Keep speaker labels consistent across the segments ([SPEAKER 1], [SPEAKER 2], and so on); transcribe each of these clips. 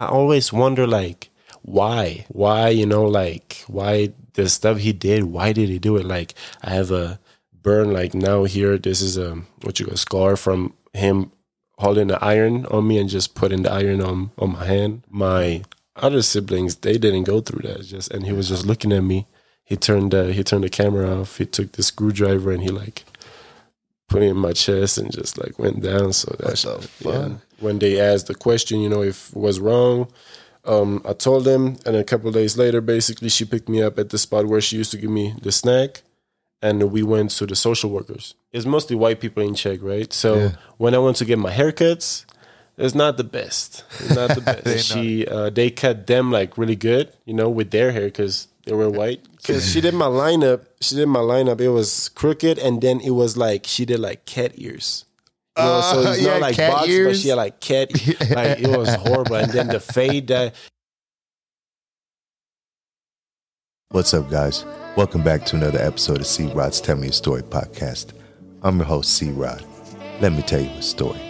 [SPEAKER 1] I always wonder like why? Why, you know, like why the stuff he did, why did he do it? Like I have a burn like now here, this is a what you call scar from him holding the iron on me and just putting the iron on on my hand. My other siblings, they didn't go through that. Just and he was just looking at me. He turned the he turned the camera off. He took the screwdriver and he like put it in my chest and just like went down. So that's yeah. When they asked the question, you know, if it was wrong, um, I told them, and a couple days later, basically, she picked me up at the spot where she used to give me the snack, and we went to the social workers. It's mostly white people in Czech, right? So
[SPEAKER 2] Yeah.
[SPEAKER 1] when I went to get my haircuts, it's not the best. It's not the best.
[SPEAKER 2] They
[SPEAKER 1] she uh, they cut them like really good, you know, with their hair because they were white. Because she did my lineup, she did my lineup. It was crooked, and then it was like she did like cat ears. You know, so
[SPEAKER 2] Uh,
[SPEAKER 1] it's
[SPEAKER 2] yeah,
[SPEAKER 1] not like
[SPEAKER 2] cat
[SPEAKER 1] box, but she had like cat. Like it was horrible. And then the fade that
[SPEAKER 2] What's up, guys? Welcome back to another episode of C Rod's Tell Me a Story podcast. I'm your host, C Rod. Let me tell you a story.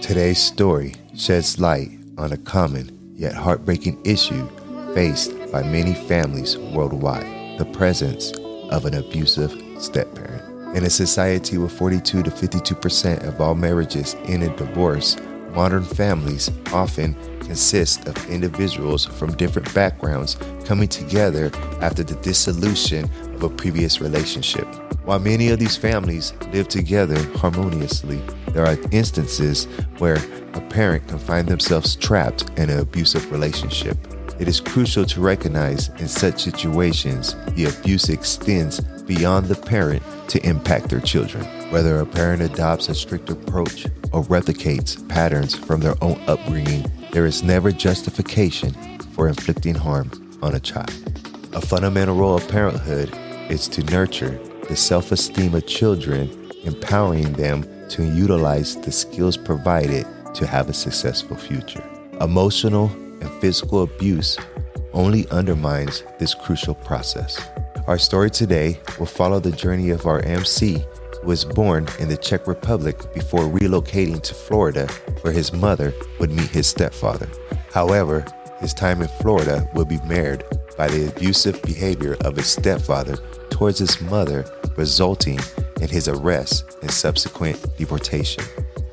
[SPEAKER 2] Today's story sheds light on a common yet heartbreaking issue faced by many families worldwide the presence of an abusive step parent. In a society where 42 to 52% of all marriages end in divorce, modern families often consist of individuals from different backgrounds coming together after the dissolution of a previous relationship. While many of these families live together harmoniously, there are instances where a parent can find themselves trapped in an abusive relationship. It is crucial to recognize in such situations the abuse extends beyond the parent to impact their children. Whether a parent adopts a strict approach or replicates patterns from their own upbringing, there is never justification for inflicting harm on a child. A fundamental role of parenthood is to nurture the self esteem of children, empowering them to utilize the skills provided to have a successful future. Emotional and physical abuse only undermines this crucial process. Our story today will follow the journey of our MC, who was born in the Czech Republic before relocating to Florida, where his mother would meet his stepfather. However, his time in Florida will be marred by the abusive behavior of his stepfather towards his mother, resulting in his arrest and subsequent deportation.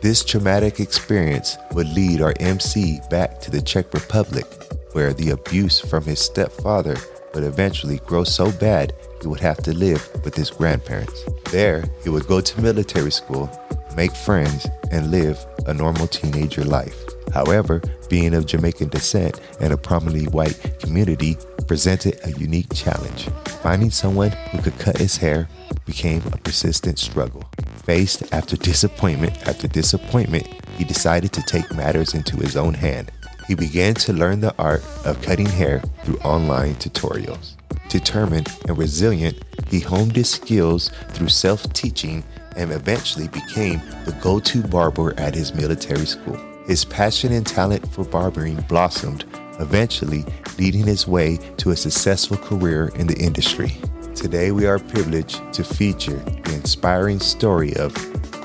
[SPEAKER 2] This traumatic experience would lead our MC back to the Czech Republic, where the abuse from his stepfather would eventually grow so bad he would have to live with his grandparents. There, he would go to military school, make friends, and live a normal teenager life. However, being of Jamaican descent and a prominently white community presented a unique challenge. Finding someone who could cut his hair became a persistent struggle. Faced after disappointment after disappointment, he decided to take matters into his own hand. He began to learn the art of cutting hair through online tutorials. Determined and resilient, he honed his skills through self teaching and eventually became the go to barber at his military school. His passion and talent for barbering blossomed, eventually leading his way to a successful career in the industry. Today, we are privileged to feature the inspiring story of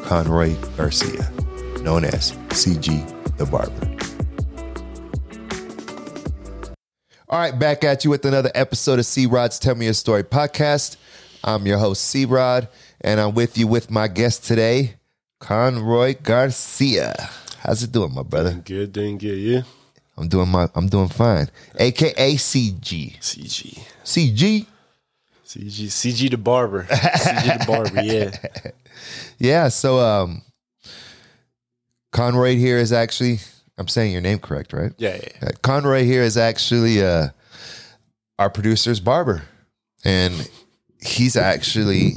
[SPEAKER 2] Conroy Garcia, known as CG the Barber. All right, back at you with another episode of C Rod's Tell Me a Story podcast. I'm your host, C Rod, and I'm with you with my guest today, Conroy Garcia. How's it doing, my brother?
[SPEAKER 1] good, doing good, yeah.
[SPEAKER 2] I'm doing my I'm doing fine. AKA CG.
[SPEAKER 1] CG.
[SPEAKER 2] CG?
[SPEAKER 1] CG CG the barber. CG the barber, yeah.
[SPEAKER 2] Yeah, so um Conroy here is actually I'm saying your name correct, right?
[SPEAKER 1] Yeah, yeah.
[SPEAKER 2] Uh, Conroy here is actually uh, our producer's barber, and he's actually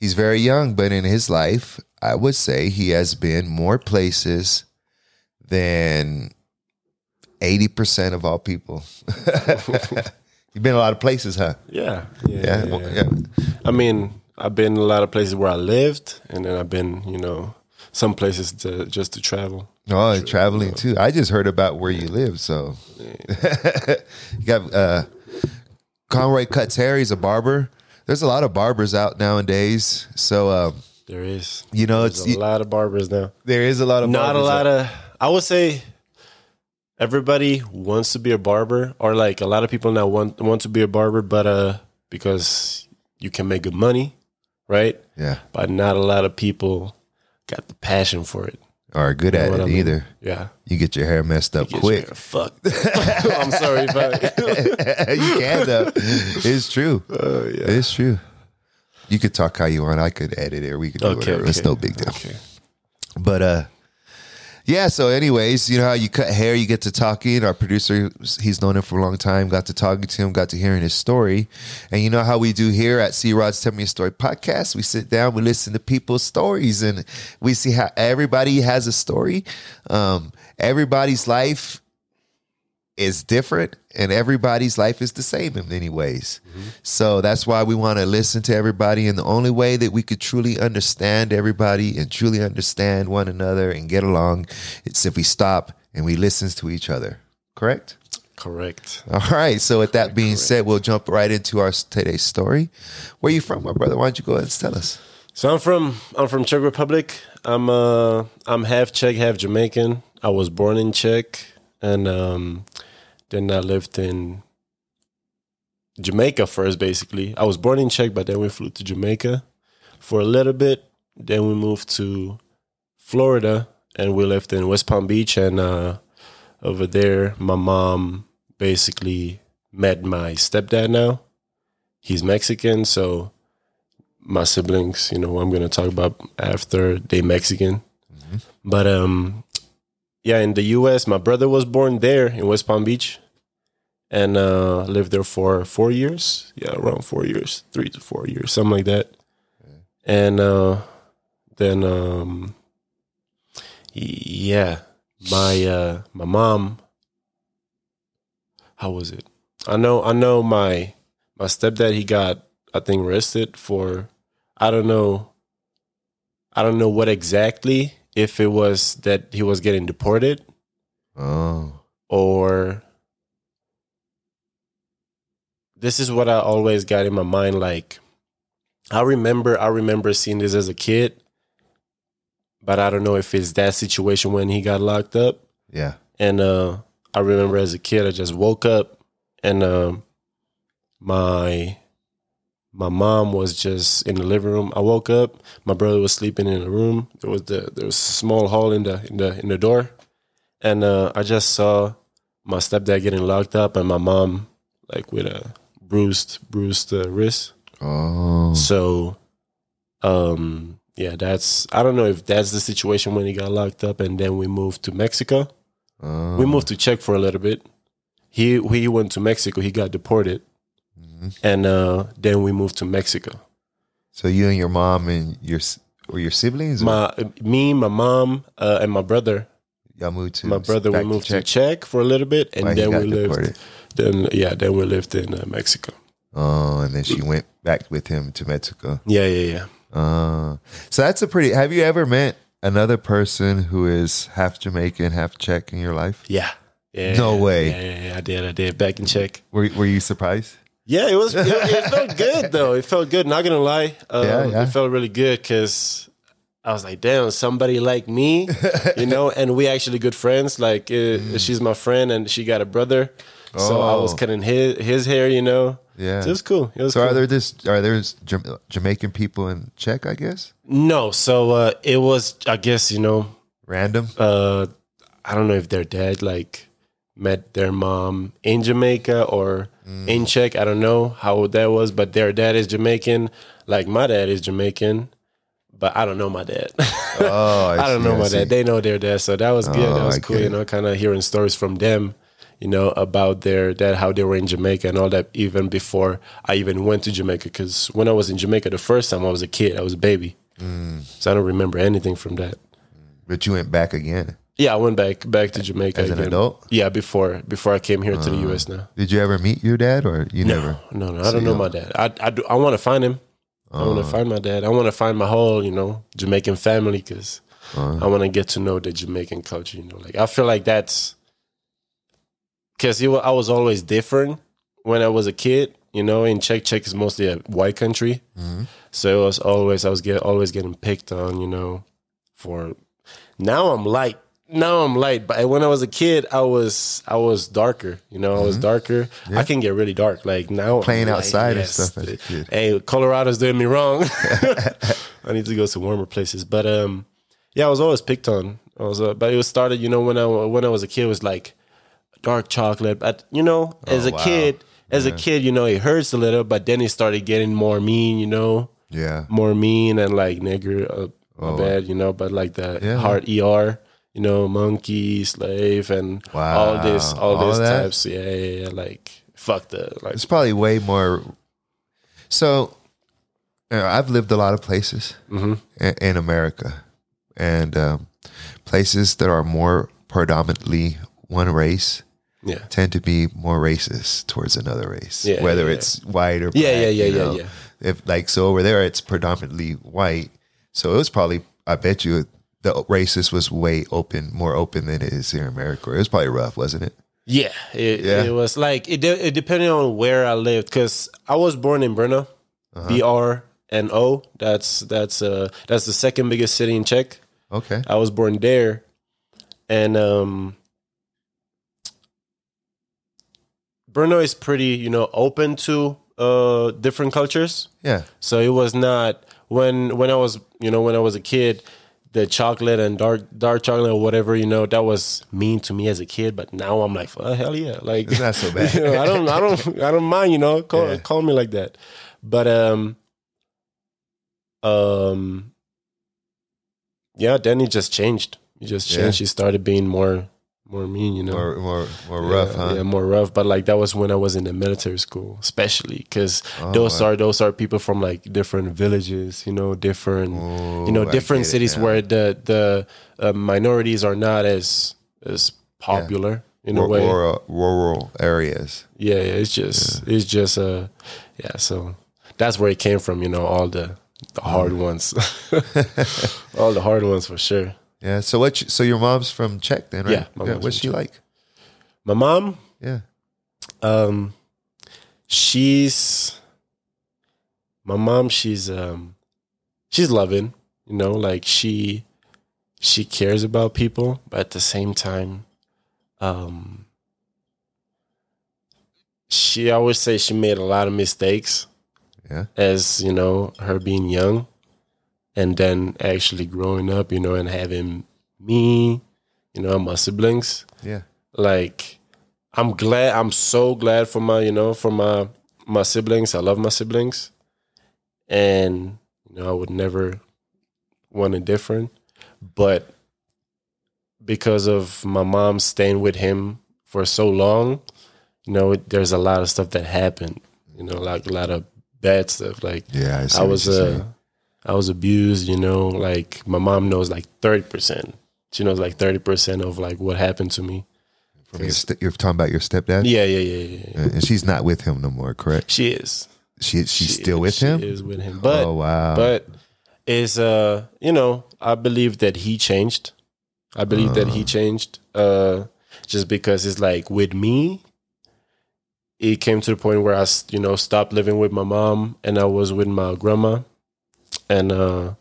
[SPEAKER 2] he's very young, but in his life, I would say he has been more places than eighty percent of all people. You've been a lot of places, huh?
[SPEAKER 1] Yeah. Yeah.
[SPEAKER 2] Yeah,
[SPEAKER 1] yeah, yeah.
[SPEAKER 2] yeah.
[SPEAKER 1] I mean, I've been a lot of places where I lived, and then I've been, you know, some places to just to travel.
[SPEAKER 2] Oh, and traveling too. I just heard about where you live, so you got uh Conroy cuts hair. He's a barber. There's a lot of barbers out nowadays, so um,
[SPEAKER 1] There is,
[SPEAKER 2] you know,
[SPEAKER 1] there's
[SPEAKER 2] it's
[SPEAKER 1] a lot of barbers now.
[SPEAKER 2] there is a lot of
[SPEAKER 1] Not a lot
[SPEAKER 2] out-
[SPEAKER 1] of. I would say everybody wants to be a barber, or like a lot of people now want want to be a barber, but uh, because you can make good money, right?
[SPEAKER 2] Yeah.
[SPEAKER 1] But not a lot of people got the passion for it.
[SPEAKER 2] Or good
[SPEAKER 1] You know
[SPEAKER 2] at it
[SPEAKER 1] I mean?
[SPEAKER 2] either.
[SPEAKER 1] Yeah,
[SPEAKER 2] You get your hair messed up quick.
[SPEAKER 1] Fuck. I'm sorry, but
[SPEAKER 2] you can though. It's true.
[SPEAKER 1] uh, yeah.
[SPEAKER 2] It's true. You could talk how you want. I could edit it. Or we could do
[SPEAKER 1] Okay,
[SPEAKER 2] whatever. It's no big deal.
[SPEAKER 1] Okay.
[SPEAKER 2] But uh yeah, so anyways, you know how you cut hair, you get to talking. Our producer, he's known him for a long time, got to talking to him, got to hearing his story. And you know how we do here at C Rod's Tell Me a Story podcast? We sit down, we listen to people's stories, and we see how everybody has a story. Um, everybody's life is different and everybody's life is the same in many ways. So that's why we want to listen to everybody. And the only way that we could truly understand everybody and truly understand one another and get along, it's if we stop and we listen to each other. Correct?
[SPEAKER 1] Correct.
[SPEAKER 2] All right. So with that being said, we'll jump right into our today's story. Where you from, my brother? Why don't you go ahead and tell us?
[SPEAKER 1] So I'm from I'm from Czech Republic. I'm uh I'm half Czech, half Jamaican. I was born in Czech, and um, then I lived in Jamaica first. Basically, I was born in Czech, but then we flew to Jamaica for a little bit. Then we moved to Florida, and we lived in West Palm Beach. And uh, over there, my mom basically met my stepdad. Now he's Mexican, so my siblings, you know, I'm gonna talk about after they Mexican. But um yeah, in the US, my brother was born there in West Palm Beach and uh lived there for four years. Yeah, around four years, three to four years, something like that. And uh then um yeah, my uh my mom how was it? I know I know my my stepdad he got I think arrested for I don't know I don't know what exactly if it was that he was getting deported
[SPEAKER 2] Oh,
[SPEAKER 1] or this is what I always got in my mind like I remember I remember seeing this as a kid but I don't know if it's that situation when he got locked up
[SPEAKER 2] yeah.
[SPEAKER 1] and uh, I remember as a kid, I just woke up and um, my my mom was just in the living room. I woke up. My brother was sleeping in the room. There was the there was a small hole in the in the in the door, and uh, I just saw my stepdad getting locked up, and my mom like with a bruised bruised uh, wrist.
[SPEAKER 2] Oh,
[SPEAKER 1] So, um, yeah, that's I don't know if that's the situation when he got locked up, and then we moved to Mexico.
[SPEAKER 2] oh.
[SPEAKER 1] We moved to Czech for a little bit. He he went to Mexico. He got deported, and uh, then we moved to Mexico.
[SPEAKER 2] So you and your mom and your or your siblings? or
[SPEAKER 1] My me, my mom, uh, and my brother.
[SPEAKER 2] y'all moved to
[SPEAKER 1] My brother we moved to
[SPEAKER 2] Czech
[SPEAKER 1] Czech for a little bit, and then we lived.
[SPEAKER 2] deported.
[SPEAKER 1] Then yeah, then we lived in uh, Mexico.
[SPEAKER 2] Oh, and then she went back with him to Mexico.
[SPEAKER 1] Yeah, yeah, yeah.
[SPEAKER 2] Uh, so that's a pretty. Have you ever met another person who is half Jamaican, half Czech in your life?
[SPEAKER 1] Yeah. Yeah,
[SPEAKER 2] No way.
[SPEAKER 1] Yeah, yeah, yeah, I did. I did back in Czech.
[SPEAKER 2] Were Were you surprised?
[SPEAKER 1] Yeah, it was. It, it felt good though. It felt good. Not gonna lie. Um,
[SPEAKER 2] Yeah, yeah.
[SPEAKER 1] It felt really good because I was like, damn, somebody like me, you know. And we actually good friends. Like, uh, she's my friend, and she got a brother. oh. So I was
[SPEAKER 2] Mm. Oh.
[SPEAKER 1] cutting his his hair, you know.
[SPEAKER 2] Yeah.
[SPEAKER 1] So it was cool. It was
[SPEAKER 2] So
[SPEAKER 1] cool.
[SPEAKER 2] are there this? Are there Jam- Jamaican people in Czech? I guess
[SPEAKER 1] no, so uh, it was. I guess you know.
[SPEAKER 2] random.
[SPEAKER 1] Uh, I don't know if their dad like met their mom in Jamaica or in Czech. I don't know how old that was, but their dad is Jamaican. Like my dad is Jamaican, but I don't know my dad.
[SPEAKER 2] Oh,
[SPEAKER 1] I, don't
[SPEAKER 2] see,
[SPEAKER 1] know my
[SPEAKER 2] see.
[SPEAKER 1] dad. They know their dad, so that was good.
[SPEAKER 2] Oh,
[SPEAKER 1] that was
[SPEAKER 2] I
[SPEAKER 1] cool. You know, kind of hearing stories from them. You know about their dad, how they were in Jamaica and all that. Even before I even went to Jamaica, because when I was in Jamaica the first time, I was a kid. I was a baby,
[SPEAKER 2] Mm.
[SPEAKER 1] so I don't remember anything from that.
[SPEAKER 2] But you went back again
[SPEAKER 1] Yeah, I went back back to Jamaica
[SPEAKER 2] as an
[SPEAKER 1] again.
[SPEAKER 2] adult.
[SPEAKER 1] Yeah, before before I came here to the uh, U.S. Now.
[SPEAKER 2] Did you ever meet your dad, or you never?
[SPEAKER 1] No, no, I don't know my dad. I I, do, I want to find him. I want to uh. find my dad. I want to find my whole you know Jamaican family because uh. I want to get to know the Jamaican culture. You know, like I feel like that's because I was always different when I was a kid. You know, in Czech, Czech is mostly a white country, mm-hmm. so it was always I was get always getting picked on. You know, for now I'm light. Now I'm light, but when I was a kid, I was I was darker. You know, I was darker. I can get really dark. Like now,
[SPEAKER 2] Mm-hmm. Playing outside and stuff as a kid.
[SPEAKER 1] Hey, Colorado's doing me wrong. I need to go to warmer places. But um, yeah, I was always picked on. I was, uh, but it was started. You know, when I when I was a kid, it was like dark chocolate. But you know, as a
[SPEAKER 2] Oh, wow.
[SPEAKER 1] kid, as a kid, you know, it hurts a little. But then it started getting more mean. You know,
[SPEAKER 2] Yeah.
[SPEAKER 1] more mean and like nigger, uh,
[SPEAKER 2] Oh.
[SPEAKER 1] bad, you know, but like the
[SPEAKER 2] Yeah.
[SPEAKER 1] hard ER, you know, monkey, slave, and all this, all,
[SPEAKER 2] All
[SPEAKER 1] these types. Yeah, yeah, yeah. Like fuck the like.
[SPEAKER 2] It's probably way more. So, you know, I've lived a lot of places
[SPEAKER 1] Mm-hmm.
[SPEAKER 2] in, in America, and um, places that are more predominantly one race
[SPEAKER 1] Yeah,
[SPEAKER 2] tend to be more racist towards another race,
[SPEAKER 1] Yeah,
[SPEAKER 2] whether
[SPEAKER 1] yeah,
[SPEAKER 2] it's white or
[SPEAKER 1] Yeah,
[SPEAKER 2] black,
[SPEAKER 1] yeah, yeah,
[SPEAKER 2] you
[SPEAKER 1] yeah, yeah.
[SPEAKER 2] If like so over there, it's predominantly white, so it was probably I bet you the racist was way open, more open than it is here in America. It was probably rough, wasn't it?
[SPEAKER 1] yeah. It,
[SPEAKER 2] Yeah.
[SPEAKER 1] it was like it. de- It depended on where I lived because I was born in Brno,
[SPEAKER 2] Uh-huh.
[SPEAKER 1] B R N O. That's that's uh that's the second biggest city in Czech.
[SPEAKER 2] Okay,
[SPEAKER 1] I was born there, and um, Brno is pretty, you know, open to uh different cultures.
[SPEAKER 2] yeah,
[SPEAKER 1] So it was not when when I was, you know, when I was a kid, the chocolate and dark dark chocolate or whatever, you know, that was mean to me as a kid. But now I'm like, oh, hell yeah, like
[SPEAKER 2] It's not so bad.
[SPEAKER 1] you know, I don't, I don't, I don't mind, you know, call
[SPEAKER 2] Yeah.
[SPEAKER 1] call me like that. But um, um, yeah, then it just changed. It just
[SPEAKER 2] Yeah.
[SPEAKER 1] changed. He started being more, more mean, you know,
[SPEAKER 2] more more more
[SPEAKER 1] yeah,
[SPEAKER 2] rough, huh?
[SPEAKER 1] Yeah, more rough. But like that was when I was in the military school, especially because
[SPEAKER 2] Oh,
[SPEAKER 1] those
[SPEAKER 2] wow.
[SPEAKER 1] are those are people from like different villages, you know, different, you know, different
[SPEAKER 2] get it
[SPEAKER 1] cities where the the uh, minorities are not as as popular in a
[SPEAKER 2] Rur-
[SPEAKER 1] way.
[SPEAKER 2] rural, rural areas.
[SPEAKER 1] Yeah, yeah, it's just it's just uh yeah, so that's where it came from, you know, all the the hard
[SPEAKER 2] Mm.
[SPEAKER 1] ones. all the hard ones for sure.
[SPEAKER 2] Yeah. So what? You, so your mom's from Czech, then, right?
[SPEAKER 1] Yeah, my mom's
[SPEAKER 2] What's she like?
[SPEAKER 1] My mom,
[SPEAKER 2] Yeah.
[SPEAKER 1] um she's my mom, she's um she's loving, you know, like she she cares about people, but at the same time, um she I would say she made a lot of mistakes.
[SPEAKER 2] Yeah.
[SPEAKER 1] as you know her being young and then actually growing up you know and having me you know and my siblings
[SPEAKER 2] Yeah.
[SPEAKER 1] like i'm glad i'm so glad for my you know for my my siblings i love my siblings and you know i would never want it different but because of my mom staying with him for so long you know there's a lot of stuff that happened you know like a lot of bad stuff like
[SPEAKER 2] Yeah. I,
[SPEAKER 1] I was uh,
[SPEAKER 2] saying.
[SPEAKER 1] I was abused, you know, like my mom knows like 30%. She knows like 30% of like what happened to me.
[SPEAKER 2] From your st- you're talking about your stepdad,
[SPEAKER 1] Yeah, yeah, yeah, yeah.
[SPEAKER 2] Uh, and she's not with him no more, correct?
[SPEAKER 1] She is.
[SPEAKER 2] She she's
[SPEAKER 1] She
[SPEAKER 2] still with
[SPEAKER 1] she
[SPEAKER 2] him.
[SPEAKER 1] is with him. But
[SPEAKER 2] oh wow.
[SPEAKER 1] but is uh, you know, I believe that he changed. I believe that
[SPEAKER 2] Uh.
[SPEAKER 1] he changed uh just because it's like with me it came to the point where I, you know, stopped living with my mom and I was with my grandma. And uh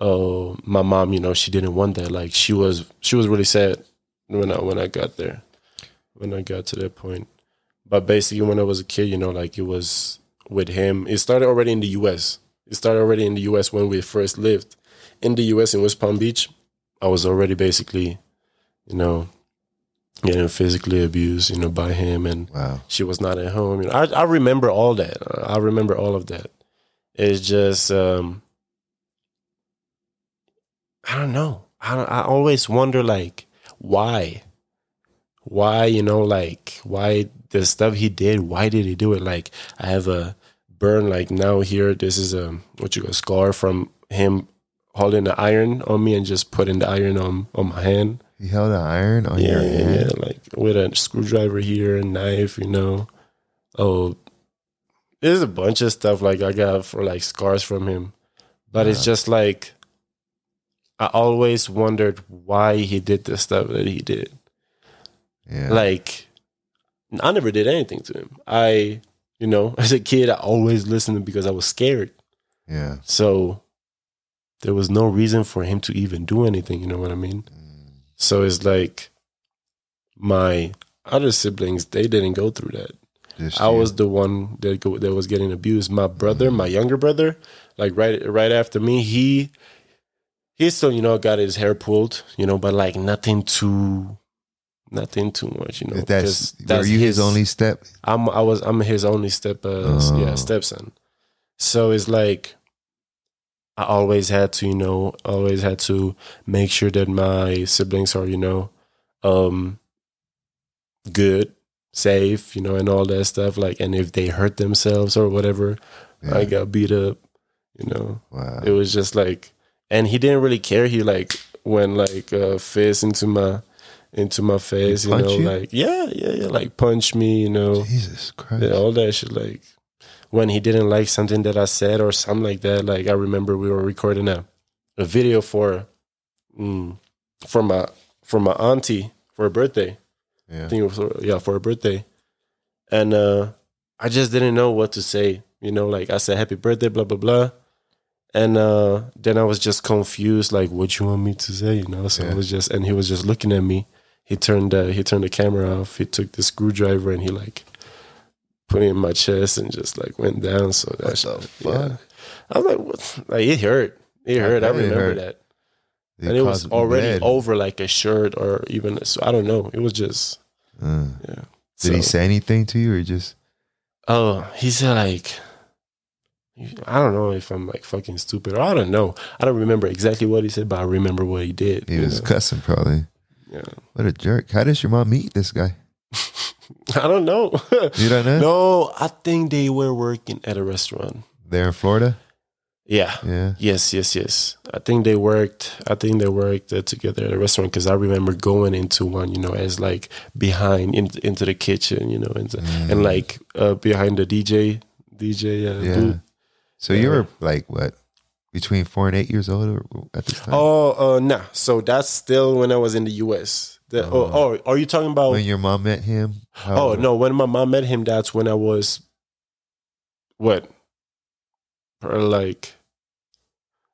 [SPEAKER 1] oh my mom, you know, she didn't want that. Like she was she was really sad when I when I got there. When I got to that point. But basically when I was a kid, you know, like it was with him. It started already in the US. It started already in the US when we first lived. In the US in West Palm Beach, I was already basically, you know, getting physically abused, you know, by him and
[SPEAKER 2] wow.
[SPEAKER 1] she was not at home. You know, I I remember all that. I remember all of that. It's just um I don't know. I don't, I always wonder like why, why you know like why the stuff he did. Why did he do it? Like I have a burn like now here. This is a what you call scar from him holding the iron on me and just putting the iron on on my hand
[SPEAKER 2] He held an iron on
[SPEAKER 1] yeah,
[SPEAKER 2] your hand.
[SPEAKER 1] yeah, like with a screwdriver here, a knife, you know. Oh, there's a bunch of stuff like I got for like scars from him, but it's just like I always wondered why he did the stuff that he did.
[SPEAKER 2] Yeah.
[SPEAKER 1] Like I never did anything to him. I, you know, as a kid, I always listened because I was scared.
[SPEAKER 2] yeah.
[SPEAKER 1] So there was no reason for him to even do anything. You know what I mean? Mm. So it's like my other siblings, they didn't go through that.
[SPEAKER 2] Just
[SPEAKER 1] I was the one that go, that was getting abused. My brother, my younger brother, like right right after me, he he still you know got his hair pulled, you know, but like nothing too nothing too much, you know.
[SPEAKER 2] That's,
[SPEAKER 1] because
[SPEAKER 2] were you his, only step?
[SPEAKER 1] I'm I was I'm his only step uh,
[SPEAKER 2] Oh.
[SPEAKER 1] yeah stepson. So it's like I always had to you know always had to make sure that my siblings are you know um good safe you know and all that stuff like and if they hurt themselves or whatever I got beat up you know
[SPEAKER 2] Wow.
[SPEAKER 1] it was just like and he didn't really care he like went like uh fist into my into my face you know
[SPEAKER 2] you?
[SPEAKER 1] like yeah yeah yeah like punch me you know
[SPEAKER 2] Jesus Christ.
[SPEAKER 1] yeah, all that shit. Like when he didn't like something that I said or something like that. Like I remember we were recording a, a video for mm, for my for my auntie for her birthday. I
[SPEAKER 2] yeah.
[SPEAKER 1] think it was yeah for her birthday, and uh, I just didn't know what to say. You know, like I said happy birthday, blah blah blah. And uh, then I was just confused, like, what you want me to say, you know? So
[SPEAKER 2] Yeah.
[SPEAKER 1] I was just, and he was just looking at me. He turned, uh, he turned the camera off. He took the screwdriver and he like put it in my chest and just like went down. So that's
[SPEAKER 2] the fuck?
[SPEAKER 1] I was like, what? Like it hurt. It hurt. I
[SPEAKER 2] it
[SPEAKER 1] remember
[SPEAKER 2] hurt.
[SPEAKER 1] that, and it was already
[SPEAKER 2] blood.
[SPEAKER 1] over like a shirt or even. So I don't know. It was just
[SPEAKER 2] Uh,
[SPEAKER 1] yeah.
[SPEAKER 2] did he say anything to you or just?
[SPEAKER 1] Oh, he said like, I don't know if I'm like fucking stupid or I don't know. I don't remember exactly what he said, but I remember what he did.
[SPEAKER 2] He was
[SPEAKER 1] know?
[SPEAKER 2] cussing probably.
[SPEAKER 1] yeah.
[SPEAKER 2] What a jerk. How does your mom meet this guy?
[SPEAKER 1] I don't know.
[SPEAKER 2] You don't know?
[SPEAKER 1] no, I think they were working at a restaurant.
[SPEAKER 2] There in Florida?
[SPEAKER 1] Yeah.
[SPEAKER 2] Yeah.
[SPEAKER 1] Yes, yes, yes. I think they worked. I think they worked uh, together at a restaurant because I remember going into one, you know, as like behind in, into the kitchen, you know, into, and like uh, behind the DJ, DJ uh,
[SPEAKER 2] Mm. Yeah.
[SPEAKER 1] booth.
[SPEAKER 2] So you were like what? Between four and eight years old or at this time?
[SPEAKER 1] Oh, uh, nah. So that's still when I was in the U.S. The, oh. oh, are you talking about?
[SPEAKER 2] when your mom met him? How
[SPEAKER 1] oh no, when my mom met him, that's when I was what? Or like,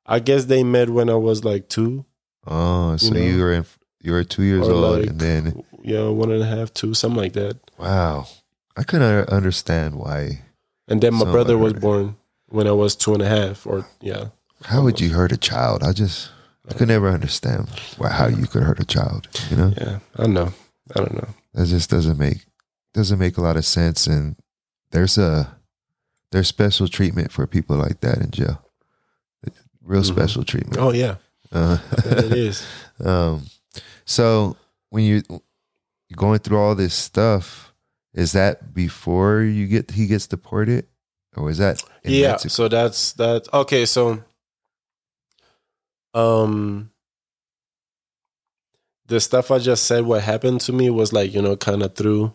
[SPEAKER 1] I guess they met when I was like two.
[SPEAKER 2] Oh, so
[SPEAKER 1] know?
[SPEAKER 2] you were in, you were two years
[SPEAKER 1] Or
[SPEAKER 2] old,
[SPEAKER 1] like-
[SPEAKER 2] and then
[SPEAKER 1] Yeah, one and a half, two, something like that.
[SPEAKER 2] wow, I couldn't understand why.
[SPEAKER 1] And then my brother was born when I was two and a half, or yeah.
[SPEAKER 2] How would you hurt a child? I just I could never understand why how you could hurt a child. You know,
[SPEAKER 1] Yeah, I don't know. I don't know.
[SPEAKER 2] that just doesn't make doesn't make a lot of sense. And there's a there's special treatment for people like that in jail. Real
[SPEAKER 1] Mhm.
[SPEAKER 2] special treatment.
[SPEAKER 1] Oh yeah,
[SPEAKER 2] Uh,
[SPEAKER 1] it is.
[SPEAKER 2] Um, so when you you're going through all this stuff, is that before you get he gets deported, or is that
[SPEAKER 1] yeah so that's that okay so um the stuff i just said what happened to me was like you know kind of through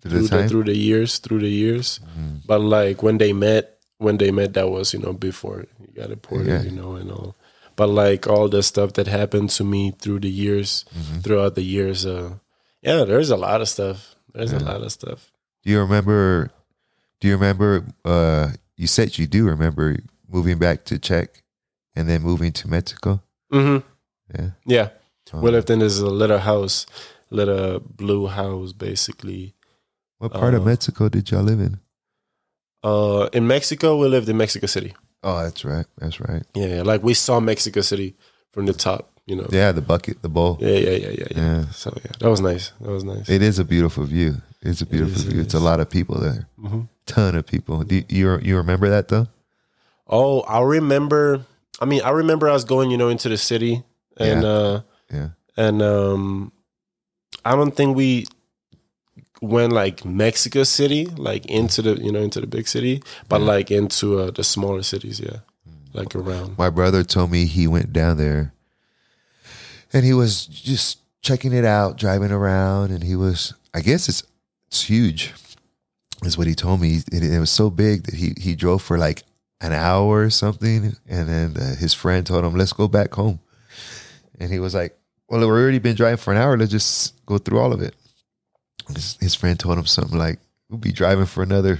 [SPEAKER 2] Through the
[SPEAKER 1] the, through the years through the years
[SPEAKER 2] Mhm.
[SPEAKER 1] but like when they met when they met that was you know before you got deported
[SPEAKER 2] Yeah.
[SPEAKER 1] you know and all but like all the stuff that happened to me through the years
[SPEAKER 2] Mhm.
[SPEAKER 1] throughout the years uh yeah there's a lot of stuff there's a lot of stuff
[SPEAKER 2] Do you remember? Do you remember? Uh, you said you do remember moving back to Czech, and then moving to Mexico.
[SPEAKER 1] mm-hmm
[SPEAKER 2] Yeah.
[SPEAKER 1] yeah
[SPEAKER 2] Um,
[SPEAKER 1] we lived in this little house little blue house basically
[SPEAKER 2] what part of
[SPEAKER 1] uh,
[SPEAKER 2] Mexico did y'all live in?
[SPEAKER 1] Uh, in Mexico, we lived in Mexico City.
[SPEAKER 2] Oh, that's right. That's right.
[SPEAKER 1] Yeah, like we saw Mexico City from the top. You know.
[SPEAKER 2] Yeah, the bucket, the bowl.
[SPEAKER 1] Yeah, yeah, yeah, yeah, yeah.
[SPEAKER 2] Yeah.
[SPEAKER 1] So yeah, that was nice. That was nice.
[SPEAKER 2] It is a beautiful view. It's a beautiful
[SPEAKER 1] is, it
[SPEAKER 2] view. It's a lot of people there.
[SPEAKER 1] hmm
[SPEAKER 2] Ton of people. Do you you, you remember that though?
[SPEAKER 1] Oh, I remember. I mean, I remember I was going, you know, into the city, and
[SPEAKER 2] Yeah.
[SPEAKER 1] uh,
[SPEAKER 2] Yeah.
[SPEAKER 1] and um, I don't think we went like Mexico City, like into the, you know, into the big city, but
[SPEAKER 2] Yeah.
[SPEAKER 1] like into uh, the smaller cities. Yeah, like around.
[SPEAKER 2] My brother told me he went down there and he was just checking it out, driving around, and he was I guess it's it's huge. Is what he told me. It, it was so big that he he drove for like an hour or something, and then uh, his friend told him, "Let's go back home." And he was like, "Well, we've already been driving for an hour. Let's just go through all of it." His, his friend told him something like, "We'll be driving for another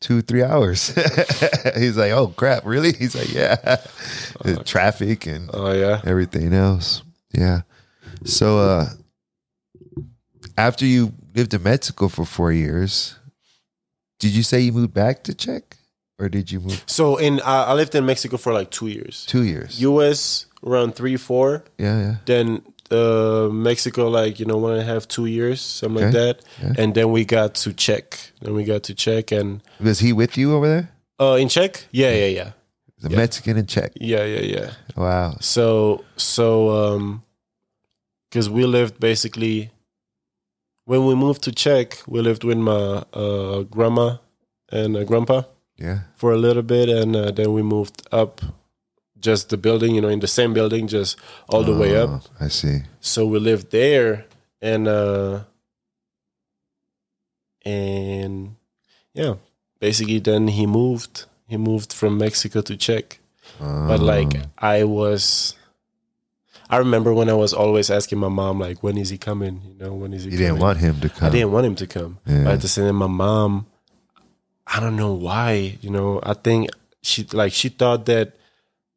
[SPEAKER 2] two, three hours." He's like, "Oh crap, really?" He's like, "Yeah." The traffic and
[SPEAKER 1] Oh yeah.
[SPEAKER 2] everything else. Yeah. So, uh, after you lived in Mexico for four years, did you say you moved back to Czech, or did you move
[SPEAKER 1] So in uh, I lived in Mexico for like two years.
[SPEAKER 2] two years?
[SPEAKER 1] U.S. around three, four.
[SPEAKER 2] yeah, yeah.
[SPEAKER 1] Then uh, Mexico, like you know, one and a half, two years, something like that.
[SPEAKER 2] Yeah.
[SPEAKER 1] And then we got to Czech. Then we got to Czech, and
[SPEAKER 2] Was he with you over there?
[SPEAKER 1] uh, in Czech, yeah, yeah, yeah,
[SPEAKER 2] The
[SPEAKER 1] Yeah.
[SPEAKER 2] Mexican in Czech.
[SPEAKER 1] yeah, yeah, yeah.
[SPEAKER 2] Wow.
[SPEAKER 1] So so um, because we lived basically when we moved to Czech, we lived with my uh, grandma and uh, grandpa
[SPEAKER 2] Yeah.
[SPEAKER 1] for a little bit, and uh, then we moved up. Just the building, you know, in the same building, just all the way up.
[SPEAKER 2] Oh, I see.
[SPEAKER 1] so we lived there and uh and yeah basically then he moved he moved from mexico to czech but like
[SPEAKER 2] Oh.
[SPEAKER 1] i was i remember when i was always asking my mom like when is he coming you know when is he
[SPEAKER 2] you
[SPEAKER 1] coming
[SPEAKER 2] didn't want him to come.
[SPEAKER 1] i didn't want him to come
[SPEAKER 2] Yeah.
[SPEAKER 1] but at the same time my mom i don't know why you know i think she like she thought that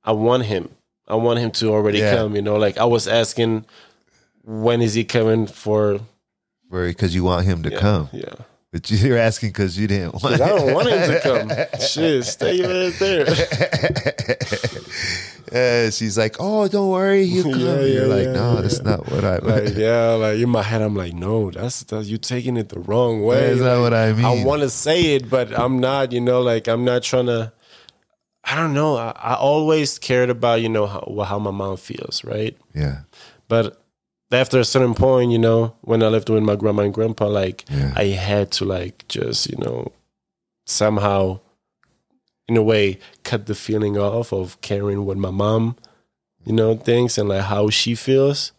[SPEAKER 1] i want him i want him to already
[SPEAKER 2] Yeah.
[SPEAKER 1] come you know like i was asking when is he coming for
[SPEAKER 2] because you want him to
[SPEAKER 1] yeah,
[SPEAKER 2] come,
[SPEAKER 1] yeah
[SPEAKER 2] but you're asking because you didn't want.
[SPEAKER 1] i don't want him to come shit stay right there
[SPEAKER 2] Yeah, she's like, "Oh, don't worry, he'll come."
[SPEAKER 1] Yeah,
[SPEAKER 2] you're like,
[SPEAKER 1] yeah,
[SPEAKER 2] "No,
[SPEAKER 1] yeah.
[SPEAKER 2] that's not what I."
[SPEAKER 1] like yeah like in my head i'm like no that's, that's you taking it the wrong way
[SPEAKER 2] That's not what I mean.
[SPEAKER 1] I want to say it, but I'm not. You know, like I'm not trying to. I don't know. I, I always cared about you know how how my mom feels, right?
[SPEAKER 2] yeah,
[SPEAKER 1] But after a certain point, you know, when I lived with my grandma and grandpa, like
[SPEAKER 2] Yeah.
[SPEAKER 1] I had to like just you know somehow, in a way, cut the feeling off of caring what my mom, you know, thinks and like how she feels.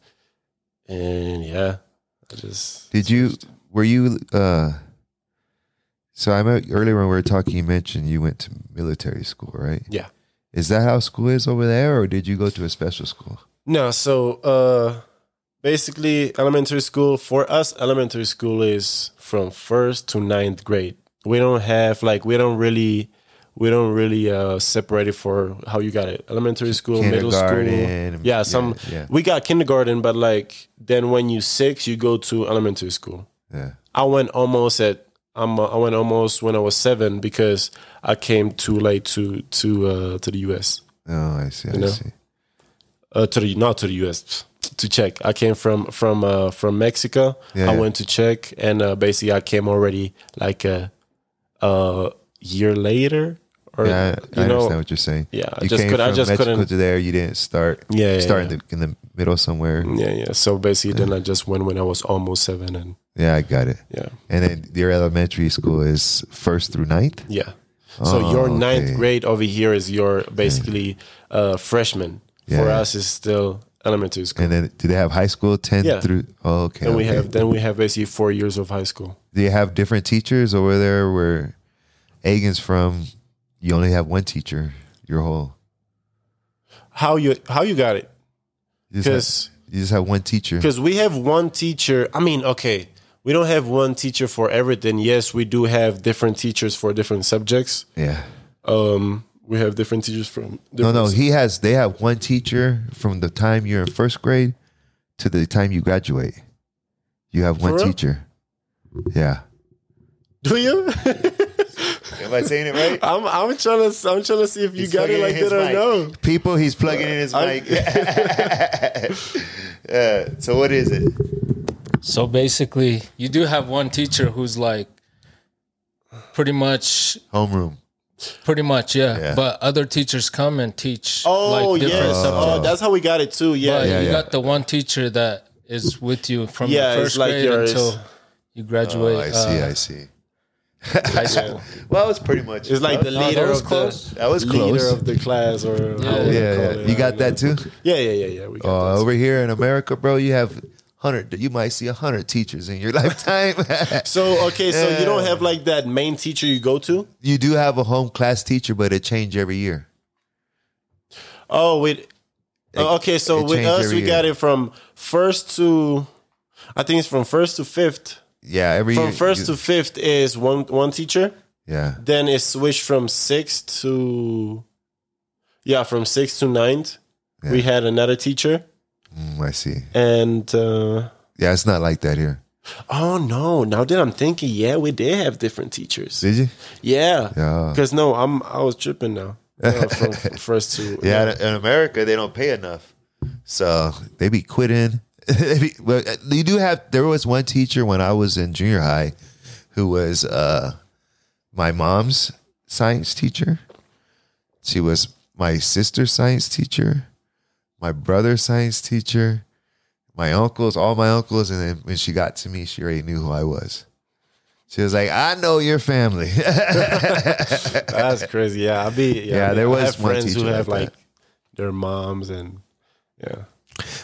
[SPEAKER 1] And yeah, I just
[SPEAKER 2] Did you? Were you? uh So I met earlier when we were talking. You mentioned you went to military school, right?
[SPEAKER 1] yeah.
[SPEAKER 2] Is that how school is over there, or did you go to a special school?
[SPEAKER 1] No, so uh basically elementary school for us elementary school is from first to ninth grade. We don't have like we don't really we don't really uh separate it for how you got it. Elementary school, middle school. Yeah, some
[SPEAKER 2] yeah,
[SPEAKER 1] we got kindergarten, but like then when you six you go to elementary school.
[SPEAKER 2] yeah.
[SPEAKER 1] I went almost at um, I went almost when I was seven because I came too late to to uh to the US.
[SPEAKER 2] Oh, I see. I
[SPEAKER 1] know?
[SPEAKER 2] see.
[SPEAKER 1] uh, to the not to the U.S. to Czech. I came from from uh, from Mexico.
[SPEAKER 2] Yeah.
[SPEAKER 1] I went to Czech, and uh, basically I came already like a, a year later, or
[SPEAKER 2] Yeah, I, I
[SPEAKER 1] know,
[SPEAKER 2] understand what you're saying.
[SPEAKER 1] yeah. I
[SPEAKER 2] You
[SPEAKER 1] just
[SPEAKER 2] came
[SPEAKER 1] could. I just
[SPEAKER 2] Mexico
[SPEAKER 1] couldn't.
[SPEAKER 2] to there. You didn't start.
[SPEAKER 1] Yeah, yeah,
[SPEAKER 2] start
[SPEAKER 1] yeah.
[SPEAKER 2] In, the, middle somewhere.
[SPEAKER 1] Yeah, yeah. So basically, then I just went when I was almost seven, and
[SPEAKER 2] Yeah, I got it.
[SPEAKER 1] yeah,
[SPEAKER 2] And then your elementary school is first through ninth.
[SPEAKER 1] yeah. So
[SPEAKER 2] Oh,
[SPEAKER 1] your ninth
[SPEAKER 2] okay.
[SPEAKER 1] grade over here is your basically uh, freshman. For us, is still elementary school.
[SPEAKER 2] And then do they have high school ten
[SPEAKER 1] Yeah.
[SPEAKER 2] through? Oh, okay.
[SPEAKER 1] Then we
[SPEAKER 2] okay.
[SPEAKER 1] have then we have basically four years of high school.
[SPEAKER 2] Do you have different teachers over there? Where Egan's from, you only have one teacher. Your whole.
[SPEAKER 1] How you how you got it?
[SPEAKER 2] You just, have,
[SPEAKER 1] Because
[SPEAKER 2] you just have one teacher.
[SPEAKER 1] because we have one teacher. I mean, okay, we don't have one teacher for everything. Yes, we do have different teachers for different subjects.
[SPEAKER 2] Yeah.
[SPEAKER 1] Um, we have different teachers from
[SPEAKER 2] No,
[SPEAKER 1] different
[SPEAKER 2] no. He has. They have one teacher from the time you're in first grade to the time you graduate. You have one teacher. Yeah.
[SPEAKER 1] Do you?
[SPEAKER 2] Am I saying it right?
[SPEAKER 1] I'm I'm trying to I'm trying to see if you
[SPEAKER 2] He's
[SPEAKER 1] got it like that or
[SPEAKER 2] mic.
[SPEAKER 1] no.
[SPEAKER 2] People, he's plugging in his
[SPEAKER 1] I-
[SPEAKER 2] mic. yeah. So what is it?
[SPEAKER 3] So basically, you do have one teacher who's like pretty much,
[SPEAKER 2] Homeroom.
[SPEAKER 3] pretty much, yeah.
[SPEAKER 2] Yeah.
[SPEAKER 3] But other teachers come and teach
[SPEAKER 1] Oh
[SPEAKER 3] like different
[SPEAKER 1] yes,
[SPEAKER 3] subjects.
[SPEAKER 1] oh, that's how we got it too. Yeah,
[SPEAKER 3] but
[SPEAKER 2] Yeah,
[SPEAKER 3] you
[SPEAKER 2] yeah.
[SPEAKER 3] got the one teacher that is with you from
[SPEAKER 1] Yeah,
[SPEAKER 3] the first
[SPEAKER 1] like
[SPEAKER 3] grade
[SPEAKER 1] yours.
[SPEAKER 3] until you graduate
[SPEAKER 2] Oh, I see.
[SPEAKER 3] uh,
[SPEAKER 2] I see.
[SPEAKER 3] High school.
[SPEAKER 2] Well, it's pretty much.
[SPEAKER 1] It's like the
[SPEAKER 3] No,
[SPEAKER 1] leader
[SPEAKER 3] that was
[SPEAKER 1] of
[SPEAKER 3] close.
[SPEAKER 1] the
[SPEAKER 2] That was close.
[SPEAKER 1] leader of the class, or
[SPEAKER 3] Yeah.
[SPEAKER 1] how
[SPEAKER 2] Yeah, yeah.
[SPEAKER 1] it?
[SPEAKER 2] You got that too.
[SPEAKER 1] Yeah, yeah, yeah, yeah. We got
[SPEAKER 2] Uh,
[SPEAKER 1] that.
[SPEAKER 2] over here in America, bro, you have hundred. You might see a hundred teachers in your lifetime.
[SPEAKER 1] So okay, so you don't have like that main teacher you go to?
[SPEAKER 2] you do have a home class teacher, but it change every year.
[SPEAKER 1] Oh, wait. Oh, okay, so with us,
[SPEAKER 2] every
[SPEAKER 1] we got it from first to, I think it's from first to fifth.
[SPEAKER 2] Yeah, every
[SPEAKER 1] From first
[SPEAKER 2] you-
[SPEAKER 1] to fifth is one one teacher.
[SPEAKER 2] yeah,
[SPEAKER 1] Then it switched from sixth to, yeah, from sixth to ninth. We had another teacher,
[SPEAKER 2] Mm, I see.
[SPEAKER 1] and uh,
[SPEAKER 2] Yeah, it's not like that here.
[SPEAKER 1] oh no, now that I'm thinking, yeah, we did have different teachers.
[SPEAKER 2] Did you?
[SPEAKER 1] Yeah,
[SPEAKER 2] Yeah.
[SPEAKER 1] Because no, I'm I was tripping now. Uh, from first two.
[SPEAKER 2] Yeah, in- in America they don't pay enough, so they be quitting. They be- well, you do have. There was one teacher when I was in junior high, who was uh, my mom's science teacher. She was my sister's science teacher, my brother's science teacher, my uncles, all my uncles, and then when she got to me, she already knew who I was. She was like, "I know your family."
[SPEAKER 1] That's crazy. Yeah, I'll be. Yeah,
[SPEAKER 2] Yeah,
[SPEAKER 1] I
[SPEAKER 2] there
[SPEAKER 1] I
[SPEAKER 2] was
[SPEAKER 1] friends who have
[SPEAKER 2] like
[SPEAKER 1] like their moms and yeah.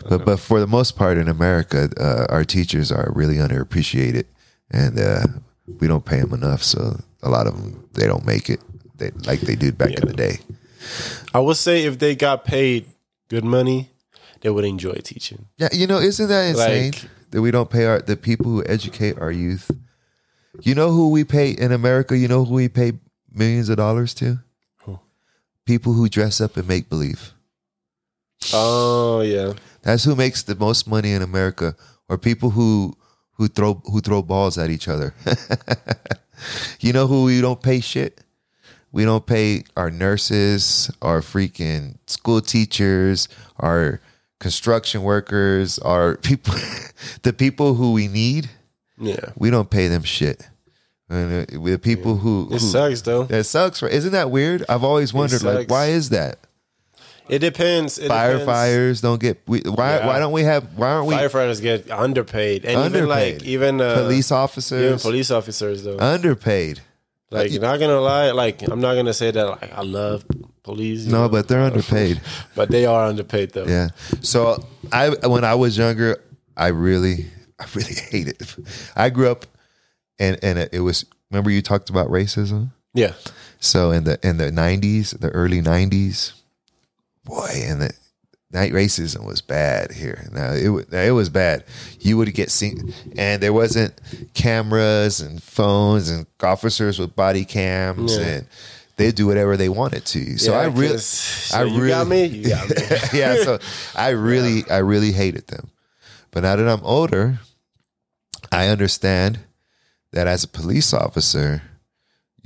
[SPEAKER 2] But but for the most part in America, uh, our teachers are really underappreciated, and uh, we don't pay them enough. So a lot of them they don't make it they, like they did back in the day.
[SPEAKER 1] I would say if they got paid good money, they would enjoy teaching.
[SPEAKER 2] Yeah, you know, isn't that insane
[SPEAKER 1] Like-
[SPEAKER 2] that we don't pay our the people who educate our youth? You know who we pay in America? You know who we pay millions of dollars to?
[SPEAKER 1] Who?
[SPEAKER 2] People who dress up and make believe.
[SPEAKER 1] Oh yeah,
[SPEAKER 2] That's who makes the most money in America, or people who who throw who throw balls at each other. you know who we don't pay shit? We don't pay our nurses, our freaking school teachers, our construction workers, our people, the people who we need.
[SPEAKER 1] yeah.
[SPEAKER 2] We don't pay them shit. And uh, the people who,
[SPEAKER 1] It
[SPEAKER 2] who
[SPEAKER 1] sucks though.
[SPEAKER 2] It sucks, right? Isn't that weird? I've always wondered, like, why is that?
[SPEAKER 1] It depends. It.
[SPEAKER 2] Firefighters don't get. We, why?
[SPEAKER 1] Yeah.
[SPEAKER 2] Why don't we have? Why aren't we?
[SPEAKER 1] Firefighters get underpaid, and even
[SPEAKER 2] Underpaid.
[SPEAKER 1] like even uh,
[SPEAKER 2] police
[SPEAKER 1] even
[SPEAKER 2] officers
[SPEAKER 1] police officers though.
[SPEAKER 2] underpaid.
[SPEAKER 1] like you, not gonna lie, like I'm not gonna say that like I love police.
[SPEAKER 2] No,
[SPEAKER 1] know,
[SPEAKER 2] but they're underpaid.
[SPEAKER 1] but they are underpaid though.
[SPEAKER 2] Yeah. So I when I was younger, I really I really hated. It. I grew up and and it was remember you talked about racism?
[SPEAKER 1] yeah.
[SPEAKER 2] So in the in the 90s, the early 90s, boy, and the night racism was bad here. Now it it was bad. You would get seen, and there wasn't cameras and phones and officers with body cams,
[SPEAKER 1] Yeah.
[SPEAKER 2] and they do whatever they wanted to. So
[SPEAKER 1] Yeah,
[SPEAKER 2] I really,
[SPEAKER 1] so
[SPEAKER 2] I really
[SPEAKER 1] got me. You got me.
[SPEAKER 2] yeah. So I really, I really hated them. But now that I'm older, I understand that as a police officer,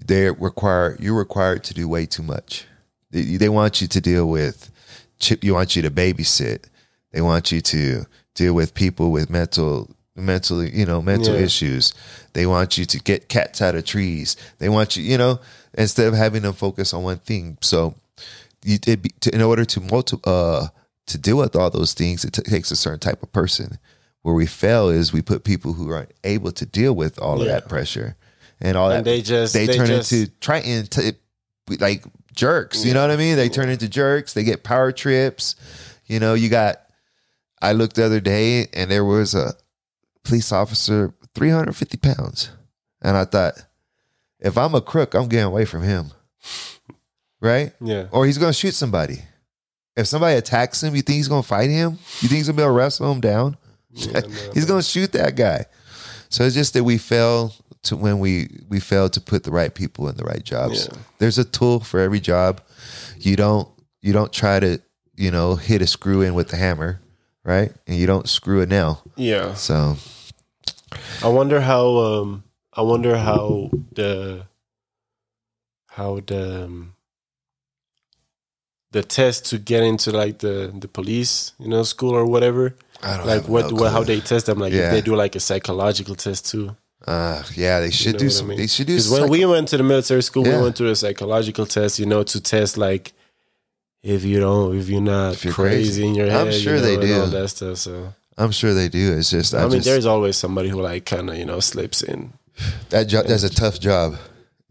[SPEAKER 2] they require you're required to do way too much. They, they want you to deal with chip. You want you to babysit. They want you to deal with people with mental mentally you know mental
[SPEAKER 1] Yeah.
[SPEAKER 2] issues they want you to get cats out of trees they want you you know instead of having them focus on one thing so you it be, to, in order to multi, uh to deal with all those things it t- takes a certain type of person where we fail is we put people who aren't able to deal with all of that pressure and all
[SPEAKER 1] And
[SPEAKER 2] that
[SPEAKER 1] they just-
[SPEAKER 2] they,
[SPEAKER 1] they
[SPEAKER 2] turn
[SPEAKER 1] just-
[SPEAKER 2] into try into like jerks you know what i mean? They turn into jerks they get power trips. You know you got i looked the other day and there was a police officer 350 pounds. And i thought if i'm a crook i'm getting away from him. Right?
[SPEAKER 1] Yeah.
[SPEAKER 2] or he's gonna shoot somebody. If somebody attacks him you think he's gonna fight him? You think he's gonna be able to wrestle him down?
[SPEAKER 1] Yeah, no,
[SPEAKER 2] he's gonna shoot that guy. So it's just that we fail to when we we fail to put the right people in the right jobs
[SPEAKER 1] Yeah.
[SPEAKER 2] there's a tool for every job you don't you don't try to you know hit a screw in with the hammer right and you don't screw a nail
[SPEAKER 1] Yeah.
[SPEAKER 2] so
[SPEAKER 1] I wonder how. Um. I wonder how the. How the. Um, the test to get into like the the police, you know, school or whatever.
[SPEAKER 2] I don't
[SPEAKER 1] Like what, what how they test them? Like
[SPEAKER 2] Yeah.
[SPEAKER 1] if they do like a psychological test too.
[SPEAKER 2] Uh yeah they should
[SPEAKER 1] know
[SPEAKER 2] do
[SPEAKER 1] what I mean?
[SPEAKER 2] they should do
[SPEAKER 1] Because when we went to the military school,
[SPEAKER 2] Yeah.
[SPEAKER 1] we went through a psychological test, you know, to test like if you don't, if you're not
[SPEAKER 2] If you're
[SPEAKER 1] crazy,
[SPEAKER 2] crazy.
[SPEAKER 1] in your head.
[SPEAKER 2] I'm
[SPEAKER 1] head. you
[SPEAKER 2] sure
[SPEAKER 1] know,
[SPEAKER 2] they
[SPEAKER 1] and
[SPEAKER 2] do.
[SPEAKER 1] all that stuff. So
[SPEAKER 2] i'm sure they do it's just i,
[SPEAKER 1] I, mean,
[SPEAKER 2] just,
[SPEAKER 1] there's always somebody who like kind of you know slips in.
[SPEAKER 2] that job that's a tough job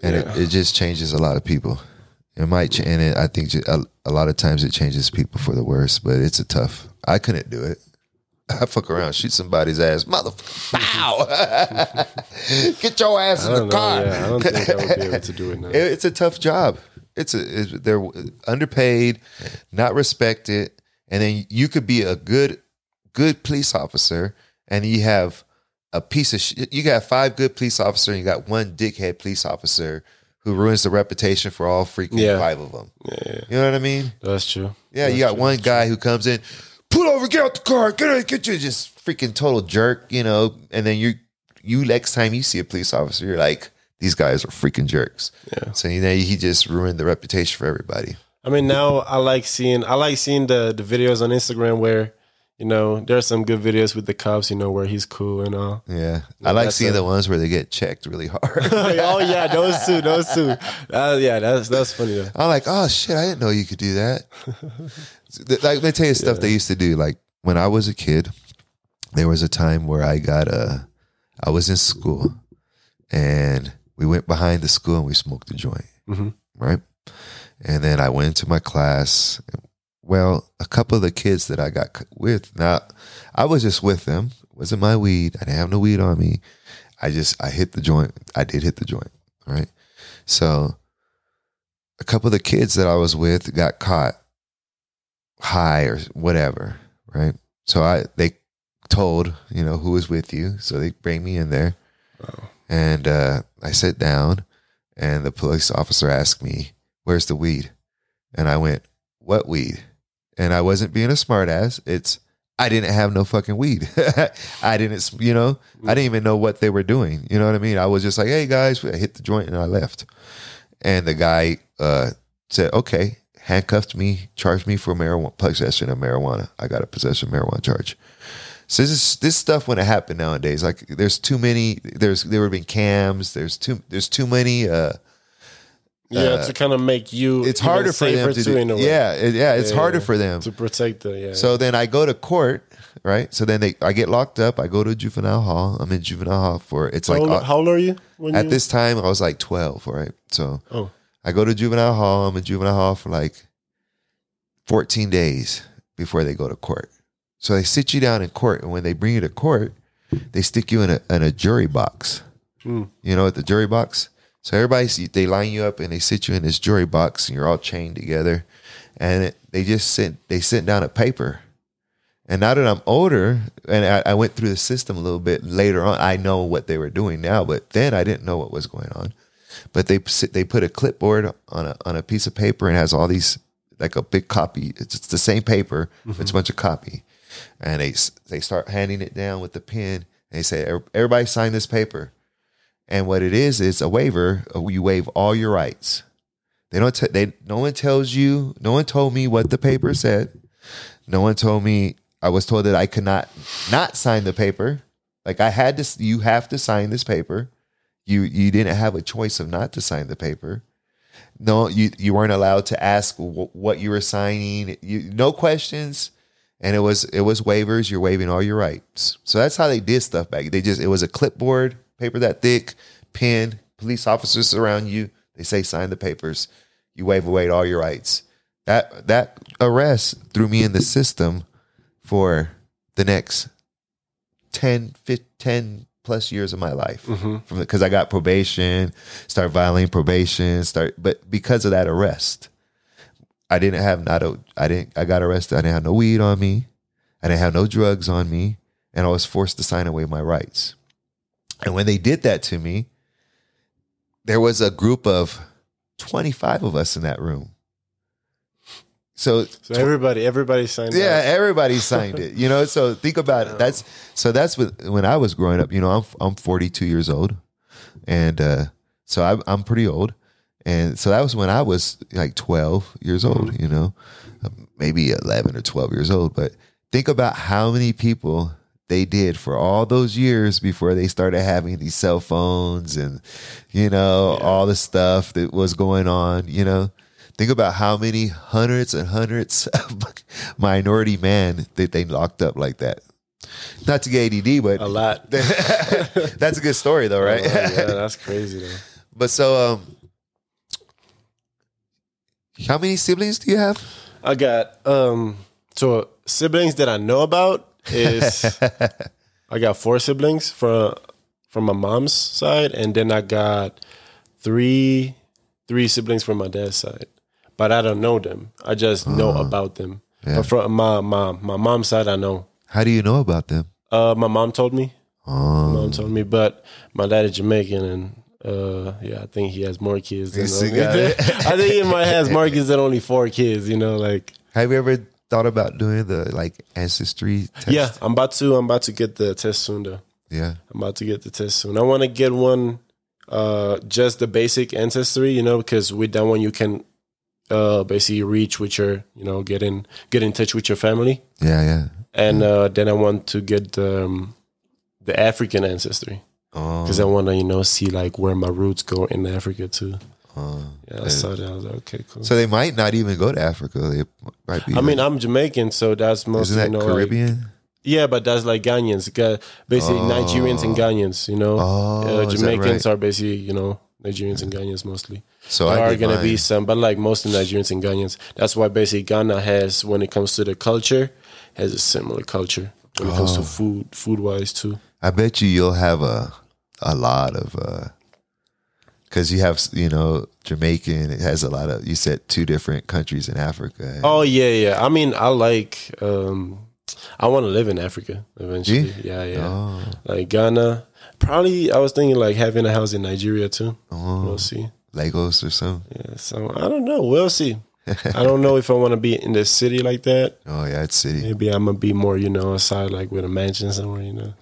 [SPEAKER 2] and
[SPEAKER 1] Yeah.
[SPEAKER 2] it, it just changes a lot of people it might ch- and it, i think a, a lot of times it changes people for the worse but it's a tough i couldn't do it I fuck around, shoot somebody's ass, motherfucker! Pow! Get your ass in the
[SPEAKER 1] know.
[SPEAKER 2] car.
[SPEAKER 1] Yeah, I don't think I would be able to do it now.
[SPEAKER 2] It- it's a tough job. It's a it's, they're underpaid, not respected, and then you could be a good good police officer, and you have a piece of shit. You got five good police officers, and you got one dickhead police officer who ruins the reputation for all freaking
[SPEAKER 1] Yeah.
[SPEAKER 2] five of them.
[SPEAKER 1] yeah, yeah,
[SPEAKER 2] You know what I mean?
[SPEAKER 1] that's true.
[SPEAKER 2] Yeah, you got one guy who comes in, pull over, get out the car, get out, get you, just freaking total jerk, you know. And then you, you next time you see a police officer, you're like, these guys are freaking jerks.
[SPEAKER 1] Yeah.
[SPEAKER 2] So you know, he just ruined the reputation for everybody.
[SPEAKER 1] I mean, now I like seeing I like seeing the the videos on Instagram where you know there are some good videos with the cops. You know where he's cool and all.
[SPEAKER 2] Yeah, I like seeing
[SPEAKER 1] a-
[SPEAKER 2] the ones where they get checked really hard.
[SPEAKER 1] oh yeah, those two, those two. Uh, yeah, that's that's funny though.
[SPEAKER 2] I'm like, oh shit, I didn't know you could do that. like, let me tell you stuff they used to do. Like when I was a kid, there was a time where I got a, I was in school, and we went behind the school and we smoked a joint,
[SPEAKER 1] Mhm.
[SPEAKER 2] right? And then I went into my class. Well, a couple of the kids that I got with, now I was just with them. It wasn't my weed. I didn't have no weed on me. I just I hit the joint. I did hit the joint, right? So a couple of the kids that I was with got caught high or whatever, right? So I they told, you know, who was with you. So they bring me in there. And uh, I sit down and the police officer asked me, Where's the weed? And I went, What weed? And I wasn't being a smartass. It's I didn't have no fucking weed. I didn't, you know, I didn't even know what they were doing. You know what I mean? I was just like, hey guys, I hit the joint and I left. And the guy uh, said, okay, handcuffed me, charged me for marijuana, possession of marijuana. I got a possession of marijuana charge. So this is this stuff when it happened nowadays. Like there's too many. There's there have been cams. There's too there's too many. Uh,
[SPEAKER 1] Yeah, to kind of make you.
[SPEAKER 2] it's harder for them to do.
[SPEAKER 1] in a way.
[SPEAKER 2] Yeah, it, yeah, it's
[SPEAKER 1] Yeah,
[SPEAKER 2] harder
[SPEAKER 1] yeah.
[SPEAKER 2] for them.
[SPEAKER 1] to protect the yeah.
[SPEAKER 2] So then I go to court, right? So then they I get locked up. I go to juvenile hall. I'm in juvenile hall for it's
[SPEAKER 1] how,
[SPEAKER 2] like
[SPEAKER 1] old,
[SPEAKER 2] uh,
[SPEAKER 1] how old are you? When
[SPEAKER 2] at
[SPEAKER 1] you,
[SPEAKER 2] this time I was like 12, right? So
[SPEAKER 1] Oh,
[SPEAKER 2] I go to juvenile hall. I'm in juvenile hall for like 14 days before they go to court. So they sit you down in court, and when they bring you to court, they stick you in a in a jury box.
[SPEAKER 1] Mm.
[SPEAKER 2] You know, at the jury box. So everybody they line you up and they sit you in this jury box, and you're all chained together, and it, they just sit they sit down a paper. And now that I'm older, and I, I went through the system a little bit later on, I know what they were doing now. But then I didn't know what was going on but they they put a clipboard on a on a piece of paper and has all these like a big copy. It's, it's the same paper, but it's a mm-hmm. bunch of copy, and they they start handing it down with the pen. And they say everybody sign this paper, and what it is is a waiver. You waive all your rights. They don't. T- they no one tells you. No one told me what the paper said. No one told me. I was told that I could not not sign the paper. Like I had to. You have to sign this paper you you didn't have a choice of not to sign the paper. No, you you weren't allowed to ask wh- what you were signing. You no questions, and it was it was waivers. You're waiving all your rights. So that's how they did stuff back. They just it was a clipboard, paper that thick, pen. Police officers around you. They say sign the papers. You waive away all your rights. That that arrest threw me in the system for the next 10, 15, 10 plus years of my life mm-hmm. from because I got probation, start violating probation, start but because of that arrest, I didn't have not a I didn't I got arrested. I didn't have no weed on me. I didn't have no drugs on me, and I was forced to sign away my rights. And when they did that to me, there was a group of 25 of us in that room. So
[SPEAKER 1] so everybody, everybody signed.
[SPEAKER 2] It.
[SPEAKER 1] Yeah,
[SPEAKER 2] everybody signed it. You know, so think about it. That's so that's what when I was growing up. You know, I'm I'm 42 years old, and uh, so I'm I'm pretty old, and so that was when I was like 12 years old. You know, maybe 11 or 12 years old. But think about how many people they did for all those years before they started having these cell phones and you know all the stuff that was going on. You know. Think about how many hundreds and hundreds of minority men that they locked up like that. Not to get ADD, but
[SPEAKER 1] a lot.
[SPEAKER 2] that's a good story though, right?
[SPEAKER 1] Oh, yeah, that's crazy though.
[SPEAKER 2] but so, um, how many siblings do you have?
[SPEAKER 1] I got um so siblings that I know about is I got four siblings from from my mom's side, and then I got three three siblings from my dad's side. But I don't know them. I just know about them. But from my, my my mom's side, I know.
[SPEAKER 2] How do you know about them?
[SPEAKER 1] Uh, my mom told me. My
[SPEAKER 2] Oh,
[SPEAKER 1] mom told me, but my dad is Jamaican, and uh, yeah, I think he has more kids. Than
[SPEAKER 2] You still
[SPEAKER 1] only-
[SPEAKER 2] got it.
[SPEAKER 1] I think he might has more kids than only four kids. You know, like
[SPEAKER 2] have you ever thought about doing the like ancestry test?
[SPEAKER 1] Yeah, I'm about to. I'm about to get the test soon. Though
[SPEAKER 2] Yeah.
[SPEAKER 1] I'm about to get the test soon. I want to get one, uh, just the basic ancestry. You know, because with that one you can, uh, basically reach with your, you know, get in get in touch with your family.
[SPEAKER 2] Yeah, yeah.
[SPEAKER 1] And uh, then I want to get the, um, the African ancestry
[SPEAKER 2] Oh,
[SPEAKER 1] because I want to, you know, see like where my roots go in Africa too.
[SPEAKER 2] oh.
[SPEAKER 1] Yeah, I saw that. I was like, okay, cool.
[SPEAKER 2] So they might not even go to Africa. They might be.
[SPEAKER 1] I mean, I'm Jamaican, so that's mostly
[SPEAKER 2] that
[SPEAKER 1] you know, like-
[SPEAKER 2] Caribbean?
[SPEAKER 1] yeah, but that's like Ghanaians, Ga- basically Nigerians and Ghanaians. You know,
[SPEAKER 2] Oh,
[SPEAKER 1] uh, Jamaicans
[SPEAKER 2] right?
[SPEAKER 1] are basically you know Nigerians and Ghanaians mostly.
[SPEAKER 2] so
[SPEAKER 1] there
[SPEAKER 2] I
[SPEAKER 1] are gonna be some, but like mostly Nigerians and Ghanaians. That's why basically Ghana has, when it comes to the culture, has a similar culture when it comes
[SPEAKER 2] Oh.
[SPEAKER 1] to food, food wise too.
[SPEAKER 2] I bet you you'll have a a lot of because you have you know Jamaican. It has a lot of. You said two different countries in Africa.
[SPEAKER 1] Oh yeah, yeah. I mean, I like. um I want to live in Africa eventually. Yeah, yeah.
[SPEAKER 2] Oh,
[SPEAKER 1] Like Ghana. Probably, I was thinking like having a house in Nigeria too.
[SPEAKER 2] oh,
[SPEAKER 1] We'll see.
[SPEAKER 2] Lagos or something.
[SPEAKER 1] Yeah, so I don't know. We'll see. I don't know if I want to be in the city like that.
[SPEAKER 2] Oh yeah, it's city.
[SPEAKER 1] Maybe I'm gonna be more, you know, aside like with a mansion somewhere, you know.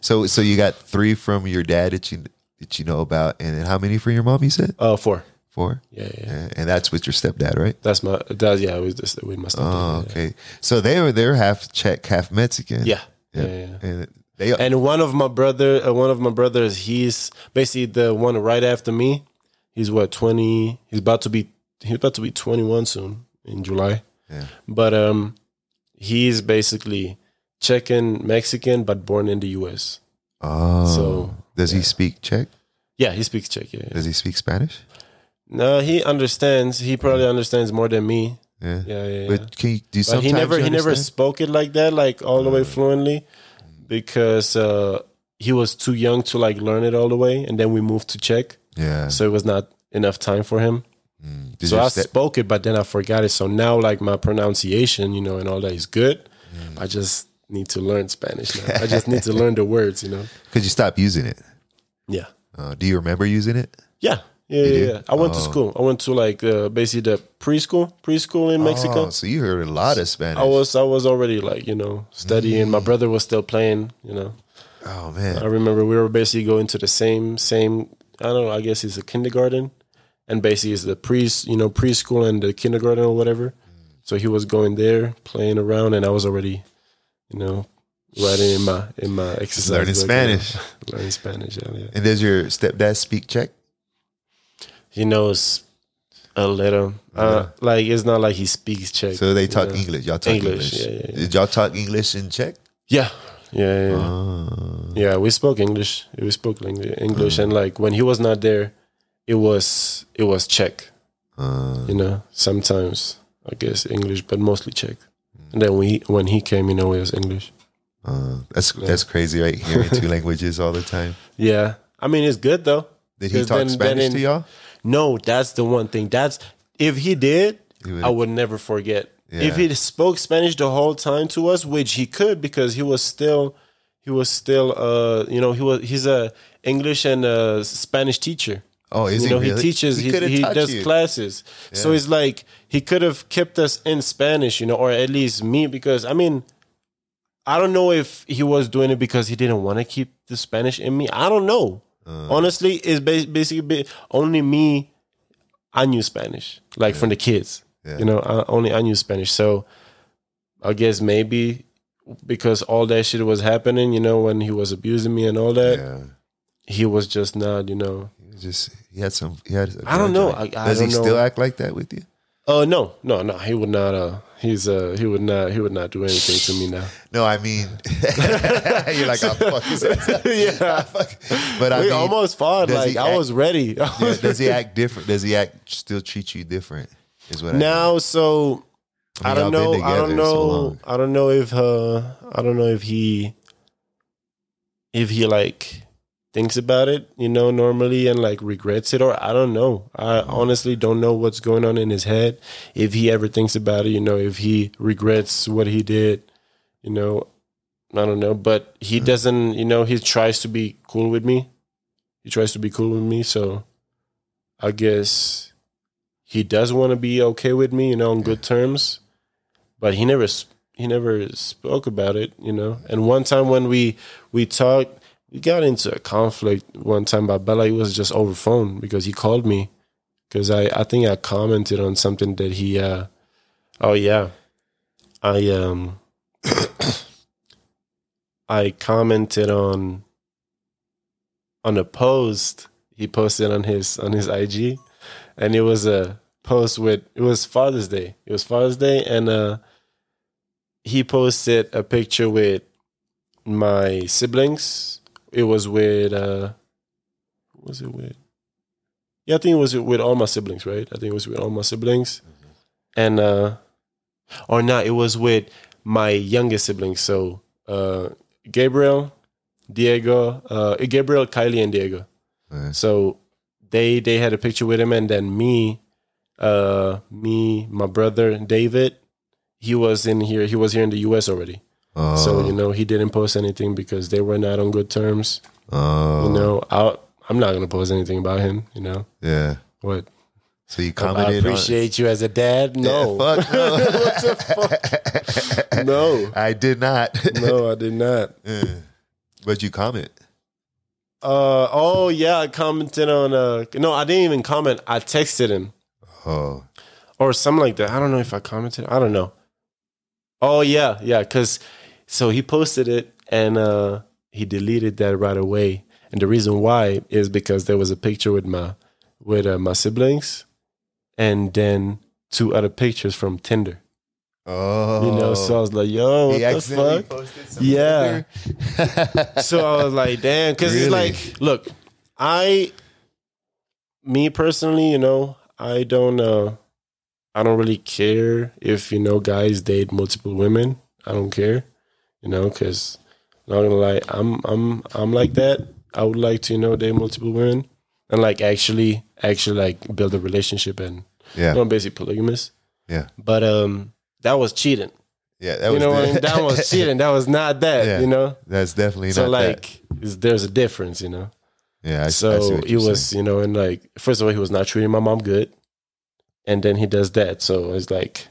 [SPEAKER 2] So so you got three from your dad that you that you know about, and then how many from your mom? You said
[SPEAKER 1] Uh, four.
[SPEAKER 2] four.
[SPEAKER 1] Yeah, yeah.
[SPEAKER 2] Yeah, and that's with your stepdad, right?
[SPEAKER 1] That's my. That's yeah. Was just with my
[SPEAKER 2] Oh,
[SPEAKER 1] stepdad. yeah.
[SPEAKER 2] okay. So they were they're half Czech, half Mexican.
[SPEAKER 1] Yeah, yeah, yeah.
[SPEAKER 2] And they
[SPEAKER 1] And one of my brother, uh, one of my brothers, he's basically the one right after me. He's what twenty? He's about to be. He's about to be twenty one soon in July.
[SPEAKER 2] Yeah.
[SPEAKER 1] But um, he's basically Czech and Mexican, but born in the U.S.
[SPEAKER 2] oh.
[SPEAKER 1] So,
[SPEAKER 2] does he speak Czech?
[SPEAKER 1] Yeah, he speaks Czech. Yeah. yeah.
[SPEAKER 2] Does he speak Spanish?
[SPEAKER 1] No, he understands. He probably understands more than me.
[SPEAKER 2] Yeah.
[SPEAKER 1] Yeah, yeah. yeah.
[SPEAKER 2] But can you do
[SPEAKER 1] But
[SPEAKER 2] sometimes
[SPEAKER 1] he never
[SPEAKER 2] you
[SPEAKER 1] he never spoke it like that, like all the way fluently, because uh, he was too young to like learn it all the way. And then we moved to Czech,
[SPEAKER 2] Yeah.
[SPEAKER 1] so it was not enough time for him.
[SPEAKER 2] Mm.
[SPEAKER 1] So I spoke it, but then I forgot it. So now, like my pronunciation, you know, and all that is good.
[SPEAKER 2] Mm.
[SPEAKER 1] I just need to learn Spanish now. I just need to learn the words, you know.
[SPEAKER 2] Because you stop using it?
[SPEAKER 1] Yeah,
[SPEAKER 2] Uh, do you remember using it?
[SPEAKER 1] yeah, yeah,
[SPEAKER 2] You
[SPEAKER 1] yeah. yeah. I went to
[SPEAKER 2] Oh.
[SPEAKER 1] school. I went to like uh, basically the preschool, preschool in Mexico.
[SPEAKER 2] Oh, so you heard a lot of Spanish.
[SPEAKER 1] I was I was already like you know studying. My brother was still playing. You know,
[SPEAKER 2] Oh man!
[SPEAKER 1] I remember we were basically going to the same same. I don't know. I guess it's a kindergarten, and basically it's the pre you know preschool and the kindergarten or whatever. So he was going there playing around, and I was already, you know, writing in my in my exercise.
[SPEAKER 2] Learning
[SPEAKER 1] book, you know,
[SPEAKER 2] Spanish.
[SPEAKER 1] learning Spanish. Yeah, yeah.
[SPEAKER 2] And does your stepdad speak Czech?
[SPEAKER 1] He knows a little. Uh, like it's not like he speaks Czech.
[SPEAKER 2] So they talk
[SPEAKER 1] you know.
[SPEAKER 2] English. Y'all talk
[SPEAKER 1] English,
[SPEAKER 2] English.
[SPEAKER 1] yeah, yeah, yeah.
[SPEAKER 2] Did y'all talk English in Czech?
[SPEAKER 1] Yeah, yeah, yeah. yeah.
[SPEAKER 2] Oh.
[SPEAKER 1] Yeah, we spoke English. We spoke Eng- English, and like when he was not there, it was it was Czech.
[SPEAKER 2] Uh,
[SPEAKER 1] You know, sometimes I guess English, but mostly Czech. And then when he when he came, you know, it was English.
[SPEAKER 2] uh, that's that's crazy, right? Hearing two languages all the time.
[SPEAKER 1] Yeah, I mean it's good though.
[SPEAKER 2] Did he talk
[SPEAKER 1] then-
[SPEAKER 2] Spanish
[SPEAKER 1] then in-
[SPEAKER 2] to y'all?
[SPEAKER 1] No, that's the one thing. That's if he did,
[SPEAKER 2] He would-
[SPEAKER 1] I would never forget.
[SPEAKER 2] Yeah.
[SPEAKER 1] If he spoke Spanish the whole time to us, which he could because he was still he was still uh you know he was he's a English and uh Spanish teacher.
[SPEAKER 2] Oh, is
[SPEAKER 1] you
[SPEAKER 2] he
[SPEAKER 1] know,
[SPEAKER 2] really?
[SPEAKER 1] he teaches, he,
[SPEAKER 2] coulda
[SPEAKER 1] he, does
[SPEAKER 2] you.
[SPEAKER 1] classes. So he's like he could have kept us in Spanish, you know, or at least me, because I mean, I don't know if he was doing it because he didn't want to keep the Spanish in me. I don't know.
[SPEAKER 2] Uh.
[SPEAKER 1] Honestly, it's ba- basically ba- only me. I knew Spanish, like from the kids.
[SPEAKER 2] Yeah.
[SPEAKER 1] You know, I, only I knew Spanish. So I guess maybe because all that shit was happening, you know, when he was abusing me and all that,
[SPEAKER 2] Yeah.
[SPEAKER 1] he was just not, you know,
[SPEAKER 2] He just he had some. He had.
[SPEAKER 1] I don't know. I- I
[SPEAKER 2] Does
[SPEAKER 1] don't
[SPEAKER 2] he
[SPEAKER 1] know.
[SPEAKER 2] still act like that with you?
[SPEAKER 1] Oh no, no, no. He would not. Uh, he's uh, he would not. He would not do anything to me now.
[SPEAKER 2] No, I mean, you're like, oh, fuck. his
[SPEAKER 1] yeah,
[SPEAKER 2] But I
[SPEAKER 1] we
[SPEAKER 2] mean,
[SPEAKER 1] almost fought. Like I
[SPEAKER 2] act-
[SPEAKER 1] was ready.
[SPEAKER 2] yeah, does he act different? Does he act still treat you different? Is what I
[SPEAKER 1] now, so
[SPEAKER 2] I
[SPEAKER 1] I, don't know. I don't
[SPEAKER 2] together so
[SPEAKER 1] know. I don't know if uh, I don't know if he, if he like thinks about it, you know, normally and like regrets it, or I don't know. I honestly don't know what's going on in his head. If he ever thinks about it, you know, if he regrets what he did, you know, I don't know. But he mm. doesn't, you know, he tries to be cool with me. He tries to be cool with me, so I guess he does want to be okay with me, you know, on good terms. but he never he never spoke about it, you know. And one time when we we talked, we got into a conflict one time about Bella. It was just over phone because he called me because I I think I commented on something that he. uh Oh yeah, I um I commented on on a post he posted on his on his IG, and it was a post with it was Father's Day. It was Father's Day, and uh, he posted a picture with my siblings. It was with uh, was it with? Yeah, I think it was with all my siblings, right? I think it was with all my siblings, and uh, or not? It was with my youngest siblings. So uh, Gabriel, Diego, uh, Gabriel, Kylie, and Diego.
[SPEAKER 2] Uh,
[SPEAKER 1] So they they had a picture with him, and then me, uh, me, my brother David, he was in here. He was here in the U.S. already.
[SPEAKER 2] Oh,
[SPEAKER 1] So you know he didn't post anything because they were not on good terms.
[SPEAKER 2] oh,
[SPEAKER 1] You know, I I'm not gonna post anything about him. You know
[SPEAKER 2] yeah.
[SPEAKER 1] what?
[SPEAKER 2] So you
[SPEAKER 1] I
[SPEAKER 2] commented
[SPEAKER 1] appreciate you as a dad. No,
[SPEAKER 2] Yeah, fuck no.
[SPEAKER 1] what the fuck? No,
[SPEAKER 2] I did not.
[SPEAKER 1] no, I did not.
[SPEAKER 2] Yeah. but you comment.
[SPEAKER 1] Uh oh yeah, I commented on. Uh, no, I didn't even comment. I texted him.
[SPEAKER 2] Oh,
[SPEAKER 1] or something like that. I don't know if I commented. I don't know. Oh yeah, yeah. Because so he posted it and uh, he deleted that right away. And the reason why is because there was a picture with my with uh, my siblings, and then two other pictures from Tinder.
[SPEAKER 2] oh.
[SPEAKER 1] You know, so I was like, "Yo, what
[SPEAKER 2] he
[SPEAKER 1] the fuck?" Yeah. So I was like, damn, because
[SPEAKER 2] Really?
[SPEAKER 1] it's like, look, I, me personally, you know, I don't, uh, I don't really care if you know guys date multiple women. I don't care, you know, because not gonna lie, I'm, I'm, I'm like that. I would like to, you know, date multiple women and like actually, actually like build a relationship and
[SPEAKER 2] yeah,
[SPEAKER 1] you know, basically polygamous.
[SPEAKER 2] yeah,
[SPEAKER 1] But um, that was cheating.
[SPEAKER 2] yeah. That
[SPEAKER 1] You
[SPEAKER 2] was
[SPEAKER 1] know, what I mean? that was cheating. That was not that.
[SPEAKER 2] Yeah.
[SPEAKER 1] You know.
[SPEAKER 2] That's definitely
[SPEAKER 1] So like, is- there's a difference, you know.
[SPEAKER 2] Yeah, I, I
[SPEAKER 1] so it
[SPEAKER 2] you're
[SPEAKER 1] was,
[SPEAKER 2] saying.
[SPEAKER 1] you know, and like, first of all, he was not treating my mom good, and then he does that. So it's like,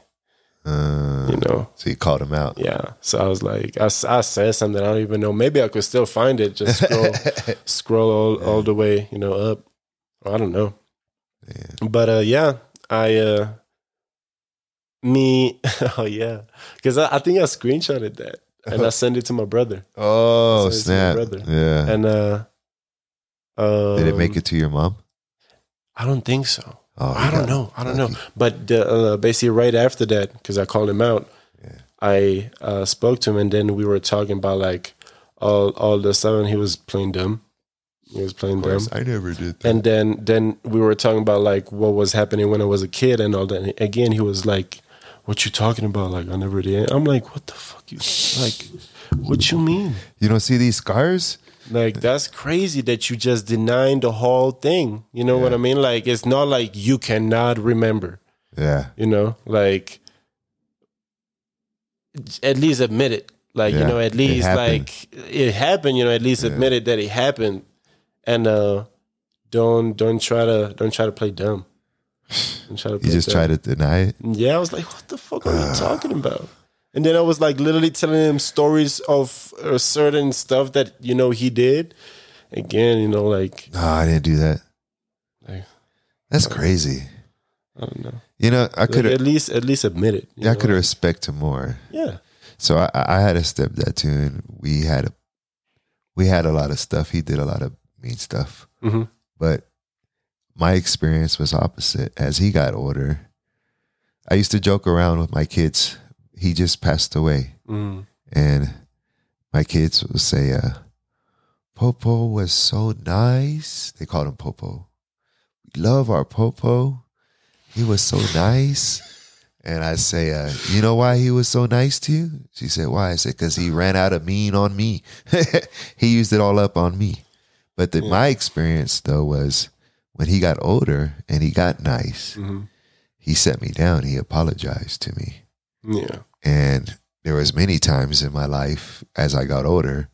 [SPEAKER 2] Uh,
[SPEAKER 1] you know,
[SPEAKER 2] so you called him out.
[SPEAKER 1] yeah. So I was like, I said something I don't even know. Maybe I could still find it. Just scroll, scroll all, all the way, you know, up. I don't know.
[SPEAKER 2] Yeah.
[SPEAKER 1] But uh, yeah, I uh, me, oh yeah, because I, I think I screenshotted that and I sent it to my brother,
[SPEAKER 2] Oh snap!
[SPEAKER 1] brother.
[SPEAKER 2] Yeah.
[SPEAKER 1] and uh, uh,
[SPEAKER 2] Did it make it to your mom?
[SPEAKER 1] I don't think so.
[SPEAKER 2] Oh,
[SPEAKER 1] I don't know. I don't know. But uh, basically, right after that, because I called him out,
[SPEAKER 2] Yeah.
[SPEAKER 1] I uh, spoke to him, and then we were talking about like all all the stuff, and he was playing dumb. He was playing dumb,
[SPEAKER 2] I never did that.
[SPEAKER 1] and then then we were talking about like what was happening when I was a kid and all that. And again, he was like, "What you talking about? Like I never did." I'm like, "What the fuck you like? What you mean?"
[SPEAKER 2] you don't see these scars?
[SPEAKER 1] Like that's crazy that you just denying the whole thing. You know what I mean? Like it's not like you cannot remember.
[SPEAKER 2] Yeah.
[SPEAKER 1] You know, like at least admit it. Like you know, at least
[SPEAKER 2] happened.
[SPEAKER 1] like it happened. You know, at least admit it that it happened, and uh don't don't try to don't try to play dumb. Don't try to
[SPEAKER 2] You just
[SPEAKER 1] dumb.
[SPEAKER 2] try to deny it.
[SPEAKER 1] Yeah, I was like, what the fuck are you talking about? And then I was like literally telling him stories of uh, certain stuff that you know he did. Again, you know, like
[SPEAKER 2] No, I didn't do that.
[SPEAKER 1] Like-
[SPEAKER 2] That's crazy.
[SPEAKER 1] I don't know.
[SPEAKER 2] You know, I
[SPEAKER 1] Like,
[SPEAKER 2] could
[SPEAKER 1] at least at least admit it. you
[SPEAKER 2] I
[SPEAKER 1] know?
[SPEAKER 2] could respect him more.
[SPEAKER 1] Yeah.
[SPEAKER 2] So I, I had a stepdad too, and we had a we had a lot of stuff. He did a lot of mean stuff,
[SPEAKER 1] hmm
[SPEAKER 2] but my experience was opposite. As he got older, I used to joke around with my kids. He just passed away,
[SPEAKER 1] mm
[SPEAKER 2] and my kids would say, uh, "Popo was so nice." They called him Popo. We love our Popo. He was so nice. And I say, uh, you know why he was so nice to you? She said, why? I said, because he ran out of mean on me. he used it all up on me. But the, my experience, though, was when he got older and he got nice,
[SPEAKER 1] hmm
[SPEAKER 2] he set me down. He apologized to me.
[SPEAKER 1] Yeah.
[SPEAKER 2] And there was many times in my life as I got older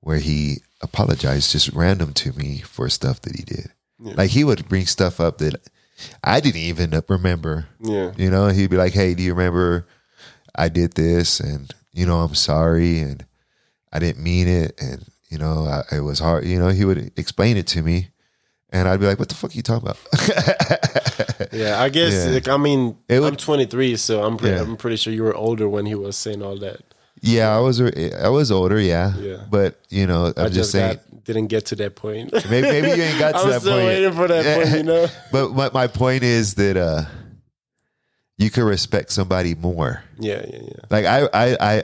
[SPEAKER 2] where he apologized just random to me for stuff that he did.
[SPEAKER 1] Yeah.
[SPEAKER 2] Like he would bring stuff up that I didn't even remember
[SPEAKER 1] Yeah.
[SPEAKER 2] you know, he'd be like, "Hey, do you remember I did this and you know I'm sorry and I didn't mean it and you know I, it was hard. You know he would explain it to me, and I'd be like, "What the fuck are you talking about?"
[SPEAKER 1] Yeah, I guess.
[SPEAKER 2] Yeah.
[SPEAKER 1] Like, I mean,
[SPEAKER 2] It
[SPEAKER 1] I'm 23, so I'm pretty,
[SPEAKER 2] Yeah.
[SPEAKER 1] I'm pretty sure you were older when he was saying all that.
[SPEAKER 2] yeah, I was I was older, yeah,
[SPEAKER 1] Yeah.
[SPEAKER 2] but you know I'm
[SPEAKER 1] I
[SPEAKER 2] just,
[SPEAKER 1] just
[SPEAKER 2] saying.
[SPEAKER 1] got, didn't get to that point.
[SPEAKER 2] Maybe, maybe you ain't got to that
[SPEAKER 1] still
[SPEAKER 2] point.
[SPEAKER 1] waiting for that point, you know.
[SPEAKER 2] but my, my point is that uh, you could respect somebody more.
[SPEAKER 1] Yeah, yeah, yeah.
[SPEAKER 2] Like I, I, I,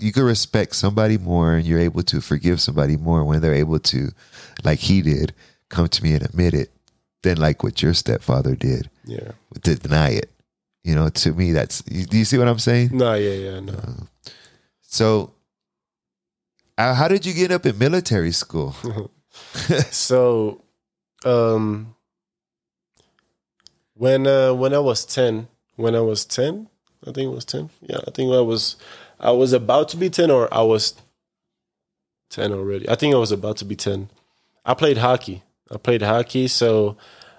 [SPEAKER 2] you could respect somebody more, and you're able to forgive somebody more when they're able to, like he did, come to me and admit it, than like what your stepfather did
[SPEAKER 1] Yeah.
[SPEAKER 2] to deny it. You know, to me, that's. you- Do you see what I'm saying?
[SPEAKER 1] No, yeah, yeah, no.
[SPEAKER 2] So, uh, how did you get up in military school?
[SPEAKER 1] so, um, when uh, when I was ten, when I was ten, I think it was ten. Yeah, I think I was, I was about to be ten, or I was ten already. I think I was about to be ten. I played hockey. I played hockey. So,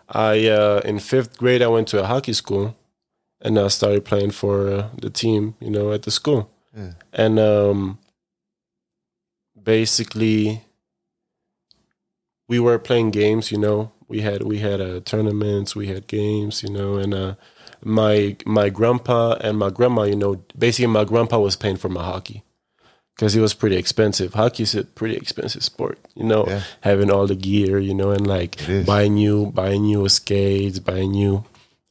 [SPEAKER 1] I uh, in fifth grade I went to a hockey school, and I started playing for uh, the team. You know, at the school,
[SPEAKER 2] Yeah.
[SPEAKER 1] and um, basically we were playing games, you know. We had we had uh, tournaments, we had games, you know, and uh, my my grandpa and my grandma, you know, basically my grandpa was paying for my hockey because it was pretty expensive. Hockey is a pretty expensive sport, you know,
[SPEAKER 2] Yeah.
[SPEAKER 1] having all the gear, you know, and like buying new buying new skates, buying new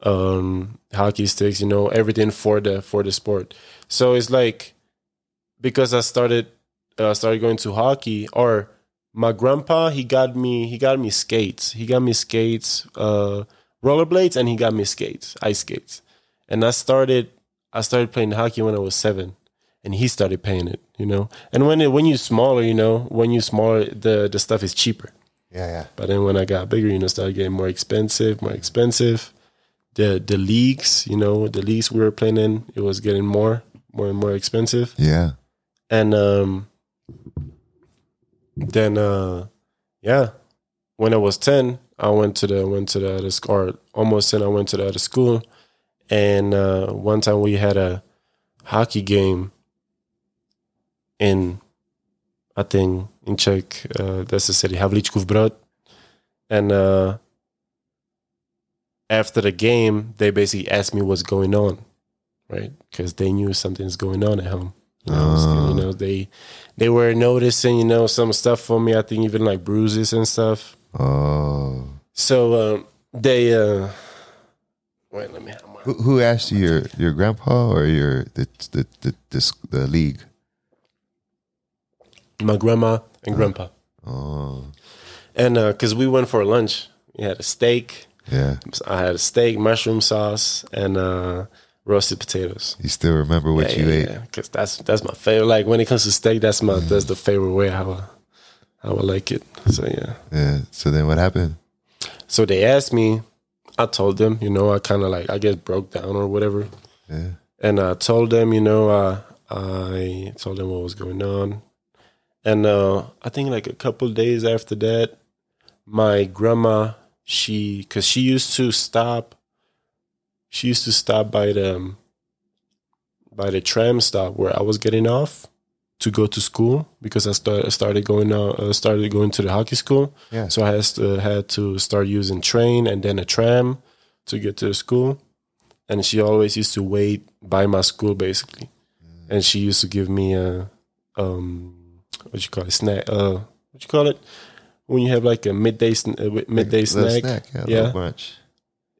[SPEAKER 1] um hockey sticks, you know, everything for the for the sport. So it's like because I started uh, started going to hockey or my grandpa he got me he got me skates he got me skates uh rollerblades and he got me skates ice skates and i started i started playing hockey when i was seven and he started paying it you know? And when it, when you're smaller you know when you're smaller the the stuff is cheaper.
[SPEAKER 2] Yeah, yeah.
[SPEAKER 1] but then when i got bigger you know started getting more expensive more expensive. The the leagues you know the leagues we were playing in it was getting more more and more expensive.
[SPEAKER 2] Yeah.
[SPEAKER 1] and um then uh yeah. When i was 10 i went to the went to the other school or almost 10 i went to the other school. And uh one time we had a hockey game in i think in czech uh that's the city havlíčkův brod and uh after the game they basically asked me what's going on right because they knew something's going on at home you know,
[SPEAKER 2] Oh.
[SPEAKER 1] you know they they were noticing you know some stuff for me i think even like bruises and stuff
[SPEAKER 2] Oh.
[SPEAKER 1] so um, they uh wait let me have my
[SPEAKER 2] Who, who asked you your your grandpa or your the the the the, the league?
[SPEAKER 1] My grandma and grandpa
[SPEAKER 2] Oh,
[SPEAKER 1] and uh because we went for lunch we had a steak
[SPEAKER 2] yeah.
[SPEAKER 1] i had a steak mushroom sauce and uh roasted potatoes
[SPEAKER 2] You still remember what
[SPEAKER 1] yeah,
[SPEAKER 2] you
[SPEAKER 1] yeah,
[SPEAKER 2] ate?
[SPEAKER 1] yeah, because that's that's my favorite like when it comes to steak that's my that's the favorite way how I, how I like it so yeah
[SPEAKER 2] Yeah. So then what happened?
[SPEAKER 1] So they asked me, I told them, you know, I kind of like, I guess broke down or whatever.
[SPEAKER 2] Yeah.
[SPEAKER 1] And I told them, you know, uh, I told them what was going on. And uh, I think like a couple days after that, my grandma, she, cause she used to stop, she used to stop by the, um, by the tram stop where I was getting off to go to school because I started started going out, uh, started going to the hockey school.
[SPEAKER 2] Yeah.
[SPEAKER 1] So I has to, had to start using train and then a tram to get to the school. And she always used to wait by my school basically. And she used to give me a um what you call it snack uh what you call it when you have like a midday uh, midday
[SPEAKER 2] Little
[SPEAKER 1] snack.
[SPEAKER 2] Yeah.
[SPEAKER 1] Yeah.
[SPEAKER 2] Brunch.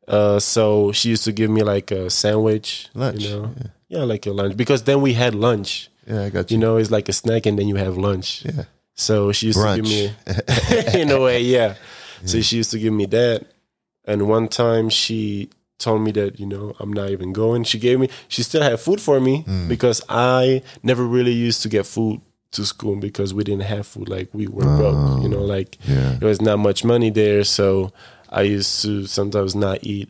[SPEAKER 1] Uh so she used to give me like a sandwich,
[SPEAKER 2] Lunch.
[SPEAKER 1] you know.
[SPEAKER 2] Yeah.
[SPEAKER 1] Yeah, like a lunch because then we had lunch.
[SPEAKER 2] Yeah, I got you.
[SPEAKER 1] You know, it's like a snack and then you have lunch.
[SPEAKER 2] yeah.
[SPEAKER 1] So she used to give me
[SPEAKER 2] Brunch.
[SPEAKER 1] in a way, yeah. So she used to give me that. And one time she told me that, you know, I'm not even going. She gave me, she still had food for me
[SPEAKER 2] Mm.
[SPEAKER 1] because I never really used to get food to school because we didn't have food. Like we were broke, you know, oh, like
[SPEAKER 2] Oh, Yeah.
[SPEAKER 1] there was not much money there. So I used to sometimes not eat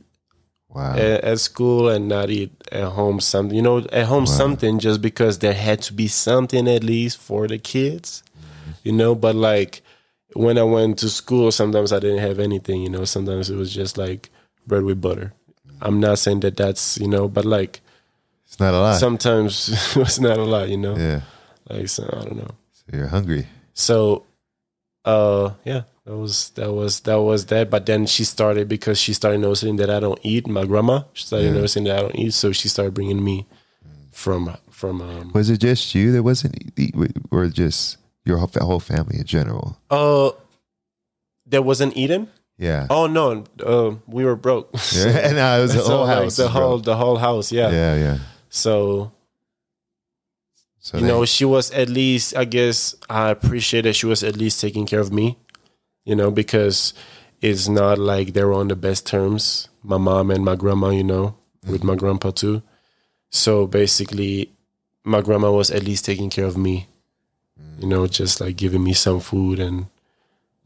[SPEAKER 2] Wow.
[SPEAKER 1] at, at school and not eat at home something. You know, at home something just because there had to be something at least for the kids. Mm-hmm. You know, but like when I went to school, sometimes I didn't have anything. You know, sometimes it was just like bread with butter. I'm not saying that that's you know, but like
[SPEAKER 2] It's not a lot.
[SPEAKER 1] sometimes it's not a lot, you know.
[SPEAKER 2] yeah.
[SPEAKER 1] Like so, I don't know.
[SPEAKER 2] So you're hungry.
[SPEAKER 1] So, uh, yeah, that was that was that was that. But then she started because she started noticing that I don't eat. My grandma she started
[SPEAKER 2] Yeah.
[SPEAKER 1] noticing that I don't eat, so she started bringing me from from um.
[SPEAKER 2] Was it just you that wasn't eat, or just your whole, whole family in general?
[SPEAKER 1] Uh, that wasn't eating.
[SPEAKER 2] Yeah.
[SPEAKER 1] Oh no, uh, we were broke.
[SPEAKER 2] Yeah, no, it was the
[SPEAKER 1] So,
[SPEAKER 2] whole
[SPEAKER 1] like,
[SPEAKER 2] house.
[SPEAKER 1] the whole
[SPEAKER 2] broke.
[SPEAKER 1] the whole house. Yeah.
[SPEAKER 2] Yeah, yeah.
[SPEAKER 1] So
[SPEAKER 2] So
[SPEAKER 1] you know, she was at least. I guess I appreciate that she was at least taking care of me. You know, because it's not like they were on the best terms. My mom and my grandma. You know, with my grandpa too. So basically, my grandma was at least taking care of me. You know, just like giving me some food and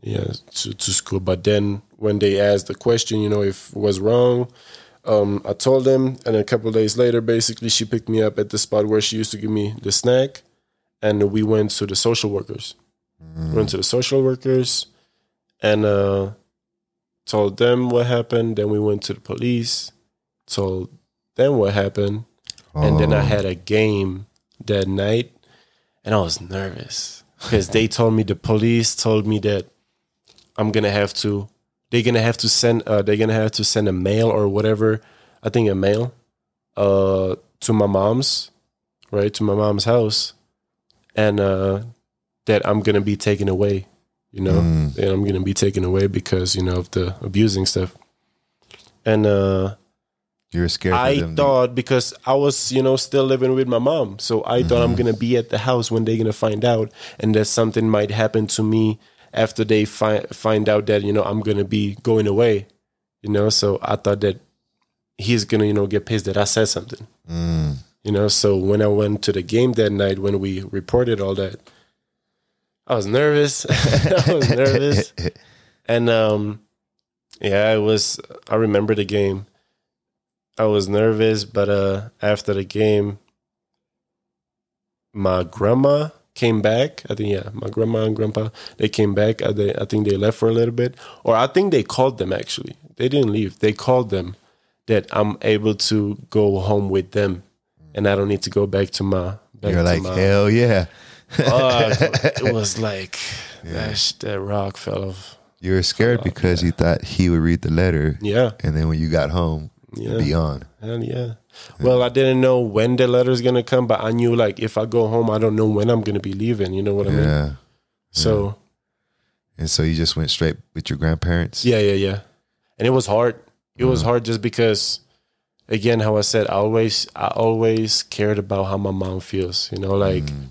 [SPEAKER 1] yeah to, to school. But then when they asked the question, you know, if it was wrong, um, I told them, and a couple days later, basically, she picked me up at the spot where she used to give me the snack, and we went to the social workers. Went to the social workers, and uh, told them what happened. Then we went to the police, told them what happened, and then I
[SPEAKER 2] Oh.
[SPEAKER 1] had a game that night, and I was nervous because they told me the police told me that I'm gonna have to they're gonna have to send uh, they're gonna have to send a mail or whatever I think a mail uh to my mom's right to my mom's house and uh that I'm gonna be taken away you know
[SPEAKER 2] Mm.
[SPEAKER 1] and I'm gonna be taken away because you know of the abusing stuff and uh
[SPEAKER 2] you were scared.
[SPEAKER 1] I
[SPEAKER 2] them
[SPEAKER 1] thought because I was, you know, still living with my mom. So I thought
[SPEAKER 2] Mm-hmm.
[SPEAKER 1] I'm gonna be at the house when they're gonna find out, and that something might happen to me after they find find out that you know I'm gonna be going away. You know, so I thought that he's gonna, you know, get pissed that I said something.
[SPEAKER 2] Mm.
[SPEAKER 1] You know, so when I went to the game that night when we reported all that, I was nervous. I was nervous. And um yeah, it was I remember the game. I was nervous, but uh after the game my grandma came back. I think yeah, my grandma and grandpa they came back. I, they, I think they left for a little bit, or I think they called them actually. They didn't leave. They called them that I'm able to go home with them, and I don't need to go back to my. Back
[SPEAKER 2] You're
[SPEAKER 1] to
[SPEAKER 2] like,
[SPEAKER 1] my,
[SPEAKER 2] hell yeah.
[SPEAKER 1] It was like that, that rock fell off.
[SPEAKER 2] You were scared because you thought he would read the letter,
[SPEAKER 1] Yeah,
[SPEAKER 2] and then when you got home,
[SPEAKER 1] yeah.
[SPEAKER 2] be on.
[SPEAKER 1] Hell yeah. Well, I didn't know when the letter's gonna come, but I knew like if I go home, I don't know when I'm gonna be leaving. You know what I mean?
[SPEAKER 2] Yeah.
[SPEAKER 1] So
[SPEAKER 2] And so you just went straight with your grandparents.
[SPEAKER 1] yeah, yeah, yeah. And it was hard. It was hard just because, again, how I said, I always, I always cared about how my mom feels. You know, like, mm.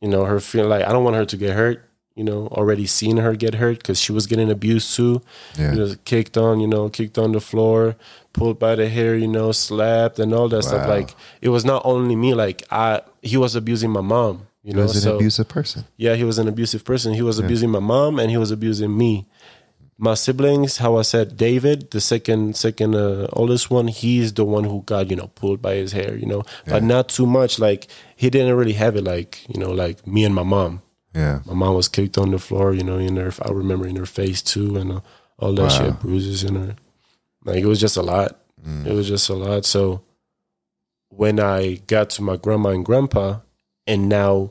[SPEAKER 1] you know, her feel like I don't want her to get hurt. You know, already seen her get hurt because she was getting abused too.
[SPEAKER 2] Yeah.
[SPEAKER 1] you know, kicked on, you know, kicked on the floor, pulled by the hair, you know, slapped and all that stuff. Like it was not only me, like I he was abusing my mom, you
[SPEAKER 2] He
[SPEAKER 1] know.
[SPEAKER 2] was an
[SPEAKER 1] so
[SPEAKER 2] abusive person.
[SPEAKER 1] yeah, he was an abusive person. He was abusing my mom and he was abusing me. My siblings, how I said, David, the second second uh, oldest one, he's the one who got you know pulled by his hair, you know, but not too much. Like he didn't really have it like you know like me and my mom
[SPEAKER 2] Yeah.
[SPEAKER 1] my mom was kicked on the floor, you know, in her, I remember in her face too, and uh, all that. She
[SPEAKER 2] Wow.
[SPEAKER 1] had bruises in her. Like it was just a lot. It was just a lot. So when I got to my grandma and grandpa, and now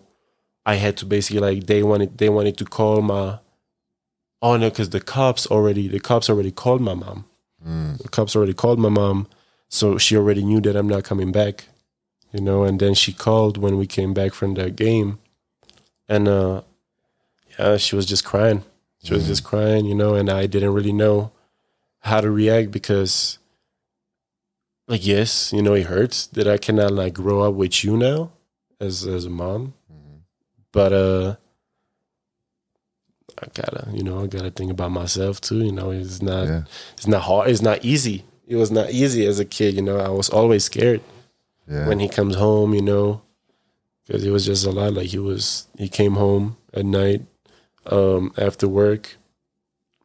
[SPEAKER 1] I had to basically like they wanted they wanted to call my oh no, because the cops already the cops already called my mom.
[SPEAKER 2] Mm.
[SPEAKER 1] The cops already called my mom, so she already knew that I'm not coming back, you know. And then she called when we came back from that game, and uh, yeah, she was just crying. She was just crying, you know, and I didn't really know how to react because, like, yes, you know, it hurts that I cannot like grow up with you now as as a mom, but uh. I gotta, you know, I gotta think about myself too. You know, it's not,
[SPEAKER 2] Yeah.
[SPEAKER 1] it's not hard. It's not easy. It was not easy as a kid. You know, I was always scared
[SPEAKER 2] Yeah.
[SPEAKER 1] when he comes home. You know, because it was just a lot. Like he was, he came home at night um, after work.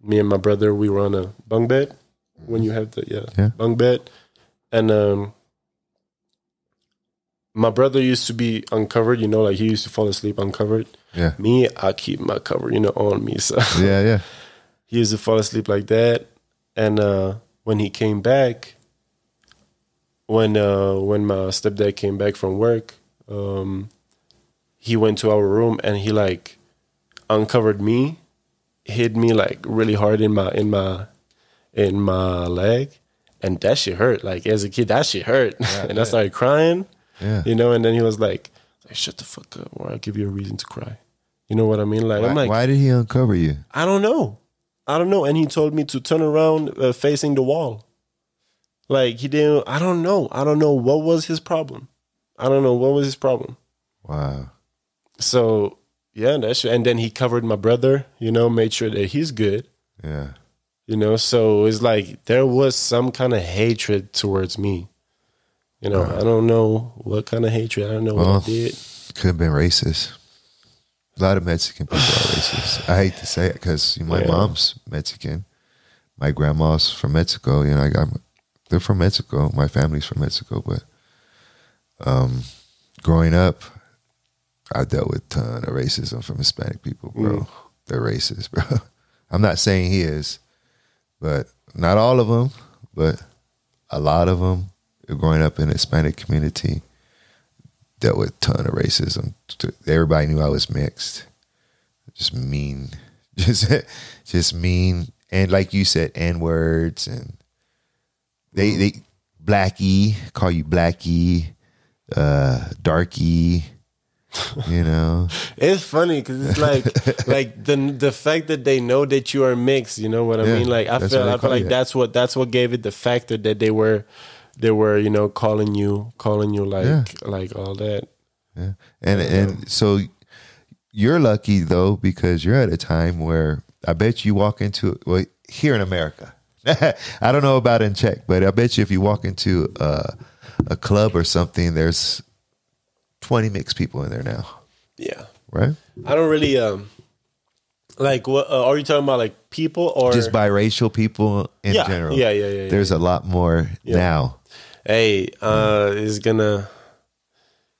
[SPEAKER 1] Me and my brother, we were on a bunk bed. When you have the yeah,
[SPEAKER 2] Yeah.
[SPEAKER 1] bunk bed, and um, my brother used to be uncovered. You know, like he used to fall asleep uncovered.
[SPEAKER 2] yeah.
[SPEAKER 1] Me, I keep my cover, you know, on me. So
[SPEAKER 2] Yeah. Yeah.
[SPEAKER 1] he used to fall asleep like that. And uh, when he came back, when uh, when my stepdad came back from work, um, he went to our room and he like uncovered me, hit me like really hard in my in my in my leg, and that shit hurt. Like as a kid, that shit hurt, and I started crying.
[SPEAKER 2] Yeah.
[SPEAKER 1] You know, and then he was like, like "Shut the fuck up, or I'll give you a reason to cry." You know what I mean? Like
[SPEAKER 2] Why,
[SPEAKER 1] I'm like,
[SPEAKER 2] why did he uncover you?
[SPEAKER 1] I don't know. I don't know. And he told me to turn around uh, facing the wall. Like he didn't, I don't know. I don't know what was his problem. I don't know what was his problem.
[SPEAKER 2] Wow.
[SPEAKER 1] So yeah, that's and then he covered my brother, you know, made sure that he's good,
[SPEAKER 2] Yeah.
[SPEAKER 1] you know. So it's like there was some kind of hatred towards me. You know, I don't know what kind of hatred. I don't know what
[SPEAKER 2] Well,
[SPEAKER 1] I did.
[SPEAKER 2] Could have been racist. A lot of Mexican people are racist. I hate to say it because my
[SPEAKER 1] Yeah.
[SPEAKER 2] mom's Mexican. My grandma's from Mexico. You know, I got they're from Mexico. My family's from Mexico, but um, growing up, I dealt with a ton of racism from Hispanic people, bro. They're racist, bro. I'm not saying he is, but not all of them, but a lot of them. Growing up in the Hispanic community, dealt with a ton of racism. Everybody knew I was mixed. Just mean, just just mean, and like you said, n words, and they they blackie call you blackie, uh, darky. You know,
[SPEAKER 1] It's funny because it's like like the the fact that they know that you are mixed. You know what I
[SPEAKER 2] Yeah,
[SPEAKER 1] mean? Like I feel I feel like
[SPEAKER 2] you.
[SPEAKER 1] that's what that's what gave it the factor that they were they were you know calling you calling you like
[SPEAKER 2] Yeah.
[SPEAKER 1] like all that.
[SPEAKER 2] Yeah. And and so you're lucky though because you're at a time where I bet you walk into well here in America. I don't know about in Czech, but I bet you if you walk into uh, a club or something, there's 20 mixed people in there now,
[SPEAKER 1] Yeah,
[SPEAKER 2] right?
[SPEAKER 1] I don't really um like what uh, are you talking about like people or
[SPEAKER 2] Just biracial people in
[SPEAKER 1] yeah,
[SPEAKER 2] general.
[SPEAKER 1] Yeah, yeah, yeah. yeah.
[SPEAKER 2] There's a lot more now.
[SPEAKER 1] hey, uh, it's gonna.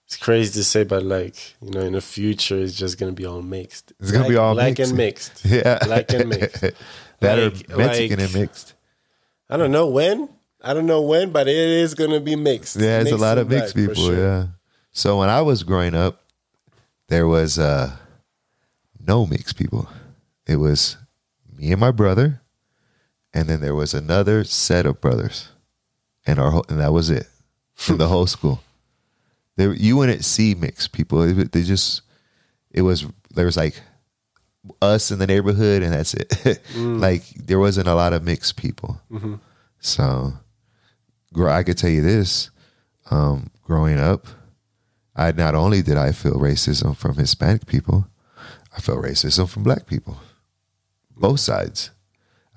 [SPEAKER 1] It's crazy to say, but like you know, in the future, it's just gonna be all mixed.
[SPEAKER 2] It's gonna be all
[SPEAKER 1] black
[SPEAKER 2] mixed.
[SPEAKER 1] and mixed.
[SPEAKER 2] Yeah.
[SPEAKER 1] black and mixed.
[SPEAKER 2] that
[SPEAKER 1] Like-
[SPEAKER 2] are Mexican
[SPEAKER 1] like-
[SPEAKER 2] and mixed.
[SPEAKER 1] I don't know when. I don't know when, but it is gonna be mixed.
[SPEAKER 2] Yeah, it's a lot of mixed people.
[SPEAKER 1] sure.
[SPEAKER 2] Yeah. So when I was growing up, there was uh, no mixed people. It was me and my brother, and then there was another set of brothers, and our whole, and that was it in the whole school. There, you wouldn't see mixed people. It- They just, it was there was like us in the neighborhood, and that's it. like there wasn't a lot of mixed people. So, gr- I could tell you this: um, growing up, I not only did I feel racism from Hispanic people, I felt racism from Black people. Both sides.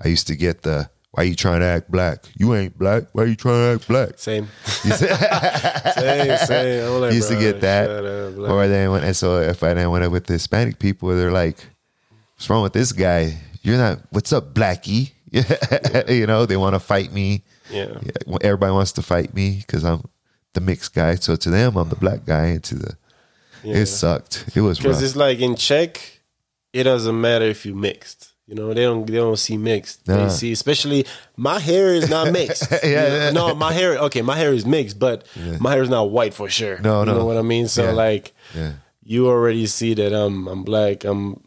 [SPEAKER 2] I used to get the "Why you trying to act black? You ain't black. Why you trying to act black?"
[SPEAKER 1] Same. same, same. I'm like,
[SPEAKER 2] used to get that.
[SPEAKER 1] up,
[SPEAKER 2] Or then when and so if I then went up with the Hispanic people, they're like, "What's wrong with this guy? You're not. What's up, Blackie?" you know, they want to fight me.
[SPEAKER 1] Yeah.
[SPEAKER 2] Yeah, everybody wants to fight me because I'm the mixed guy. So to them, I'm the black guy. And to the
[SPEAKER 1] Yeah.
[SPEAKER 2] it sucked. It was
[SPEAKER 1] Because it's like in Czech, it doesn't matter if you mixed. You know, they don't they don't see mixed.
[SPEAKER 2] Nah.
[SPEAKER 1] They see especially my hair is not mixed.
[SPEAKER 2] Yeah,
[SPEAKER 1] You know?
[SPEAKER 2] yeah.
[SPEAKER 1] No, my hair okay, my hair is mixed, but my hair is not white for sure.
[SPEAKER 2] No,
[SPEAKER 1] you
[SPEAKER 2] no.
[SPEAKER 1] know what I mean? So
[SPEAKER 2] Yeah.
[SPEAKER 1] like
[SPEAKER 2] Yeah.
[SPEAKER 1] you already see that I'm I'm black, I'm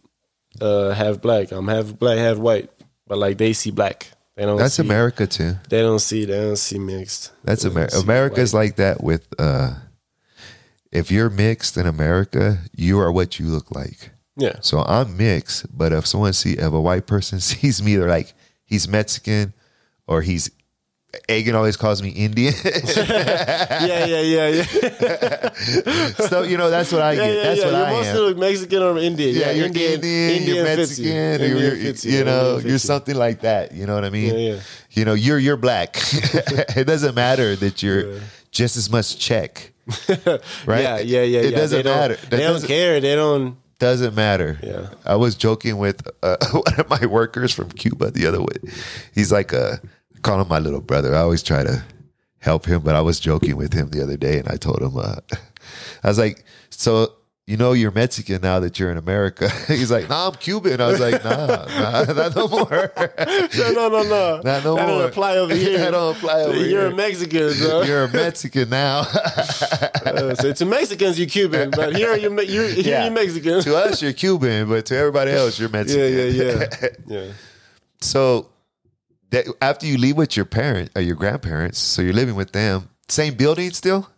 [SPEAKER 1] uh half black, I'm half black, half white. But like they see black. They don't
[SPEAKER 2] That's
[SPEAKER 1] see,
[SPEAKER 2] America too.
[SPEAKER 1] They don't see they don't see mixed.
[SPEAKER 2] That's America. America's
[SPEAKER 1] white.
[SPEAKER 2] like that with uh if you're mixed in America, you are what you look like.
[SPEAKER 1] Yeah.
[SPEAKER 2] So I'm mixed, but if someone see if a white person sees me, they're like, he's Mexican or he's Agan always calls me Indian.
[SPEAKER 1] yeah, yeah, yeah, yeah.
[SPEAKER 2] so you know that's what I get.
[SPEAKER 1] yeah,
[SPEAKER 2] that's
[SPEAKER 1] yeah.
[SPEAKER 2] what
[SPEAKER 1] you're
[SPEAKER 2] I
[SPEAKER 1] mostly
[SPEAKER 2] am.
[SPEAKER 1] Mexican or Indian.
[SPEAKER 2] Yeah, you're
[SPEAKER 1] Indian,
[SPEAKER 2] Indian, you're
[SPEAKER 1] fits you.
[SPEAKER 2] Mexican,
[SPEAKER 1] Indian
[SPEAKER 2] you're,
[SPEAKER 1] fits
[SPEAKER 2] you,
[SPEAKER 1] you.
[SPEAKER 2] know,
[SPEAKER 1] Indian
[SPEAKER 2] you're something like that. You know what I mean?
[SPEAKER 1] Yeah, yeah.
[SPEAKER 2] You know, you're you're black. it doesn't matter that you're just as much Czech, right?
[SPEAKER 1] Yeah, yeah, yeah.
[SPEAKER 2] It doesn't
[SPEAKER 1] they
[SPEAKER 2] matter. That
[SPEAKER 1] They don't care. They don't.
[SPEAKER 2] doesn't matter.
[SPEAKER 1] Yeah.
[SPEAKER 2] I was joking with uh, one of my workers from Cuba the other way. He's like a I call him my little brother. I always try to help him, but I was joking with him the other day, and I told him, uh, I was like, so you know you're Mexican now that you're in America. He's like, nah, I'm Cuban. I was like, nah, nah, not no more.
[SPEAKER 1] no, no, no, no.
[SPEAKER 2] Not no
[SPEAKER 1] that
[SPEAKER 2] more.
[SPEAKER 1] don't apply over here.
[SPEAKER 2] that don't apply over here.
[SPEAKER 1] You're a Mexican, bro.
[SPEAKER 2] You're a Mexican now.
[SPEAKER 1] Uh, so to Mexicans, you're Cuban, but here you're you're, here
[SPEAKER 2] Yeah.
[SPEAKER 1] you're Mexican.
[SPEAKER 2] to us, you're Cuban, but to everybody else, you're Mexican.
[SPEAKER 1] yeah, yeah, yeah, yeah.
[SPEAKER 2] So that, after you leave with your parent or your grandparents, so you're living with them, same building still?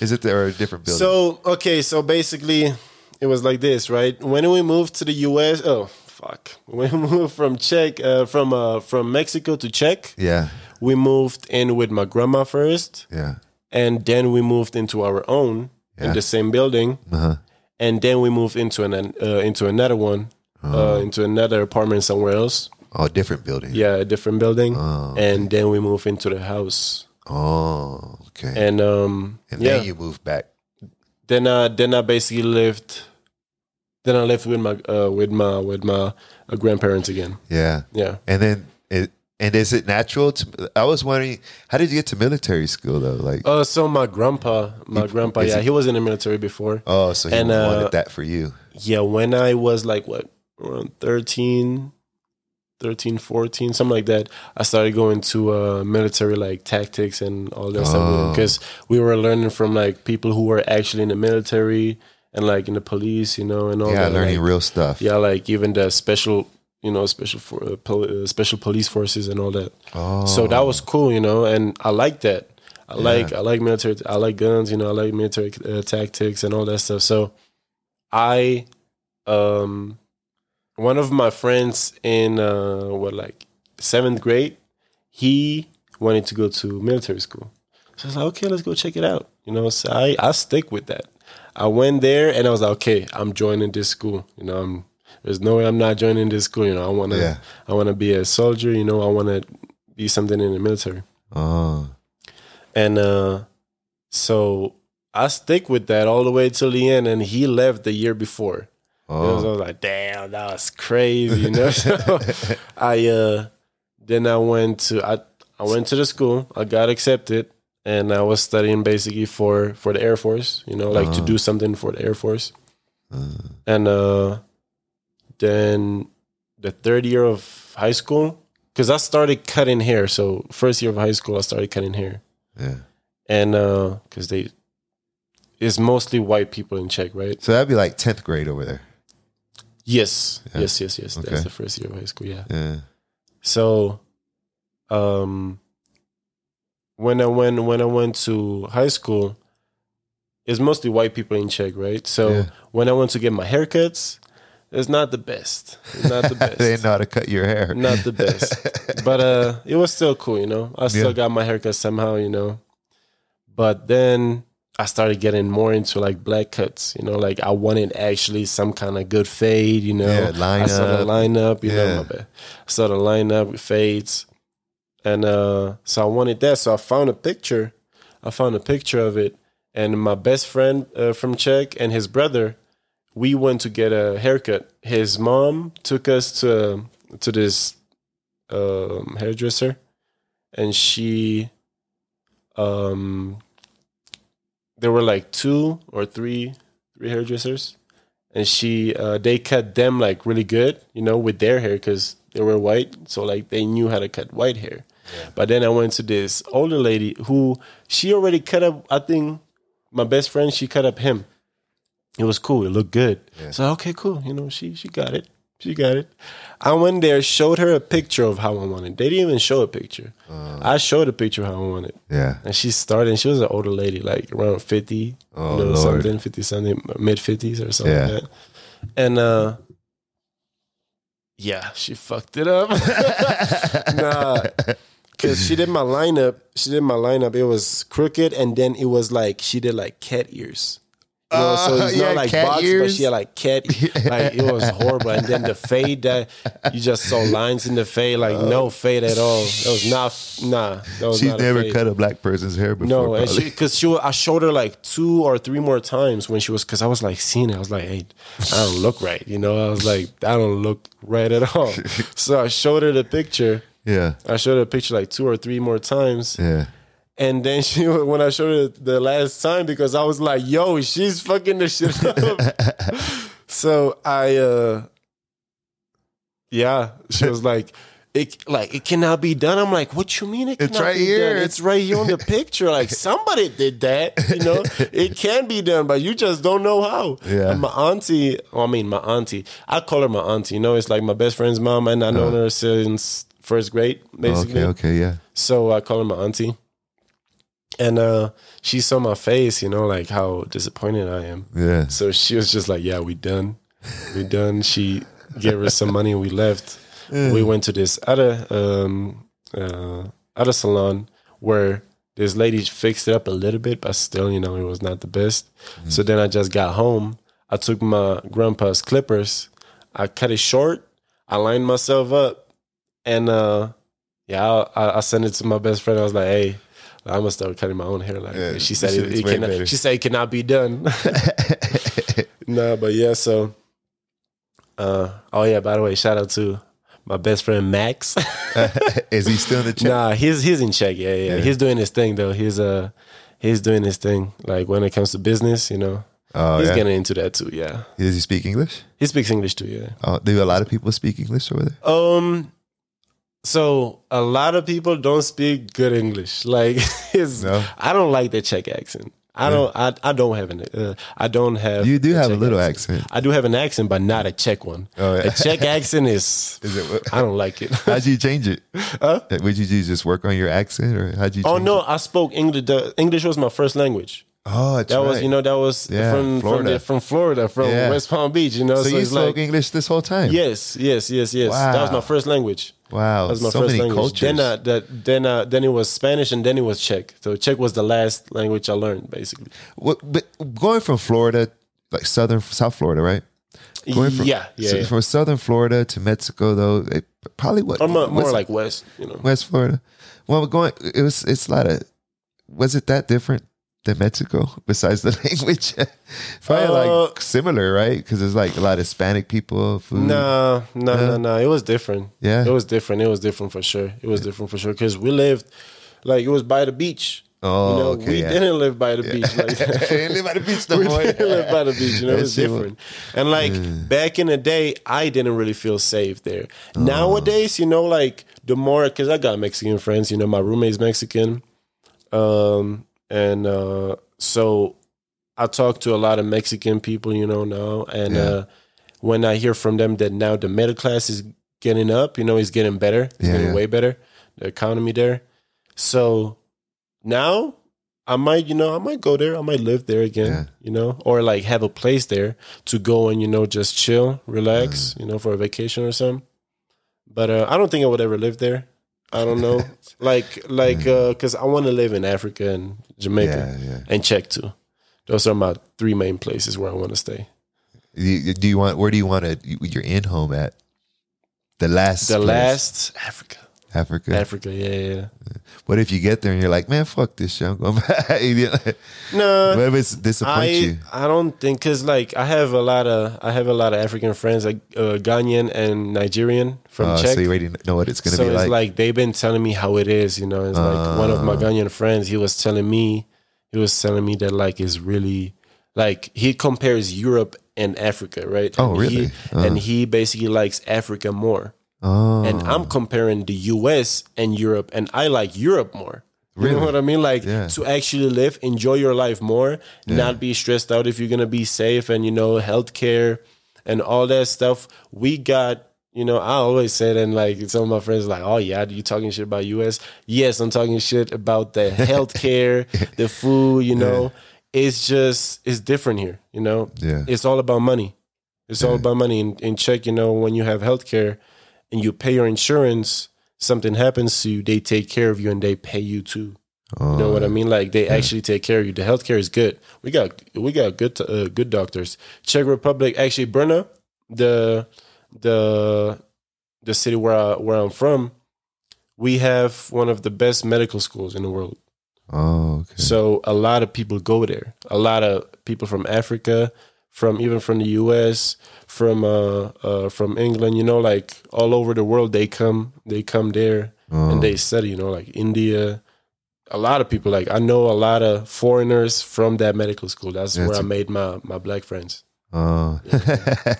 [SPEAKER 2] Is it there or a different building?
[SPEAKER 1] So okay, so basically, it was like this, right? When we moved to the U.S., oh fuck, when we moved from Czech, uh, from uh, from Mexico to Czech,
[SPEAKER 2] yeah,
[SPEAKER 1] we moved in with my grandma first,
[SPEAKER 2] yeah,
[SPEAKER 1] and then we moved into our own
[SPEAKER 2] Yeah.
[SPEAKER 1] in the same building,
[SPEAKER 2] uh-huh.
[SPEAKER 1] and then we moved into an uh, into another one, uh, into another apartment somewhere else.
[SPEAKER 2] Oh, a different building.
[SPEAKER 1] Yeah, a different building,
[SPEAKER 2] Oh,
[SPEAKER 1] and then we move into the house,
[SPEAKER 2] Oh, okay.
[SPEAKER 1] and um,
[SPEAKER 2] And
[SPEAKER 1] yeah,
[SPEAKER 2] then you moved back.
[SPEAKER 1] then I then I basically lived. Then I lived with my uh, with my with my uh, grandparents again.
[SPEAKER 2] Yeah,
[SPEAKER 1] Yeah.
[SPEAKER 2] and then it. And is it natural to? I was wondering, how did you get to military school though? Like,
[SPEAKER 1] Uh, so my grandpa, my grandpa, yeah,
[SPEAKER 2] he-
[SPEAKER 1] he was in the military before.
[SPEAKER 2] oh, so he
[SPEAKER 1] and, uh,
[SPEAKER 2] wanted that for you.
[SPEAKER 1] Yeah, when I was like what around 13, 13, 14, something like that, I started going to uh, military like tactics and all that
[SPEAKER 2] Oh.
[SPEAKER 1] stuff because we were learning from like people who were actually in the military and like in the police, you know, and all that.
[SPEAKER 2] Yeah,
[SPEAKER 1] that.
[SPEAKER 2] learning
[SPEAKER 1] like,
[SPEAKER 2] real stuff.
[SPEAKER 1] yeah, like even the special, you know, special for uh, pol- uh, special police forces and all that.
[SPEAKER 2] Oh,
[SPEAKER 1] So that was cool, you know, and I like that. I like I like military. I like guns, you know. I like military uh, tactics and all that stuff. So, I, um, one of my friends in uh, what like seventh grade, he wanted to go to military school. So I was like, okay, let's go check it out. You know, so I I stick with that. I went there and I was like, okay, I'm joining this school. You know, I'm there's no way I'm not joining this school. You know, I wanna
[SPEAKER 2] Yeah.
[SPEAKER 1] I wanna be a soldier. You know, I wanna be something in the military.
[SPEAKER 2] oh,
[SPEAKER 1] And uh, so I stick with that all the way till the end. And he left the year before. And I was, I
[SPEAKER 2] oh,
[SPEAKER 1] was like, damn, that was crazy, you know. so I uh, then I went to I I went to the school. I got accepted, and I was studying basically for for the Air Force. You know, like to do something for the Air Force. And uh, then the third year of high school, because I started cutting hair. So first year of high school, I started cutting hair
[SPEAKER 2] yeah.
[SPEAKER 1] and because they it's mostly white people in Czech, right?
[SPEAKER 2] So that'd be like tenth grade over there.
[SPEAKER 1] Yes,
[SPEAKER 2] Yeah.
[SPEAKER 1] yes, yes, yes.
[SPEAKER 2] Okay.
[SPEAKER 1] That's the first year of high school. Yeah.
[SPEAKER 2] Yeah.
[SPEAKER 1] So, um, when I went when I went to high school, it's mostly white people in Czech, right? So
[SPEAKER 2] Yeah.
[SPEAKER 1] when I went to get my haircuts, it's not the best. It's not the best.
[SPEAKER 2] they know how to cut your hair.
[SPEAKER 1] not the best. but uh it was still cool, you know. I still
[SPEAKER 2] Yeah.
[SPEAKER 1] got my haircut somehow, you know. But then I started getting more into like black cuts, you know, like I wanted actually some kind of good fade, you know.
[SPEAKER 2] Yeah, line
[SPEAKER 1] I saw the
[SPEAKER 2] up.
[SPEAKER 1] lineup, you
[SPEAKER 2] Yeah.
[SPEAKER 1] know, my bad. I saw the lineup with fades. And uh so I wanted that. So I found a picture. I found a picture of it. And my best friend uh, from Czech and his brother, we went to get a haircut. His mom took us to to this um, hairdresser, and she, um, there were like two or three three hairdressers, and she uh, they cut them like really good, you know, with their hair because they were white, so like they knew how to cut white hair. But then I went to this older lady who she already cut up. I think my best friend she cut up him. It was cool. It looked good. So okay, cool. You know, she she got it. She got it. I went there, showed her a picture of how I wanted. They didn't even show a picture. I showed a picture of how I wanted.
[SPEAKER 2] Yeah.
[SPEAKER 1] And she started, and she was an older lady, like around 50,
[SPEAKER 2] Oh,
[SPEAKER 1] you know, something, 50 something, mid 50s or something
[SPEAKER 2] Yeah.
[SPEAKER 1] like that. And uh, yeah, she fucked it up. nah, because she did my lineup. She did my lineup. It was crooked, and then it was like she did like cat ears. You know, so
[SPEAKER 2] Uh,
[SPEAKER 1] it's
[SPEAKER 2] yeah,
[SPEAKER 1] not like
[SPEAKER 2] cat
[SPEAKER 1] box, but
[SPEAKER 2] ears.
[SPEAKER 1] she had like cat. Like it was horrible. And then the fade that you just saw lines in the fade, like no fade at all. That was not nah. That was
[SPEAKER 2] She's
[SPEAKER 1] not
[SPEAKER 2] never
[SPEAKER 1] fade.
[SPEAKER 2] cut a black person's hair before.
[SPEAKER 1] No, and she because she, I showed her like two or three more times when she was because I was like seeing it. I was like, hey, I don't look right. You know, I was like, I don't look right at all. so I showed her the picture.
[SPEAKER 2] yeah.
[SPEAKER 1] I showed her a picture like two or three more times,
[SPEAKER 2] Yeah.
[SPEAKER 1] And then she, when I showed her the last time, because I was like, "Yo, she's fucking the shit up." so I, uh yeah, she was like, "It like it cannot be done." I'm like, "What you mean it
[SPEAKER 2] It's
[SPEAKER 1] cannot
[SPEAKER 2] right
[SPEAKER 1] be
[SPEAKER 2] here.
[SPEAKER 1] done? It's right here It's right here on the picture. Like somebody did that. You know, it can be done, but you just don't know how."
[SPEAKER 2] Yeah.
[SPEAKER 1] And my auntie, well, I mean, my auntie, I call her my auntie. You know, it's like my best friend's mom, and I known her since first grade, basically.
[SPEAKER 2] Uh-huh. Okay, okay, yeah.
[SPEAKER 1] So I call her my auntie. And uh, she saw my face, you know, like how disappointed I am.
[SPEAKER 2] Yeah.
[SPEAKER 1] So she was just like, "Yeah, we done, we done." She gave us some money and we left. We went to this other um, uh, other salon where this lady fixed it up a little bit, but still, you know, it was not the best. So then I just got home. I took my grandpa's clippers. I cut it short. I lined myself up, and uh, yeah, I, I sent it to my best friend. I was like, "Hey." I'm gonna start cutting my own hair. Like
[SPEAKER 2] Yeah,
[SPEAKER 1] she said, it, it cannot,
[SPEAKER 2] better.
[SPEAKER 1] she said it cannot be done. no, but yeah. So, uh, oh yeah. By the way, shout out to my best friend Max.
[SPEAKER 2] Is he still in the chat?
[SPEAKER 1] nah, he's he's in Czech. Yeah, yeah,
[SPEAKER 2] Yeah.
[SPEAKER 1] He's doing his thing though. He's uh he's doing his thing. Like when it comes to business, you know,
[SPEAKER 2] Oh,
[SPEAKER 1] he's
[SPEAKER 2] yeah.
[SPEAKER 1] getting into that too. Yeah,
[SPEAKER 2] Does he speak English?
[SPEAKER 1] he speaks English too. Yeah.
[SPEAKER 2] Oh, do a lot of people speak English over there?
[SPEAKER 1] Um. So a lot of people don't speak good English. Like,
[SPEAKER 2] No?
[SPEAKER 1] I don't like the Czech accent. I don't. I, I don't have an. Uh, I don't have.
[SPEAKER 2] You do have a little accent.
[SPEAKER 1] I do have an accent, but not a Czech one.
[SPEAKER 2] Oh, yeah.
[SPEAKER 1] A Czech accent is.
[SPEAKER 2] Is it?
[SPEAKER 1] I don't like it.
[SPEAKER 2] How'd you change it?
[SPEAKER 1] Huh?
[SPEAKER 2] Would you just work on your accent, or how'd you?
[SPEAKER 1] Oh no,
[SPEAKER 2] it?
[SPEAKER 1] I spoke English. The English was my first language.
[SPEAKER 2] Oh,
[SPEAKER 1] That
[SPEAKER 2] right.
[SPEAKER 1] was, you know, that was
[SPEAKER 2] Yeah,
[SPEAKER 1] from
[SPEAKER 2] Florida.
[SPEAKER 1] from, the, from Florida, from
[SPEAKER 2] Yeah.
[SPEAKER 1] West Palm Beach. You know,
[SPEAKER 2] So, you spoke
[SPEAKER 1] like
[SPEAKER 2] English this whole time?
[SPEAKER 1] yes, yes, yes, yes. That was my first language.
[SPEAKER 2] Wow.
[SPEAKER 1] That was my
[SPEAKER 2] so
[SPEAKER 1] first
[SPEAKER 2] many
[SPEAKER 1] language.
[SPEAKER 2] cultures.
[SPEAKER 1] Then, uh, that, then, uh, then it was Spanish, and then it was Czech. So Czech was the last language I learned, basically.
[SPEAKER 2] What, but going from Florida, like southern South Florida, right? Going from,
[SPEAKER 1] yeah, yeah.
[SPEAKER 2] so
[SPEAKER 1] yeah.
[SPEAKER 2] From southern Florida to Mexico, though, it probably what?
[SPEAKER 1] Or more, more like West, you know.
[SPEAKER 2] West Florida. Well, going it was it's a lot of. Was it that different than Mexico besides the language? probably
[SPEAKER 1] Uh,
[SPEAKER 2] like similar, right? Because there's like a lot of Hispanic people. Food.
[SPEAKER 1] No, no,
[SPEAKER 2] Yeah.
[SPEAKER 1] no, no. It was different.
[SPEAKER 2] Yeah.
[SPEAKER 1] It was different. It was different for sure. It was different for sure because we lived like it was by the beach.
[SPEAKER 2] Oh,
[SPEAKER 1] you know,
[SPEAKER 2] okay,
[SPEAKER 1] we
[SPEAKER 2] yeah.
[SPEAKER 1] didn't live by the beach like that.
[SPEAKER 2] Didn't live by the beach no
[SPEAKER 1] we
[SPEAKER 2] more.
[SPEAKER 1] didn't live by the beach. You know, it was different. And like back in the day, I didn't really feel safe there. Nowadays, you know, like the more because I got Mexican friends. You know, my roommate's Mexican, um, and uh, so I talk to a lot of Mexican people. You know now, and
[SPEAKER 2] Yeah.
[SPEAKER 1] uh, when I hear from them that now the middle class is getting up, you know, it's getting better, it's
[SPEAKER 2] Yeah,
[SPEAKER 1] getting
[SPEAKER 2] yeah.
[SPEAKER 1] way better, the economy there. So now I might, you know, I might go there. I might live there again, you know, or like have a place there to go and you know just chill, relax,
[SPEAKER 2] Mm.
[SPEAKER 1] you know, for a vacation or something. But uh, I don't think I would ever live there. I don't know, like like because I want to live in Africa and Jamaica
[SPEAKER 2] Mm. Yeah, yeah.
[SPEAKER 1] and Czech too. Those are my three main places where I want to stay.
[SPEAKER 2] Do you want? Where do you want to? Your in home at? The last.
[SPEAKER 1] The
[SPEAKER 2] place.
[SPEAKER 1] last Africa,
[SPEAKER 2] Africa.
[SPEAKER 1] Africa, yeah, yeah.
[SPEAKER 2] What if you get there and you're like, man, fuck this shit. I'm going back. You know?
[SPEAKER 1] No,
[SPEAKER 2] what if it's disappoint
[SPEAKER 1] I
[SPEAKER 2] you?
[SPEAKER 1] I don't think because like I have a lot of I have a lot of African friends like uh, Ghanaian and Nigerian from
[SPEAKER 2] Uh,
[SPEAKER 1] Czech.
[SPEAKER 2] so you already know what it's gonna be.
[SPEAKER 1] so
[SPEAKER 2] be
[SPEAKER 1] it's
[SPEAKER 2] like.
[SPEAKER 1] like. they've been telling me how it is. You know, it's like one of my
[SPEAKER 2] Ah.
[SPEAKER 1] Ghanaian friends. He was telling me he was telling me that like it's really like he compares Europe and Africa, right?
[SPEAKER 2] Oh,
[SPEAKER 1] And
[SPEAKER 2] really?
[SPEAKER 1] He, And he basically likes Africa more.
[SPEAKER 2] Oh,
[SPEAKER 1] and ah. I'm comparing the US and Europe, and I like Europe more. You
[SPEAKER 2] Really?
[SPEAKER 1] know what I mean? Like
[SPEAKER 2] Yeah.
[SPEAKER 1] to actually live, enjoy your life more, not be stressed out if you're gonna be safe and you know, healthcare and all that stuff. We got, you know, I always said and like some of my friends are like, Oh yeah, you talking shit about US? Yes, I'm talking shit about the healthcare, the food, you know. It's just it's different here, you know.
[SPEAKER 2] Yeah.
[SPEAKER 1] It's all about money. It's all about money. In, in Czech, you know, when you have healthcare and you pay your insurance, something happens to you, they take care of you and they pay you too. You know what I mean? Like they actually take care of you. The healthcare is good. We got we got good uh, good doctors. Czech Republic, actually, Brno, the the the city where I, where I'm from, we have one of the best medical schools in the world.
[SPEAKER 2] oh, okay.
[SPEAKER 1] So a lot of people go there. A lot of people from Africa, from even from the U.S., from uh, uh, from England. You know, like all over the world, they come. They come there
[SPEAKER 2] Oh.
[SPEAKER 1] and they study. You know, like India, a lot of people. Like I know a lot of foreigners from that medical school. That's where
[SPEAKER 2] That's
[SPEAKER 1] I
[SPEAKER 2] a-
[SPEAKER 1] made my my black friends.
[SPEAKER 2] Oh, I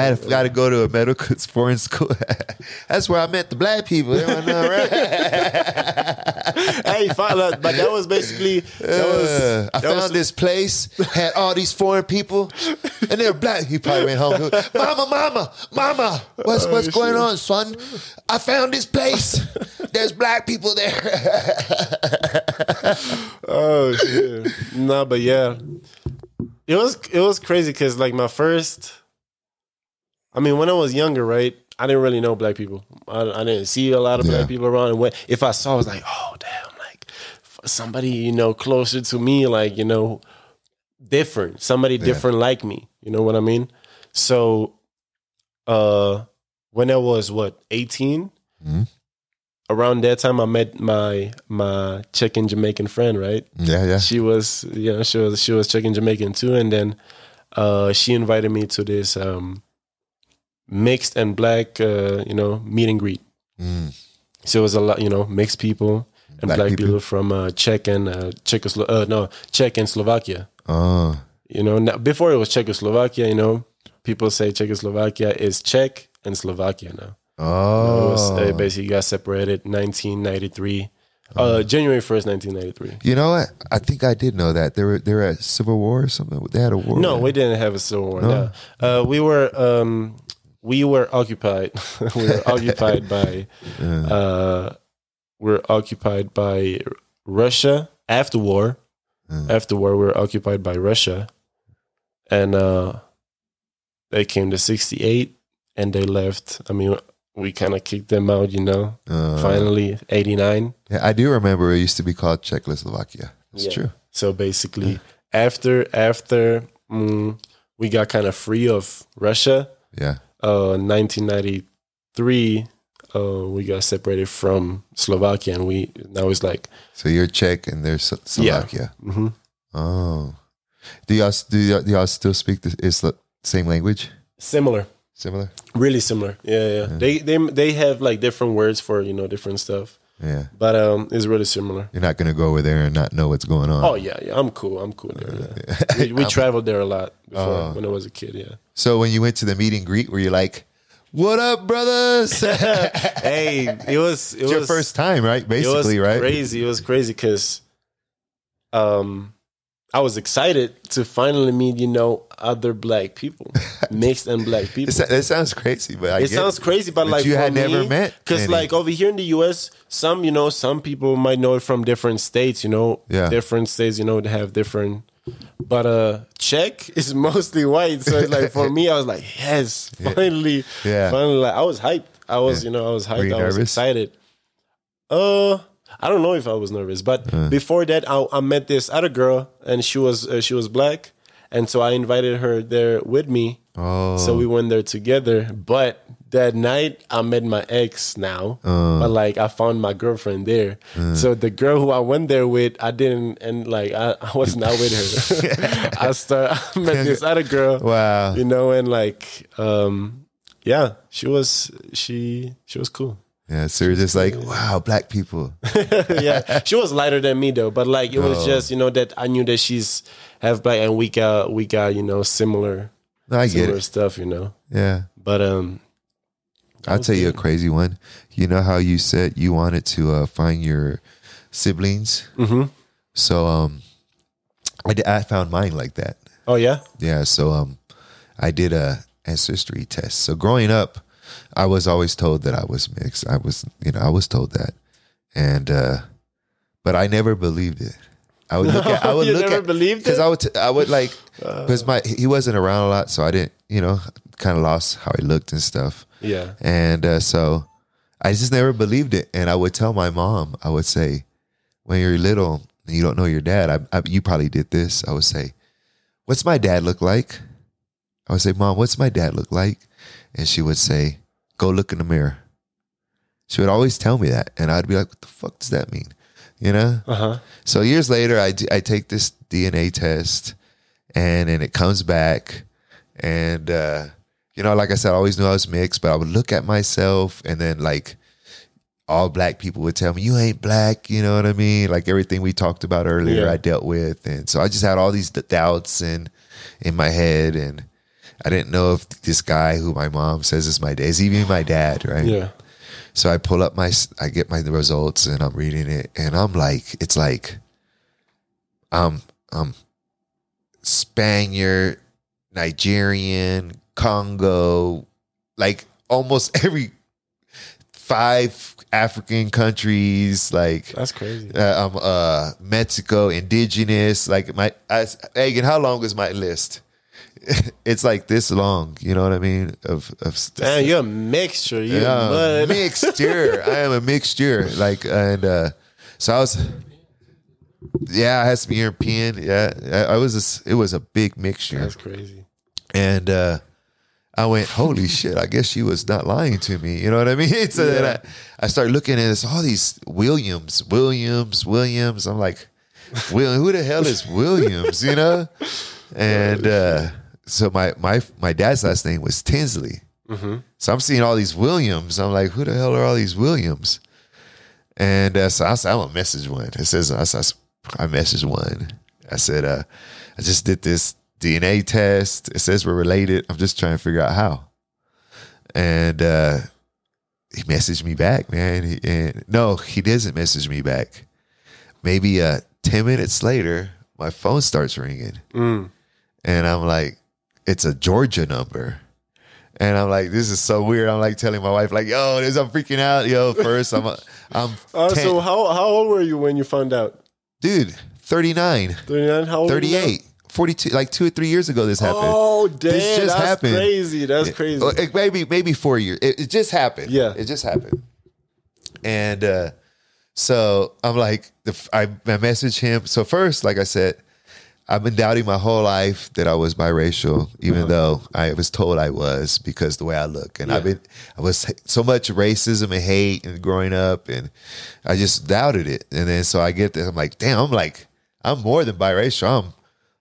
[SPEAKER 2] had got to go to a medical foreign school. That's where I met the black people. Right?
[SPEAKER 1] hey, fine, look, but that was basically that was.
[SPEAKER 2] Uh, I
[SPEAKER 1] that
[SPEAKER 2] found
[SPEAKER 1] was-
[SPEAKER 2] this place, had all these foreign people, and they were black. He probably went home. Mama, mama, mama, what's
[SPEAKER 1] Oh,
[SPEAKER 2] what's going on, son? I found this place. There's black people there.
[SPEAKER 1] Oh shit! no, but yeah, it was it was crazy because like my first, I mean, when I was younger, right? I didn't really know black people. I, I didn't see a lot of
[SPEAKER 2] Yeah.
[SPEAKER 1] black people around. And when, if I saw, I was like, oh damn, like somebody you know closer to me, like you know, different, somebody different like me. You know what I mean? So, uh, when I was what 18
[SPEAKER 2] Mhm.
[SPEAKER 1] Around that time, I met my my Czech and Jamaican friend, right?
[SPEAKER 2] yeah, yeah.
[SPEAKER 1] she was you know she was she was Czech and Jamaican too, and then uh, she invited me to this um, mixed and black uh, you know meet and greet.
[SPEAKER 2] Mm.
[SPEAKER 1] So it was a lot you know mixed people and
[SPEAKER 2] Black
[SPEAKER 1] black,
[SPEAKER 2] people.
[SPEAKER 1] people. from uh, Czech and uh, Czechoslo- uh, no Czech and Slovakia.
[SPEAKER 2] Oh,
[SPEAKER 1] You know now, before it was Czechoslovakia. You know people say Czechoslovakia is Czech and Slovakia now. It was,
[SPEAKER 2] oh.
[SPEAKER 1] uh, basically got separated 1993. Uh, January 1st, 1993.
[SPEAKER 2] You know what? I think I did know that. They were they were at Civil War or something. They had a war.
[SPEAKER 1] No,
[SPEAKER 2] there.
[SPEAKER 1] we didn't have a civil war.
[SPEAKER 2] No?
[SPEAKER 1] No, uh, we were um, we were occupied. we were occupied by uh, we're occupied by Russia after war. After war, we were occupied by Russia, and uh, they came to '68, and they left. I mean, we kind of kicked them out. You know,
[SPEAKER 2] Uh,
[SPEAKER 1] finally '89.
[SPEAKER 2] yeah, I do remember it used to be called Czechoslovakia. That's
[SPEAKER 1] Yeah.
[SPEAKER 2] true.
[SPEAKER 1] So basically, after after mm, we got kind of free of Russia,
[SPEAKER 2] Yeah.
[SPEAKER 1] uh, 1993, uh, we got separated from Slovakia, and we now it's like
[SPEAKER 2] So you're Czech and there's Slo-
[SPEAKER 1] Yeah.
[SPEAKER 2] Slovakia.
[SPEAKER 1] mhm.
[SPEAKER 2] Oh. Do y'all do y'all, do y'all still speak the is the same language?
[SPEAKER 1] similar,
[SPEAKER 2] Similar?
[SPEAKER 1] really similar. Yeah, yeah. They they they have like different words for you know different stuff,
[SPEAKER 2] Yeah.
[SPEAKER 1] but um, it's really similar.
[SPEAKER 2] You're not gonna go over there and not know what's going on.
[SPEAKER 1] Oh yeah, yeah. I'm cool. I'm cool there. Yeah. we we traveled there a lot before
[SPEAKER 2] Oh.
[SPEAKER 1] when I was a kid. Yeah.
[SPEAKER 2] So when you went to the meet and greet, were you like, "What up, brothers"?
[SPEAKER 1] hey, it was it was your
[SPEAKER 2] first time, right?
[SPEAKER 1] it was
[SPEAKER 2] Basically, right?
[SPEAKER 1] crazy. It was crazy because um I was excited to finally meet, you know, other black people, mixed and black people.
[SPEAKER 2] It, it sounds crazy, but I
[SPEAKER 1] it sounds crazy, but,
[SPEAKER 2] But
[SPEAKER 1] like
[SPEAKER 2] you had
[SPEAKER 1] me,
[SPEAKER 2] never met
[SPEAKER 1] because like over here in the U.S., some you know, some people might know it from different states. You know,
[SPEAKER 2] Yeah.
[SPEAKER 1] different states. You know, they have different. But uh, Czech is mostly white, so it's like for me, I was like, yes, finally,
[SPEAKER 2] Yeah.
[SPEAKER 1] finally. Like, I was hyped. I was, you know, I was hyped. I was
[SPEAKER 2] nervous?
[SPEAKER 1] excited. Uh, I don't know if I was nervous, but
[SPEAKER 2] Uh.
[SPEAKER 1] before that, I, I met this other girl, and she was uh, she was black, and so I invited her there with me.
[SPEAKER 2] Oh,
[SPEAKER 1] So we went there together. But that night, I met my ex now.
[SPEAKER 2] Uh.
[SPEAKER 1] but like, I found my girlfriend there. So the girl who I went there with, I didn't, and like, I, I was not with her. I start, I met this other girl.
[SPEAKER 2] wow.
[SPEAKER 1] You know, and like, um, yeah, she was, she, she was cool.
[SPEAKER 2] Yeah, so you're just like, wow, black people.
[SPEAKER 1] yeah, she was lighter than me though. But like, it was
[SPEAKER 2] Oh.
[SPEAKER 1] just, you know, that I knew that she's half black, and we got, we got, you know, similar,
[SPEAKER 2] No, I get
[SPEAKER 1] similar
[SPEAKER 2] it.
[SPEAKER 1] stuff, you know.
[SPEAKER 2] Yeah.
[SPEAKER 1] But um,
[SPEAKER 2] I'll tell you a crazy one. You know how you said you wanted to uh, find your siblings?
[SPEAKER 1] mhm.
[SPEAKER 2] So um, I, did, I found mine like that.
[SPEAKER 1] oh yeah,
[SPEAKER 2] Yeah. So um, I did a ancestry test. So growing up, I was always told that I was mixed. I was, you know, I was told that, and uh, but I never believed it. I would look at, I would
[SPEAKER 1] You
[SPEAKER 2] look
[SPEAKER 1] never
[SPEAKER 2] at
[SPEAKER 1] believed
[SPEAKER 2] because? I would, t- I would like because my he wasn't around a lot, so I didn't, you know, kind of lost how he looked and stuff.
[SPEAKER 1] yeah.
[SPEAKER 2] And uh, so I just never believed it. And I would tell my mom, I would say, when you're little and you don't know your dad, I, I, you probably did this. I would say, What's my dad look like? I would say, Mom, what's my dad look like? And she would say, Go look in the mirror. She would always tell me that. And I'd be like, What the fuck does that mean? You know?
[SPEAKER 1] Uh huh.
[SPEAKER 2] So years later, I, d- I take this DNA test, and then it comes back, and uh, you know, like I said, I always knew I was mixed, but I would look at myself, and then like all black people would tell me, "You ain't black," you know what I mean? Like everything we talked about earlier,
[SPEAKER 1] Yeah.
[SPEAKER 2] I dealt with, and so I just had all these doubts and in my head, and I didn't know if this guy who my mom says is my dad is even my dad, right?
[SPEAKER 1] Yeah.
[SPEAKER 2] So I pull up my, I get my results, and I'm reading it, and I'm like, it's like, um, um, Spaniard, Nigerian, Congo, like almost every five African countries, like
[SPEAKER 1] That's crazy.
[SPEAKER 2] uh, um, uh, Mexico, indigenous. Like my, I, Egan, how long is my list? it's like this long. You know what I mean? Of of
[SPEAKER 1] Man, you're a mixture. You're
[SPEAKER 2] yeah, mixture. I am a mixture. Like and uh so I was yeah, I had some European. Yeah, I, I was. A it was a big mixture,
[SPEAKER 1] That's crazy.
[SPEAKER 2] and uh, I went, "Holy shit!" I guess she was not lying to me. You know what I mean? So then I, I started looking at this, all these Williams, Williams, Williams. I'm like, Will, who the hell is Williams? You know? And uh, so my my my dad's last name was Tinsley. So I'm seeing all these Williams. I'm like, who the hell are all these Williams? And uh, so I I'm gonna message one. It says I, said, I messaged one. I said, uh, I just did this DNA test. It says we're related. I'm just trying to figure out how. And uh, he messaged me back, man. He, and no, he doesn't message me back. Maybe uh, ten minutes later, my phone starts ringing,
[SPEAKER 1] Mm.
[SPEAKER 2] and I'm like, it's a Georgia number. And I'm like, this is so weird. I'm like telling my wife, like, yo, this I'm freaking out. Yo, first I'm, I'm,
[SPEAKER 1] Uh, so how how old were you when you found out?
[SPEAKER 2] dude, 39,
[SPEAKER 1] 39? How old? are you
[SPEAKER 2] 38, 42, like two or three years ago, this happened.
[SPEAKER 1] Oh damn!
[SPEAKER 2] This just
[SPEAKER 1] that's
[SPEAKER 2] happened.
[SPEAKER 1] crazy. That's crazy.
[SPEAKER 2] Well, it- maybe maybe four years. It, it just happened.
[SPEAKER 1] Yeah.
[SPEAKER 2] it just happened. And uh, so I'm like, the, I, I messaged him. So first, like I said, I've been doubting my whole life that I was biracial, even
[SPEAKER 1] Uh-huh.
[SPEAKER 2] though I was told I was because the way I look. And I've been, I was so much racism and hate and growing up, and I just doubted it. And then so I get this, I'm like, damn, I'm like, I'm more than biracial. I'm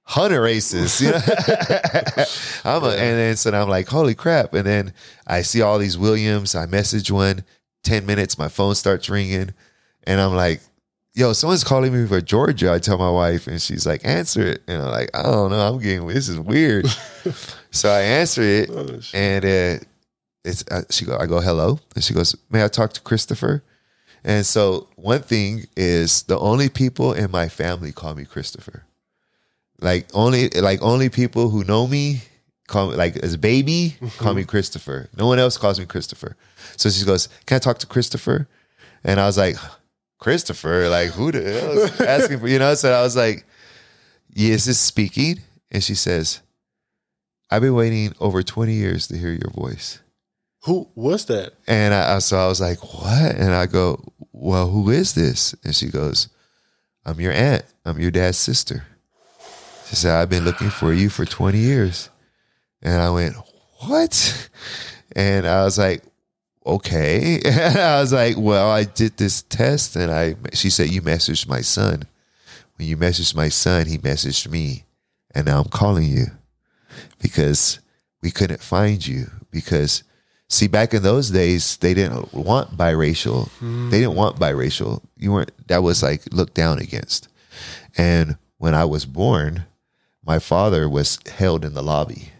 [SPEAKER 2] hunter racist, you know. I'm a, and then so I'm like, holy crap! And then I see all these Williams. I message one. Ten minutes, my phone starts ringing, and I'm like, yo, someone's calling me for Georgia. I tell my wife, and she's like, answer it. And I'm like, I don't know. I'm getting this is weird. so I answer it, and uh, it's uh, she go. I go hello, and she goes, may I talk to Christopher? And so one thing is the only people in my family call me Christopher. Like only like only people who know me call me like as a baby call me Christopher. No one else calls me Christopher. So she goes, "Can I talk to Christopher?" And I was like, "Christopher? Like who the hell is asking for?" You know. So I was like, "Yes, is speaking." And she says, "I've been waiting over twenty years to hear your voice."
[SPEAKER 1] Who was that?
[SPEAKER 2] And I, I so I was like, "What?" And I go, "Well, who is this?" And she goes, "I'm your aunt. I'm your dad's sister." She said, "I've been looking for you for 20 years." And I went, "What?" And I was like, "Okay." And I was like, "Well, I did this test, and I." She said, "You messaged my son. When you messaged my son, he messaged me, and now I'm calling you because we couldn't find you because." See, back in those days, they didn't want biracial. Hmm. They didn't want biracial. You weren't. That was like looked down against. And when I was born, my father was held in the lobby,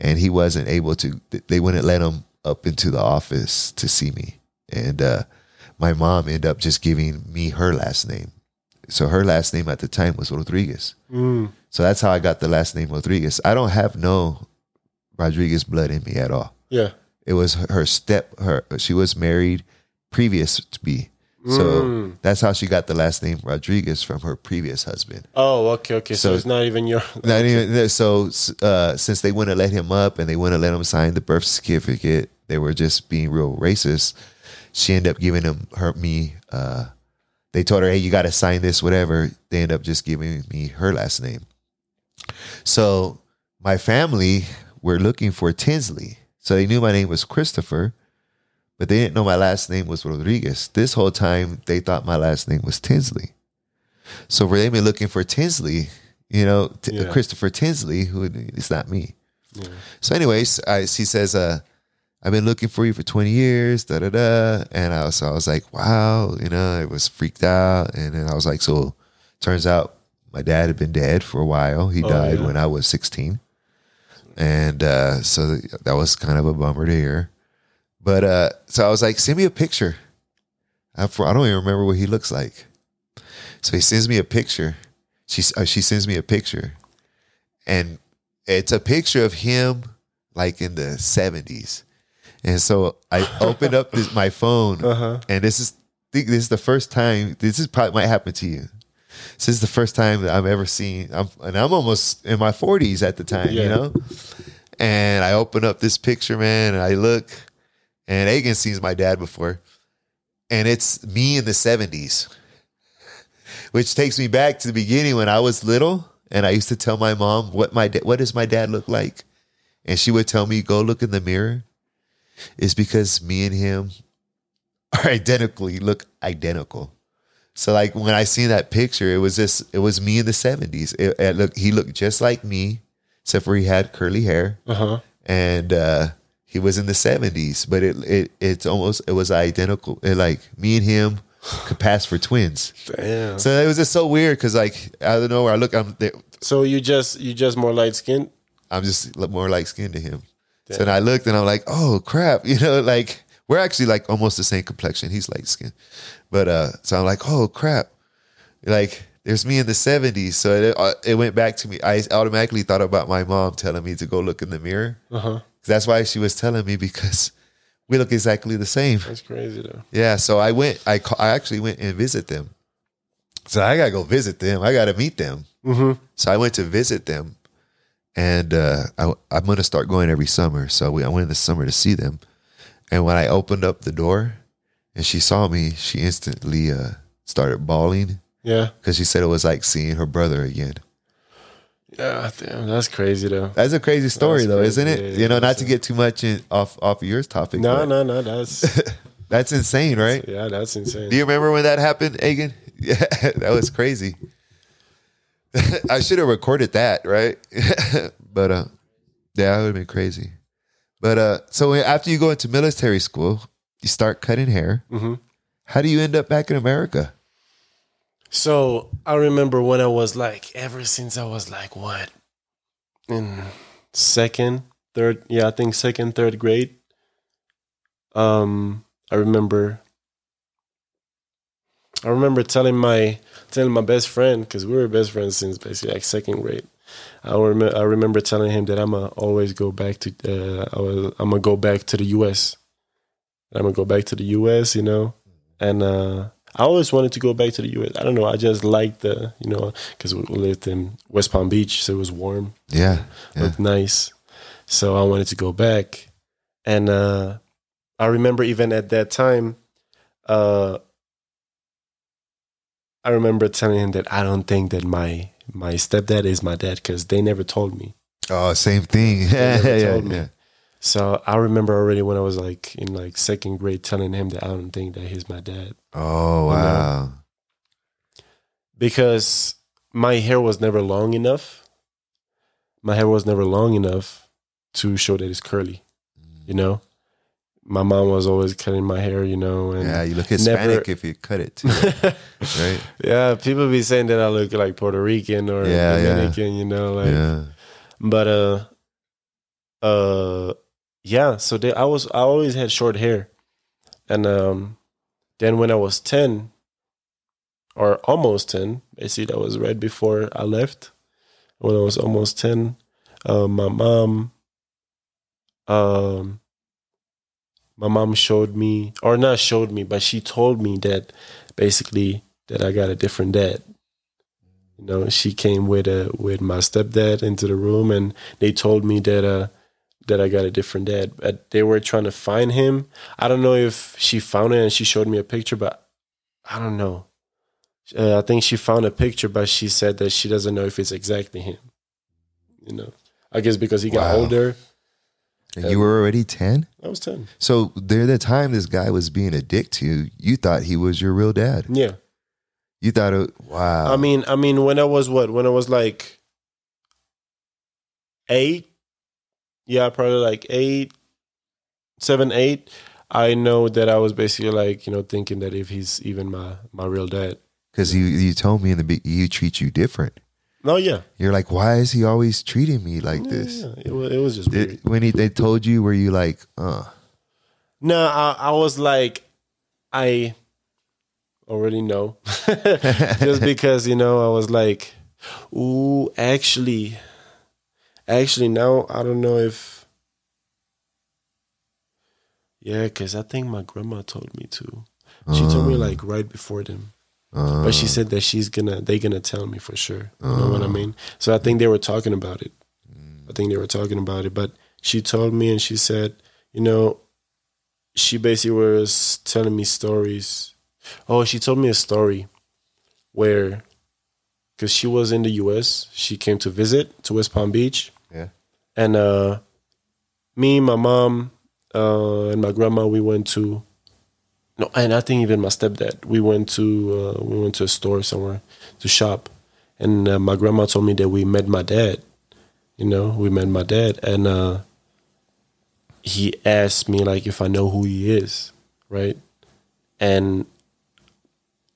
[SPEAKER 2] and he wasn't able to. They wouldn't let him up into the office to see me. And uh, my mom ended up just giving me her last name. So her last name at the time was Rodriguez. So that's how I got the last name Rodriguez. I don't have no Rodriguez blood in me at all
[SPEAKER 1] Yeah.
[SPEAKER 2] it was her step her she was married previous to me so that's how she got the last name rodriguez from her previous husband.
[SPEAKER 1] Oh, okay, okay. So,
[SPEAKER 2] So-
[SPEAKER 1] it's not even your.
[SPEAKER 2] Not even- so uh, since they wouldn't let him up and they wouldn't let him sign the birth certificate they were just being real racist. She ended up giving him her me uh, they told her hey you got to sign this whatever. They end up just giving me her last name. So my family were looking for tinsley. So they knew my name was christopher but they didn't know my last name was rodriguez this whole time they thought my last name was tinsley so them been looking for tinsley you know T-
[SPEAKER 1] Yeah.
[SPEAKER 2] christopher tinsley who it's not me so anyways I, she says uh I've been looking for you for 20 years, da da da. And I was, I was like, wow, you know, I was freaked out. And then I was like, so turns out my dad had been dead for a while. He
[SPEAKER 1] Oh,
[SPEAKER 2] died
[SPEAKER 1] yeah.
[SPEAKER 2] when I was 16. And uh, so that was kind of a bummer to hear. But uh, so I was like, send me a picture. I, I don't even remember what he looks like. So he sends me a picture. She uh, she sends me a picture, and it's a picture of him like in the seventies. And so I opened up this, my phone,
[SPEAKER 1] Uh-huh.
[SPEAKER 2] and this is think this is the first time. This is probably might happen to you. This is the first time that I've ever seen. I'm, and I'm almost in my forties at the time, you know. And I open up this picture, man, and I look, and Agan sees my dad before, and it's me in the seventies which takes me back to the beginning when I was little and I used to tell my mom what my da- what does my dad look like, and she would tell me go look in the mirror. It's because me and him are identical. He look identical. So like when I seen that picture, it was just it was me in the seventies. It, it look he looked just like me, except for he had curly hair
[SPEAKER 1] Uh huh.
[SPEAKER 2] and uh he was in the 70s but it it it's almost it was identical. It, like me and him could pass for twins.
[SPEAKER 1] Damn.
[SPEAKER 2] so it was just so weird because like out of nowhere i look i'm there,
[SPEAKER 1] So you just you just more light skinned.
[SPEAKER 2] i'm just more like skinned to him. So then i looked and i'm like oh crap you know like we're actually like almost the same complexion. He's light skinned but uh so i'm like oh crap. Like there's me in the 70s so it, uh, it went back to me. I automatically thought about my mom telling me to go look in the mirror.
[SPEAKER 1] Uh huh.
[SPEAKER 2] That's why she was telling me because we look exactly the same
[SPEAKER 1] That's crazy though.
[SPEAKER 2] Yeah, so I went. I I actually went and visit them. So I gotta go visit them. I gotta meet them.
[SPEAKER 1] Mm-hmm.
[SPEAKER 2] So I went to visit them, and uh, I, I'm gonna start going every summer. So we, I went in the summer to see them, and when I opened up the door, and she saw me, she instantly uh, started bawling
[SPEAKER 1] Yeah.
[SPEAKER 2] because she said it was like seeing her brother again.
[SPEAKER 1] Yeah. Damn. That's crazy though.
[SPEAKER 2] That's a crazy story,
[SPEAKER 1] That's
[SPEAKER 2] though,
[SPEAKER 1] crazy.
[SPEAKER 2] isn't it?
[SPEAKER 1] Yeah,
[SPEAKER 2] you know, not to get too much in, off off of your topic.
[SPEAKER 1] No, no, no. That's
[SPEAKER 2] that's insane, right?
[SPEAKER 1] yeah. That's insane.
[SPEAKER 2] Do you remember when that happened, Agan? Yeah, that was crazy. I should have recorded that, right? but uh, yeah, it would have been crazy. But uh, so after you go into military school, you start cutting hair.
[SPEAKER 1] Mhm.
[SPEAKER 2] How do you end up back in America?
[SPEAKER 1] So I remember when I was like, ever since I was like, what, in second, third, yeah, I think second, third grade. Um, I remember. I remember telling my telling my best friend because we were best friends since basically like second grade. I remember I remember telling him that I'm gonna always go back to uh, I was, I'm gonna go back to the U.S. I'm gonna go back to the U.S. You know, and uh, I always wanted to go back to the U.S. I don't know. I just liked the you know because we lived in West Palm Beach, so it was warm,
[SPEAKER 2] Yeah, yeah.
[SPEAKER 1] looked nice. So I wanted to go back, and uh, I remember even at that time, uh, I remember telling him that I don't think that my my stepdad is my dad because they never told me.
[SPEAKER 2] Oh, same thing. Yeah,
[SPEAKER 1] never
[SPEAKER 2] yeah,
[SPEAKER 1] told me.
[SPEAKER 2] yeah.
[SPEAKER 1] So I remember already when I was like in like second grade telling him that I don't think that he's my dad
[SPEAKER 2] Oh wow.
[SPEAKER 1] because my hair was never long enough. My hair was never long enough to show that it's curly. You know, my mom was always cutting my hair. You know, and
[SPEAKER 2] Yeah, you look Hispanic
[SPEAKER 1] never-
[SPEAKER 2] if you cut it too, right?
[SPEAKER 1] yeah, people be saying that I look like Puerto Rican or
[SPEAKER 2] Yeah, yeah.
[SPEAKER 1] Dominican. You know, like
[SPEAKER 2] yeah.
[SPEAKER 1] but uh uh yeah so they, i was i always had short hair. And um then when i was 10 or almost 10 basically that was right before i left. When i was almost 10 uh, my mom um my mom showed me or not showed me but she told me that basically that i got a different dad. You know she came with a with my stepdad into the room and they told me that uh that I got a different dad. But they were trying to find him. I don't know if she found it and she showed me a picture, but I don't know. Uh, I think she found a picture, but she said that she doesn't know if it's exactly him. You know, I guess because he got
[SPEAKER 2] Wow.
[SPEAKER 1] older.
[SPEAKER 2] And you were already ten.
[SPEAKER 1] I was ten.
[SPEAKER 2] So during the time this guy was being a dick to you, you thought he was your real dad.
[SPEAKER 1] Yeah.
[SPEAKER 2] You thought, it, wow.
[SPEAKER 1] I mean, I mean, when I was what? When I was like eight, yeah, probably like eight, seven, eight, I know that I was basically like, you know, thinking that if he's even my my real dad.
[SPEAKER 2] Because you you told me in the you treat you different.
[SPEAKER 1] No, yeah,
[SPEAKER 2] You're like, why is he always treating me like this?
[SPEAKER 1] yeah. It was it was just weird.
[SPEAKER 2] Did, when he, they told you, were you like, uh,
[SPEAKER 1] No, I, I was like, I already know, just because you know I was like, ooh, actually, actually now I don't know if, yeah, because I think my grandma told me to. She told me uh. like right before them, but she uh. said that she's gonna they're gonna tell me for sure. You know what I mean? Uh. So I think they were talking about it. I mm. think they were talking about it, but she told me and she said, you know, she basically was telling me stories. Oh, she told me a story where, because she was in the U.S., she came to visit to West Palm Beach, and uh, me, my mom, uh, and my grandma, we went to. No, and I think even my stepdad. We went to uh, we went to a store somewhere to shop, and uh, my grandma told me that we met my dad. You know, we met my dad, and uh, he asked me like if I know who he is, right? And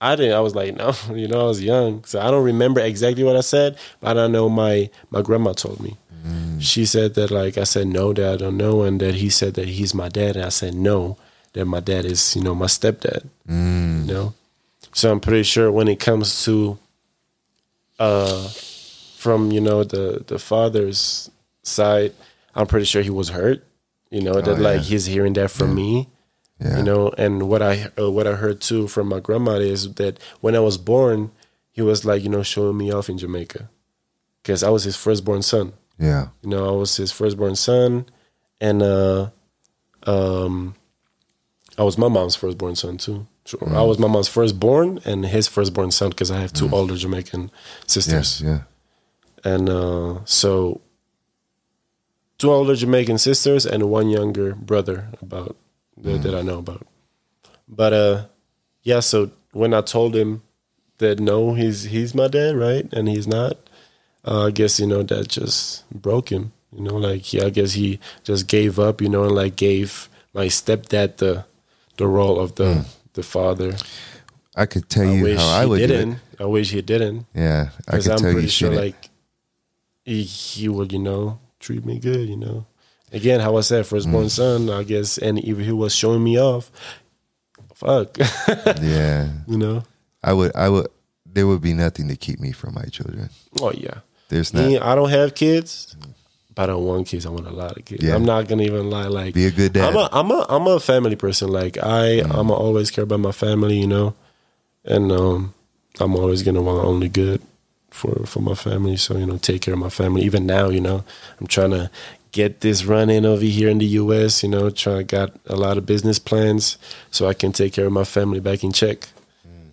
[SPEAKER 1] I didn't. I was like, no, you know, I was young, so I don't remember exactly what I said, but I know my my grandma told me. She said that like I said no, that I don't know, and that he said that he's my dad, and I said no, that my dad is you know my stepdad. You know, so I'm pretty sure when it comes to uh from you know the the father's side, I'm pretty sure he was hurt. You know that
[SPEAKER 2] Oh,
[SPEAKER 1] like
[SPEAKER 2] yeah.
[SPEAKER 1] he's hearing that from me.
[SPEAKER 2] yeah,
[SPEAKER 1] You know, and what I uh, what I heard too from my grandma is that when I was born, he was like you know showing me off in Jamaica, because I was his firstborn son.
[SPEAKER 2] Yeah,
[SPEAKER 1] You know, I was his firstborn son, and uh, um, I was my mom's firstborn son too. So I was my mom's firstborn and his firstborn son because I have two older Jamaican sisters
[SPEAKER 2] yes, yeah,
[SPEAKER 1] and uh, so two older Jamaican sisters and one younger brother about that, that I know about. But uh, yeah, so when I told him that no, he's he's my dad, right, and he's not, uh, I guess you know that just broke him. You know, like yeah, I guess he just gave up. You know, and like gave my stepdad the the role of the the father.
[SPEAKER 2] I could tell
[SPEAKER 1] I
[SPEAKER 2] you how I would
[SPEAKER 1] didn't.
[SPEAKER 2] it.
[SPEAKER 1] I wish he didn't
[SPEAKER 2] Yeah, I
[SPEAKER 1] because
[SPEAKER 2] could
[SPEAKER 1] I'm
[SPEAKER 2] tell you
[SPEAKER 1] pretty sure like he, he would you know treat me good you know again how I said firstborn
[SPEAKER 2] Mm.
[SPEAKER 1] son I guess and if he was showing me off fuck
[SPEAKER 2] yeah,
[SPEAKER 1] you know
[SPEAKER 2] I would, I would. There would be nothing to keep me from my children.
[SPEAKER 1] oh yeah
[SPEAKER 2] There's not.
[SPEAKER 1] I don't have kids but I don't want kids I want a lot of kids
[SPEAKER 2] Yeah.
[SPEAKER 1] I'm not gonna even lie like
[SPEAKER 2] Be a good dad.
[SPEAKER 1] I'm a I'm a I'm a family person like I
[SPEAKER 2] Mm.
[SPEAKER 1] I'm always care about my family you know and um I'm always gonna want only good for for my family. So you know, take care of my family. Even now, you know, I'm trying to get this running over here in the U.S. You know, trying to got a lot of business plans so I can take care of my family back in Czech.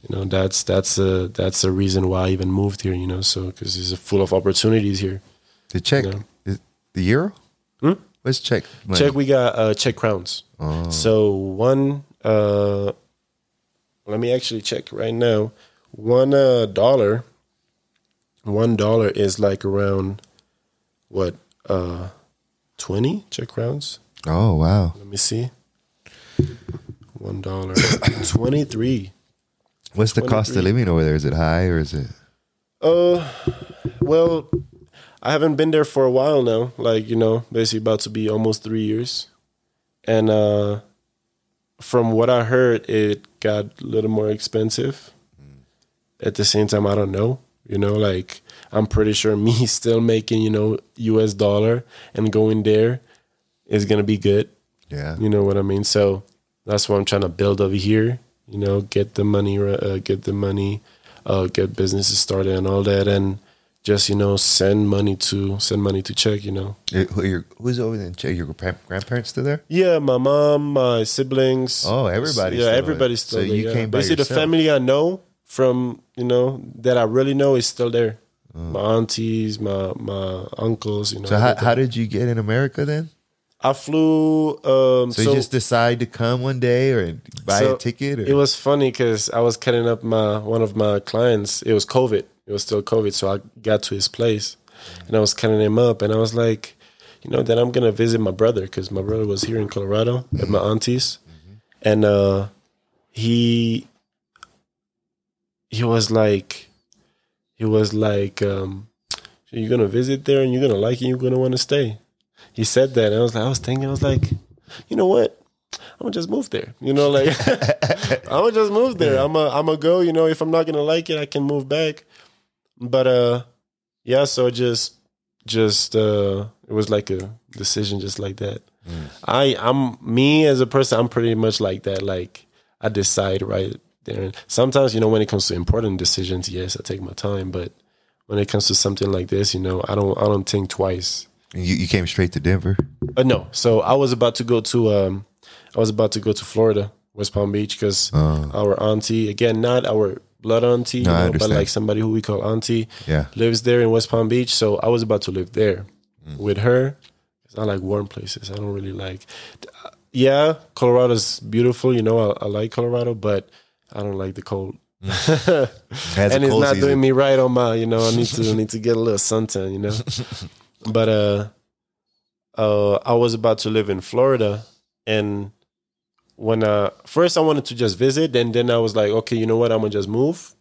[SPEAKER 1] You know, that's that's a that's a reason why I even moved here. You know, so because it's full of opportunities here.
[SPEAKER 2] the Czech,
[SPEAKER 1] Yeah.
[SPEAKER 2] is- the euro.
[SPEAKER 1] Hmm?
[SPEAKER 2] What's Czech? money?
[SPEAKER 1] Czech, we got uh, Czech crowns.
[SPEAKER 2] Oh.
[SPEAKER 1] So one, uh, let me actually check right now. One uh, dollar, one dollar is like around what uh, twenty Czech crowns.
[SPEAKER 2] Oh wow.
[SPEAKER 1] Let me see. One dollar, twenty three.
[SPEAKER 2] What's the cost of living over there? Is it high or is it?
[SPEAKER 1] Uh, well, I haven't been there for a while now. Like you know, basically about to be almost three years, and uh, from what I heard, it got a little more expensive. At the same time, I don't know. You know, like I'm pretty sure me still making you know U.S. dollar and going there is gonna be good.
[SPEAKER 2] Yeah.
[SPEAKER 1] You know what I mean? So that's what I'm trying to build over here. You know, get the money, uh, get the money, uh, get businesses started and all that, and just you know send money to send money to Czech. You know,
[SPEAKER 2] Who your, who's over there? in Czech? Your grandparents still there?
[SPEAKER 1] yeah, my mom, my siblings.
[SPEAKER 2] Oh, everybody.
[SPEAKER 1] yeah,
[SPEAKER 2] still
[SPEAKER 1] everybody's
[SPEAKER 2] there.
[SPEAKER 1] still
[SPEAKER 2] So
[SPEAKER 1] there.
[SPEAKER 2] you
[SPEAKER 1] yeah.
[SPEAKER 2] came by
[SPEAKER 1] Basically, the
[SPEAKER 2] yourself.
[SPEAKER 1] family I know from you know that I really know is still there.
[SPEAKER 2] Mm.
[SPEAKER 1] My aunties, my my uncles. You know.
[SPEAKER 2] So how, how did you get in America then?
[SPEAKER 1] I flew. Um,
[SPEAKER 2] So, you just decide to come one day or buy
[SPEAKER 1] So,
[SPEAKER 2] a ticket? Or?
[SPEAKER 1] It was funny because I was cutting up my one of my clients. It was COVID. It was still COVID, so I got to his place and I was cutting him up, and I was like, you know, then I'm gonna visit my brother because my brother was here in Colorado at my auntie's, and uh, he he was like, he was like, um, you're gonna visit there and you're gonna like it, and you're gonna want to stay. He said that, and I was like, I was thinking, I was like, you know what? I'm gonna just move there. You know, like I'm gonna just move there. I'm a I'm gonna go. You know, if I'm not gonna like it, I can move back. But uh, yeah. So just just uh, it was like a decision, just like that. I I'm me as a person. I'm pretty much like that. Like I decide right there. And sometimes you know when it comes to important decisions, yes, I take my time. But when it comes to something like this, you know, I don't I don't think twice.
[SPEAKER 2] You, you came straight to Denver.
[SPEAKER 1] Uh, no. So I was about to go to um, I was about to go to Florida, West Palm Beach, because our auntie, again, not our blood auntie,
[SPEAKER 2] No, I
[SPEAKER 1] know, but like somebody who we call auntie,
[SPEAKER 2] Yeah.
[SPEAKER 1] lives there in West Palm Beach. So I was about to live there
[SPEAKER 2] Mm.
[SPEAKER 1] with her. I like warm places. I don't really like. Yeah, Colorado's beautiful. You know, I, I like Colorado, but I don't like the cold.
[SPEAKER 2] It
[SPEAKER 1] and it's
[SPEAKER 2] cold
[SPEAKER 1] not
[SPEAKER 2] season.
[SPEAKER 1] doing me right on my you know i need to need to get a little suntan you know but uh uh i was about to live in florida and when uh first i wanted to just visit and then i was like okay you know what i'm gonna just move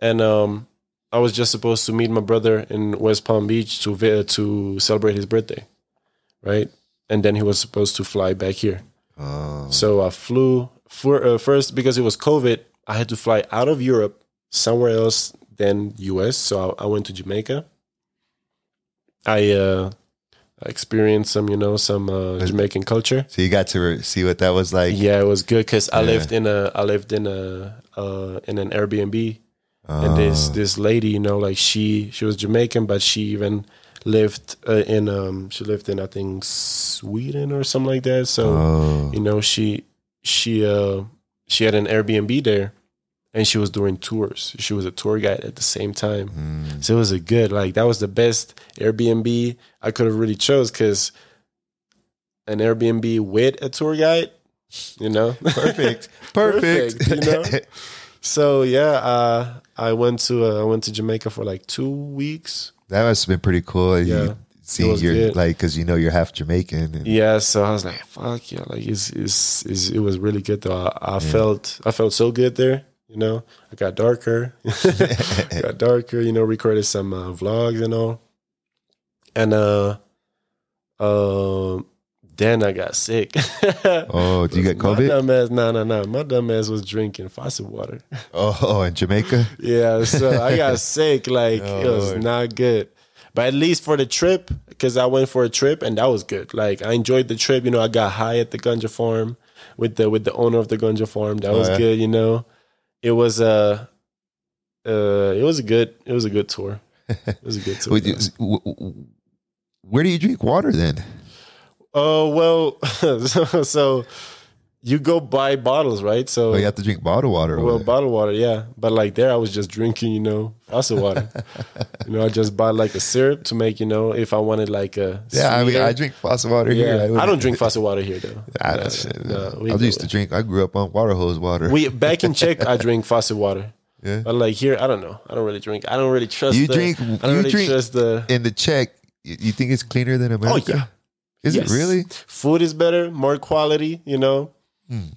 [SPEAKER 1] and um i was just supposed to meet my brother in west palm beach to vi- to celebrate his birthday right and then he was supposed to fly back here
[SPEAKER 2] Oh.
[SPEAKER 1] so I flew for uh, first because it was COVID. I had to fly out of Europe somewhere else than US. So I, I went to Jamaica. I uh, experienced some, you know, some uh, Jamaican culture.
[SPEAKER 2] So you got to re- see what that was like.
[SPEAKER 1] Yeah, it was good because I
[SPEAKER 2] Yeah.
[SPEAKER 1] lived in a I lived in a uh, in an Airbnb,
[SPEAKER 2] Oh.
[SPEAKER 1] and this this lady, you know, like she she was Jamaican, but she even lived uh, in um she lived in I think Sweden or something like that. So
[SPEAKER 2] Oh.
[SPEAKER 1] you know she she uh she had an airbnb there and she was doing tours she was a tour guide at the same time
[SPEAKER 2] Mm.
[SPEAKER 1] so it was a good like that was the best airbnb i could have really chose because an airbnb with a tour guide you know
[SPEAKER 2] Perfect. Perfect.
[SPEAKER 1] Perfect, you know? so yeah uh i went to uh, i went to jamaica for like two weeks
[SPEAKER 2] that must have been pretty cool.
[SPEAKER 1] Yeah.
[SPEAKER 2] You, seeing
[SPEAKER 1] was
[SPEAKER 2] your
[SPEAKER 1] good.
[SPEAKER 2] like because you know you're half Jamaican. And,
[SPEAKER 1] Yeah, so I was like, "Fuck yeah!" Like it's, it's, it's it was really good though. I, I felt I felt so good there. You know, I got darker, got darker. You know, recorded some uh, vlogs and all, and uh, um, then I got sick.
[SPEAKER 2] Oh, do you get
[SPEAKER 1] My
[SPEAKER 2] COVID?
[SPEAKER 1] dumb ass, no, no, no. My dumb ass was drinking faucet water.
[SPEAKER 2] Oh, in Jamaica.
[SPEAKER 1] Yeah, so I got sick. Like
[SPEAKER 2] Oh,
[SPEAKER 1] it was
[SPEAKER 2] Lord.
[SPEAKER 1] not good. But at least for the trip, because I went for a trip and that was good. Like I enjoyed the trip. You know, I got high at the ganja farm with the with the owner of the ganja farm. That
[SPEAKER 2] Oh,
[SPEAKER 1] was
[SPEAKER 2] yeah?
[SPEAKER 1] good. You know, it was a uh, it was a good it was a good tour. It was a good tour.
[SPEAKER 2] Would you- w- w- Where do you drink water then?
[SPEAKER 1] Oh well, so, so you go buy bottles, right? So
[SPEAKER 2] Oh, you have to drink bottled water.
[SPEAKER 1] Well, bottled water, yeah. But like there, I was just drinking, you know, faucet water. you know, I just bought like a syrup to make, you know, if I wanted like a
[SPEAKER 2] yeah, I mean, I drink faucet water here.
[SPEAKER 1] yeah. I don't drink faucet water here though. No,
[SPEAKER 2] that's-
[SPEAKER 1] no,
[SPEAKER 2] I used to drink. I grew up on water hose water.
[SPEAKER 1] We back in Czech, I drink faucet water.
[SPEAKER 2] Yeah.
[SPEAKER 1] But like here, I don't know. I don't really drink. I don't really trust.
[SPEAKER 2] You
[SPEAKER 1] the,
[SPEAKER 2] drink-
[SPEAKER 1] I don't
[SPEAKER 2] you
[SPEAKER 1] really
[SPEAKER 2] drink-
[SPEAKER 1] trust the.
[SPEAKER 2] in the Czech, you think it's cleaner than oh, America?
[SPEAKER 1] Oh yeah.
[SPEAKER 2] Is
[SPEAKER 1] Yes.
[SPEAKER 2] it really?
[SPEAKER 1] Food is better, more quality. You know.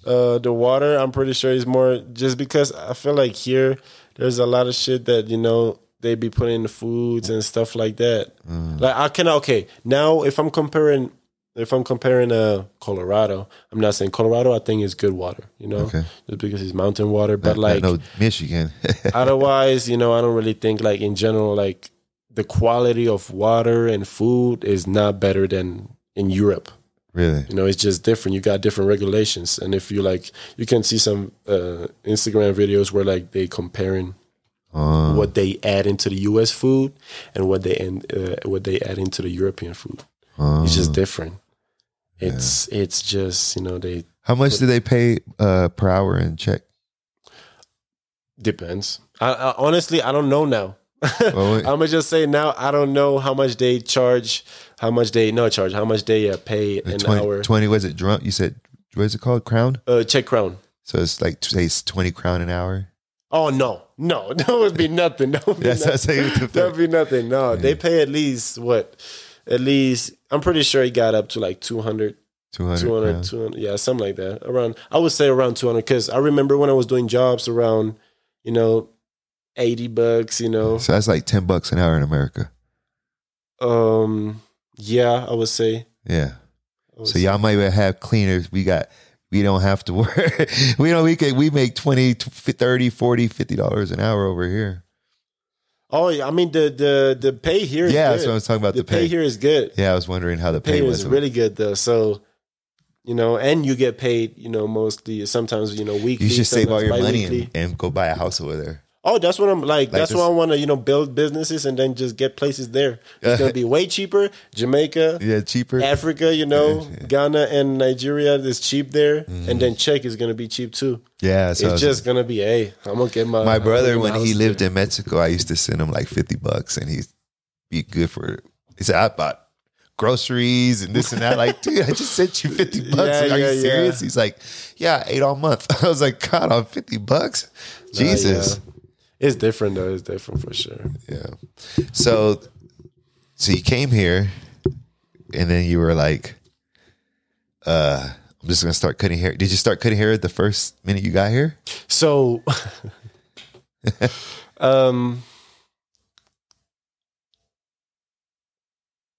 [SPEAKER 1] Uh, the water. I'm pretty sure is more. Just because I feel like here, there's a lot of shit that you know they be putting in the foods and stuff like that.
[SPEAKER 2] Hmm.
[SPEAKER 1] Like I can okay now if I'm comparing. If I'm comparing uh Colorado, I'm not saying Colorado. I think is good water, you know,
[SPEAKER 2] Okay.
[SPEAKER 1] just because it's mountain water. But
[SPEAKER 2] Not-
[SPEAKER 1] like
[SPEAKER 2] not no Michigan.
[SPEAKER 1] otherwise, you know, I don't really think like in general, like the quality of water and food is not better than in Europe.
[SPEAKER 2] Really?
[SPEAKER 1] You know, it's just different. You got different regulations, and if you like, you can see some uh, Instagram videos where like they comparing
[SPEAKER 2] Uh,
[SPEAKER 1] what they add into the U.S. food and what they and uh, what they add into the European food.
[SPEAKER 2] uh,
[SPEAKER 1] It's just different. It's it's just you know they
[SPEAKER 2] how much do they pay uh, per hour in Czech?
[SPEAKER 1] depends. I, I honestly I don't know now.
[SPEAKER 2] Well,
[SPEAKER 1] I'm gonna just say now I don't know how much they charge, how much they no charge, how much they uh, pay an
[SPEAKER 2] 20,
[SPEAKER 1] hour.
[SPEAKER 2] 20 was it drum? You said what is it called? Crown.
[SPEAKER 1] Uh, Czech crown.
[SPEAKER 2] So it's like say it's twenty crown an hour.
[SPEAKER 1] Oh no, no, that would be nothing. That would be
[SPEAKER 2] That's
[SPEAKER 1] nothing.
[SPEAKER 2] say.
[SPEAKER 1] That'd be nothing. No, they pay at least what? At least I'm pretty sure it got up to like 200
[SPEAKER 2] 200,
[SPEAKER 1] 200, 200, yeah, something like that. Around, I would say around 200 because I remember when I was doing jobs around, you know, 80 bucks, you know.
[SPEAKER 2] So that's like 10 bucks an hour in America.
[SPEAKER 1] Um, yeah, I would say.
[SPEAKER 2] Yeah.
[SPEAKER 1] Would
[SPEAKER 2] So
[SPEAKER 1] say.
[SPEAKER 2] y'all might have cleaners. We got, we don't have to work. we don't, we can, we make 20, 30, 40, 50 dollars an hour over here.
[SPEAKER 1] Oh, yeah, I mean the the the pay here is
[SPEAKER 2] Yeah,
[SPEAKER 1] good.
[SPEAKER 2] that's what I was talking about.
[SPEAKER 1] the,
[SPEAKER 2] The,
[SPEAKER 1] pay.
[SPEAKER 2] pay.
[SPEAKER 1] here is good.
[SPEAKER 2] Yeah, I was wondering how the
[SPEAKER 1] pay
[SPEAKER 2] pay was.
[SPEAKER 1] really good though. So, you know, and you get paid, you know, mostly sometimes, you know, weekly.
[SPEAKER 2] you should save all your money and, and go buy a house over there.
[SPEAKER 1] Oh, that's what I'm like. that's
[SPEAKER 2] this-
[SPEAKER 1] why I want to, you know, build businesses and then just get places there. It's gonna be way cheaper. Jamaica,
[SPEAKER 2] Yeah, cheaper.
[SPEAKER 1] Africa, you know, Ghana and Nigeria is cheap there,
[SPEAKER 2] Mm-hmm.
[SPEAKER 1] and then Czech is gonna be cheap too.
[SPEAKER 2] yeah, so
[SPEAKER 1] it's just gonna be, hey, I'm gonna get my
[SPEAKER 2] my brother when he lived
[SPEAKER 1] there.
[SPEAKER 2] in Mexico, I used to send him like fifty bucks, and he'd be good for. He said, "I bought groceries and this and that." Like, dude, I just sent you fifty bucks.
[SPEAKER 1] Yeah,
[SPEAKER 2] Are
[SPEAKER 1] yeah,
[SPEAKER 2] you serious?
[SPEAKER 1] yeah.
[SPEAKER 2] He's like, "Yeah, I ate all month." I was like, "God, on fifty bucks,
[SPEAKER 1] Uh,
[SPEAKER 2] Jesus."
[SPEAKER 1] yeah. It's different though. It's different for sure.
[SPEAKER 2] Yeah. So, so you came here, and then you were like, "Uh, I'm just gonna start cutting hair." Did you start cutting hair the first minute you got here?
[SPEAKER 1] So, um,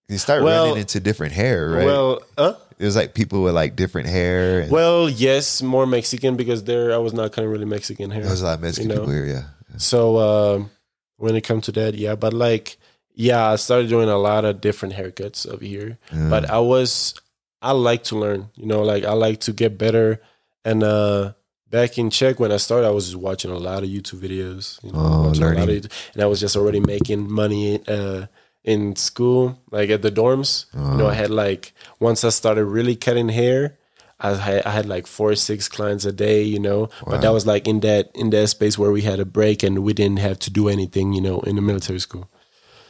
[SPEAKER 2] You start
[SPEAKER 1] Well-
[SPEAKER 2] running into different hair, right?
[SPEAKER 1] well, uh,
[SPEAKER 2] it was like people with like different hair. And
[SPEAKER 1] well, yes, more Mexican because there I was not kind of really Mexican hair.
[SPEAKER 2] There was a lot of Mexican
[SPEAKER 1] you know.
[SPEAKER 2] people here, yeah.
[SPEAKER 1] So um, when it comes to that, yeah, but like, yeah, I started doing a lot of different haircuts over here.
[SPEAKER 2] Yeah.
[SPEAKER 1] But I was, I like to learn, you know, like I like to get better. And uh, back in Czech when I started, I was just watching a lot of YouTube videos, you know,
[SPEAKER 2] Oh,
[SPEAKER 1] watching a lot
[SPEAKER 2] learning.
[SPEAKER 1] of and I was just already making money uh, in school, like at the dorms. You know, I had like once I started really cutting hair. I had, I had like four or six clients a day, you know, but that was like in that in that space where we had a break and we didn't have to do anything, you know, in the military school.